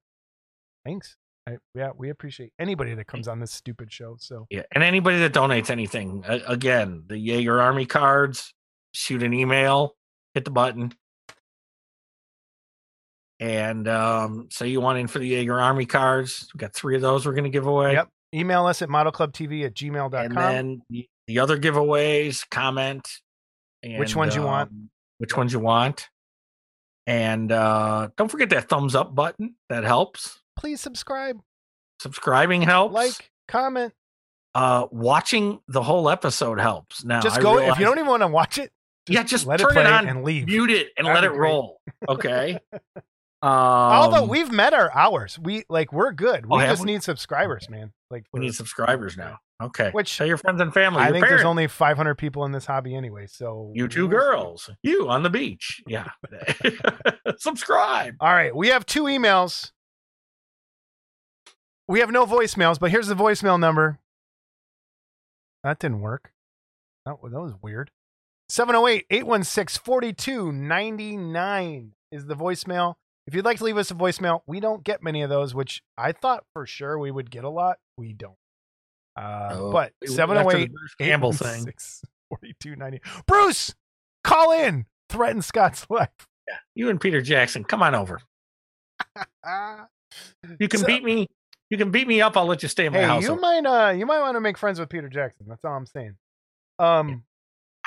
thanks. I, yeah, we appreciate anybody that comes on this stupid show. So yeah, and anybody that donates anything, uh, again, the Yagher Army cards, shoot an email, hit the button, and um, say you want in for the Yagher Army cards. We got three of those we're going to give away. Yep. email us at modelclubtv at gmail.com. and then the, the other giveaways, comment. Which and, ones you want. um, Which ones you want. And uh, don't forget that thumbs up button. That helps. Please subscribe, Subscribing helps. like, comment. uh, watching the whole episode helps. Now, Just I go. If you don't even want to watch it, yeah, just let turn it it on and leave. mute it, and That'd let it great. roll. Okay. um, Although we've met our hours, we like we're good. Oh, We have just we? need subscribers, man. Like we need subscribers now. Okay. Which tell your friends and family. I think there's only 500 people in this hobby anyway. So you two girls, you on the beach. Yeah. Subscribe. All right, we have two emails. We have no voicemails, but here's the voicemail number. That didn't work. That, that was weird. 708 816 4299 is the voicemail. If you'd like to leave us a voicemail, we don't get many of those, which I thought for sure we would get a lot. We don't. Uh, Oh, but 708 Bruce Campbell thing. 4290. Bruce, call in. Threaten Scott's life. Yeah, You and Peter Jackson, come on over. You can So- beat me. You can beat me up. I'll let you stay in my Hey, house. you might uh you might want to make friends with Peter Jackson. That's all I'm saying. Um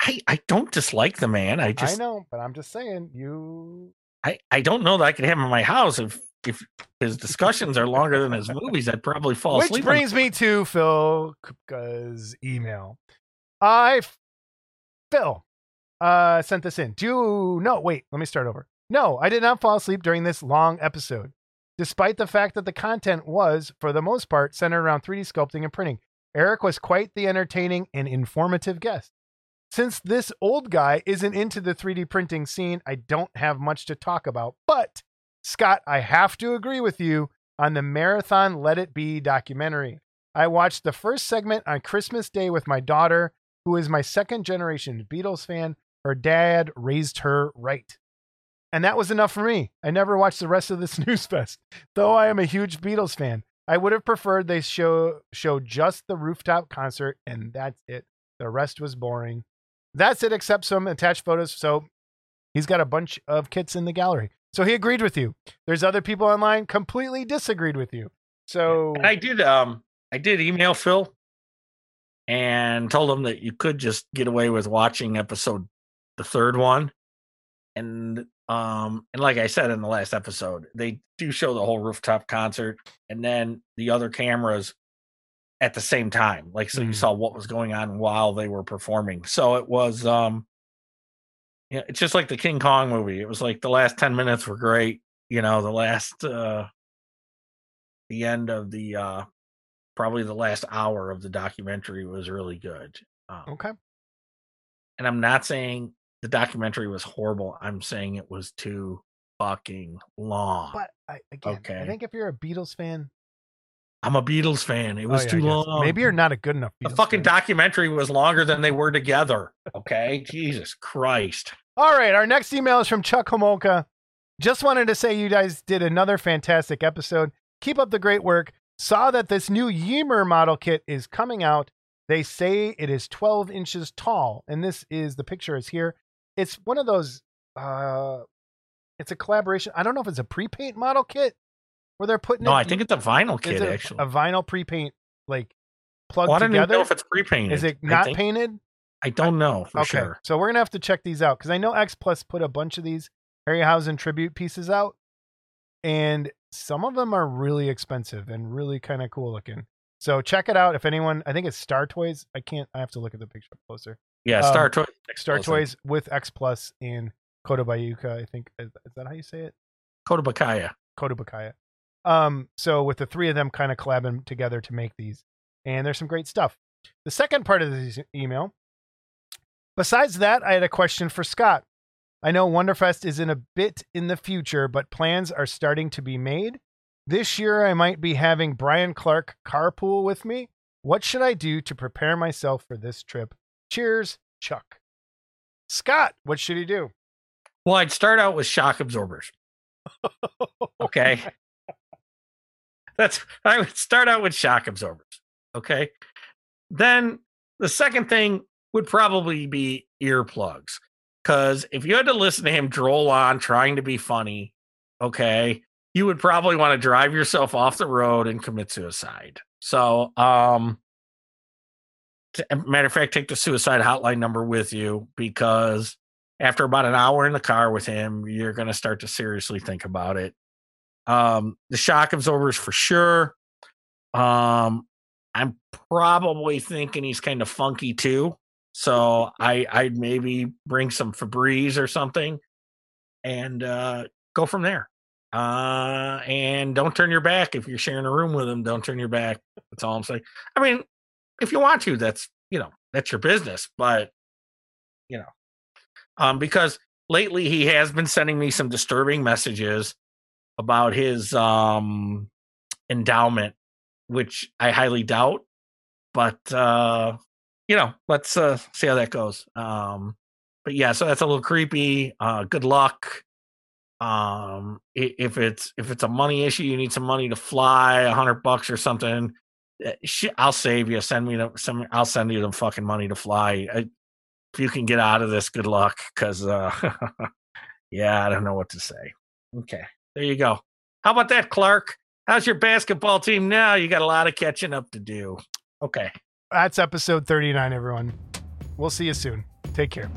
I, I don't dislike the man. I just, I know, but I'm just saying you I, I don't know that I could have him in my house if if his discussions are longer than his movies. I'd probably fall Which asleep. on brings me to Phil Kupka's email. I Phil uh sent this in. Do no wait, let me start over. No, I did not fall asleep during this long episode. Despite the fact that the content was, for the most part, centered around 3D sculpting and printing, Eric was quite the entertaining and informative guest. Since this old guy isn't into the 3D printing scene, I don't have much to talk about. But, Scott, I have to agree with you on the Marathon Let It Be documentary. I watched the first segment on Christmas Day with my daughter, who is my second generation Beatles fan. Her dad raised her right. And that was enough for me. I never watched the rest of this news fest. Though I am a huge Beatles fan, I would have preferred they show show just the rooftop concert and that's it. The rest was boring. That's it, except some attached photos. So he's got a bunch of kits in the gallery. So he agreed with you. There's other people online completely disagreed with you. So And I did um I did email Phil and told him that you could just get away with watching episode the third one. And um and like I said in the last episode, they do show the whole rooftop concert and then the other cameras at the same time. Like so you Mhm. saw what was going on while they were performing. So it was um yeah, it's just like the King Kong movie. It was like the last 10 minutes were great, you know, the last uh the end of the uh probably the last hour of the documentary was really good. Um, okay. and I'm not saying the documentary was horrible. I'm saying it was too fucking long. But I, again, I think if you're a Beatles fan, I'm a Beatles fan. It Oh, was yeah, too long. Maybe you're not a good enough. the fucking fan. documentary was longer than they were together. Okay, Jesus Christ. All right, our next email is from Chuck Homolka. Just wanted to say you guys did another fantastic episode. Keep up the great work. Saw that this new Ymir model kit is coming out. They say it is 12 inches tall, and this is the picture is here. It's one of those. Uh, it's a collaboration. I don't know if it's a pre-paint model kit where they're putting. No, it, I think it's a vinyl kit it actually. a vinyl pre-paint like plugged Well, I don't even together. know if it's pre-painted. is it not think- painted? I don't know for okay, sure. so we're gonna have to check these out because I know X Plus put a bunch of these Harryhausen tribute pieces out, and some of them are really expensive and really kind of cool looking. So check it out if anyone. I think it's Star Toys. I can't. I have to look at the picture closer. Yeah, um, Star Toys. Star Awesome. Toys with X Plus in Kotobayuka. I think is, is that how you say it? Kodabakaya. Kotobakaya. Um, so with the three of them kind of collabing together to make these, and there's some great stuff. The second part of this email. Besides that, I had a question for Scott. I know Wonderfest is in a bit in the future, but plans are starting to be made. This year, I might be having Brian Clark carpool with me. What should I do to prepare myself for this trip? Cheers, Chuck. Scott, what should he do? Well, I'd start out with shock absorbers. Okay. That's I would start out with shock absorbers. Okay. Then the second thing would probably be earplugs. Cause if you had to listen to him droll on trying to be funny, okay, you would probably want to drive yourself off the road and commit suicide. So um matter of fact, take the suicide hotline number with you because after about an hour in the car with him, you're going to start to seriously think about it. Um, the shock absorbers for sure. Um, I'm probably thinking he's kind of funky too. So I I'd maybe bring some Febreze or something and uh, go from there. Uh, and don't turn your back if you're sharing a room with him. Don't turn your back. That's all I'm saying. I mean, if you want to, that's you know that's your business. But you know, um, because lately he has been sending me some disturbing messages about his um endowment, which I highly doubt. But uh, you know, let's uh see how that goes. Um, but yeah, so that's a little creepy. Uh, good luck. Um, if it's if it's a money issue, you need some money to fly, a hundred bucks or something. Uh, I'll save you. Send me some. I'll send you the fucking money to fly. I, if you can get out of this, good luck. Because uh, yeah, I don't know what to say. Okay, there you go. How about that, Clark? How's your basketball team now? You got a lot of catching up to do. Okay. That's episode 39, everyone. We'll see you soon. Take care.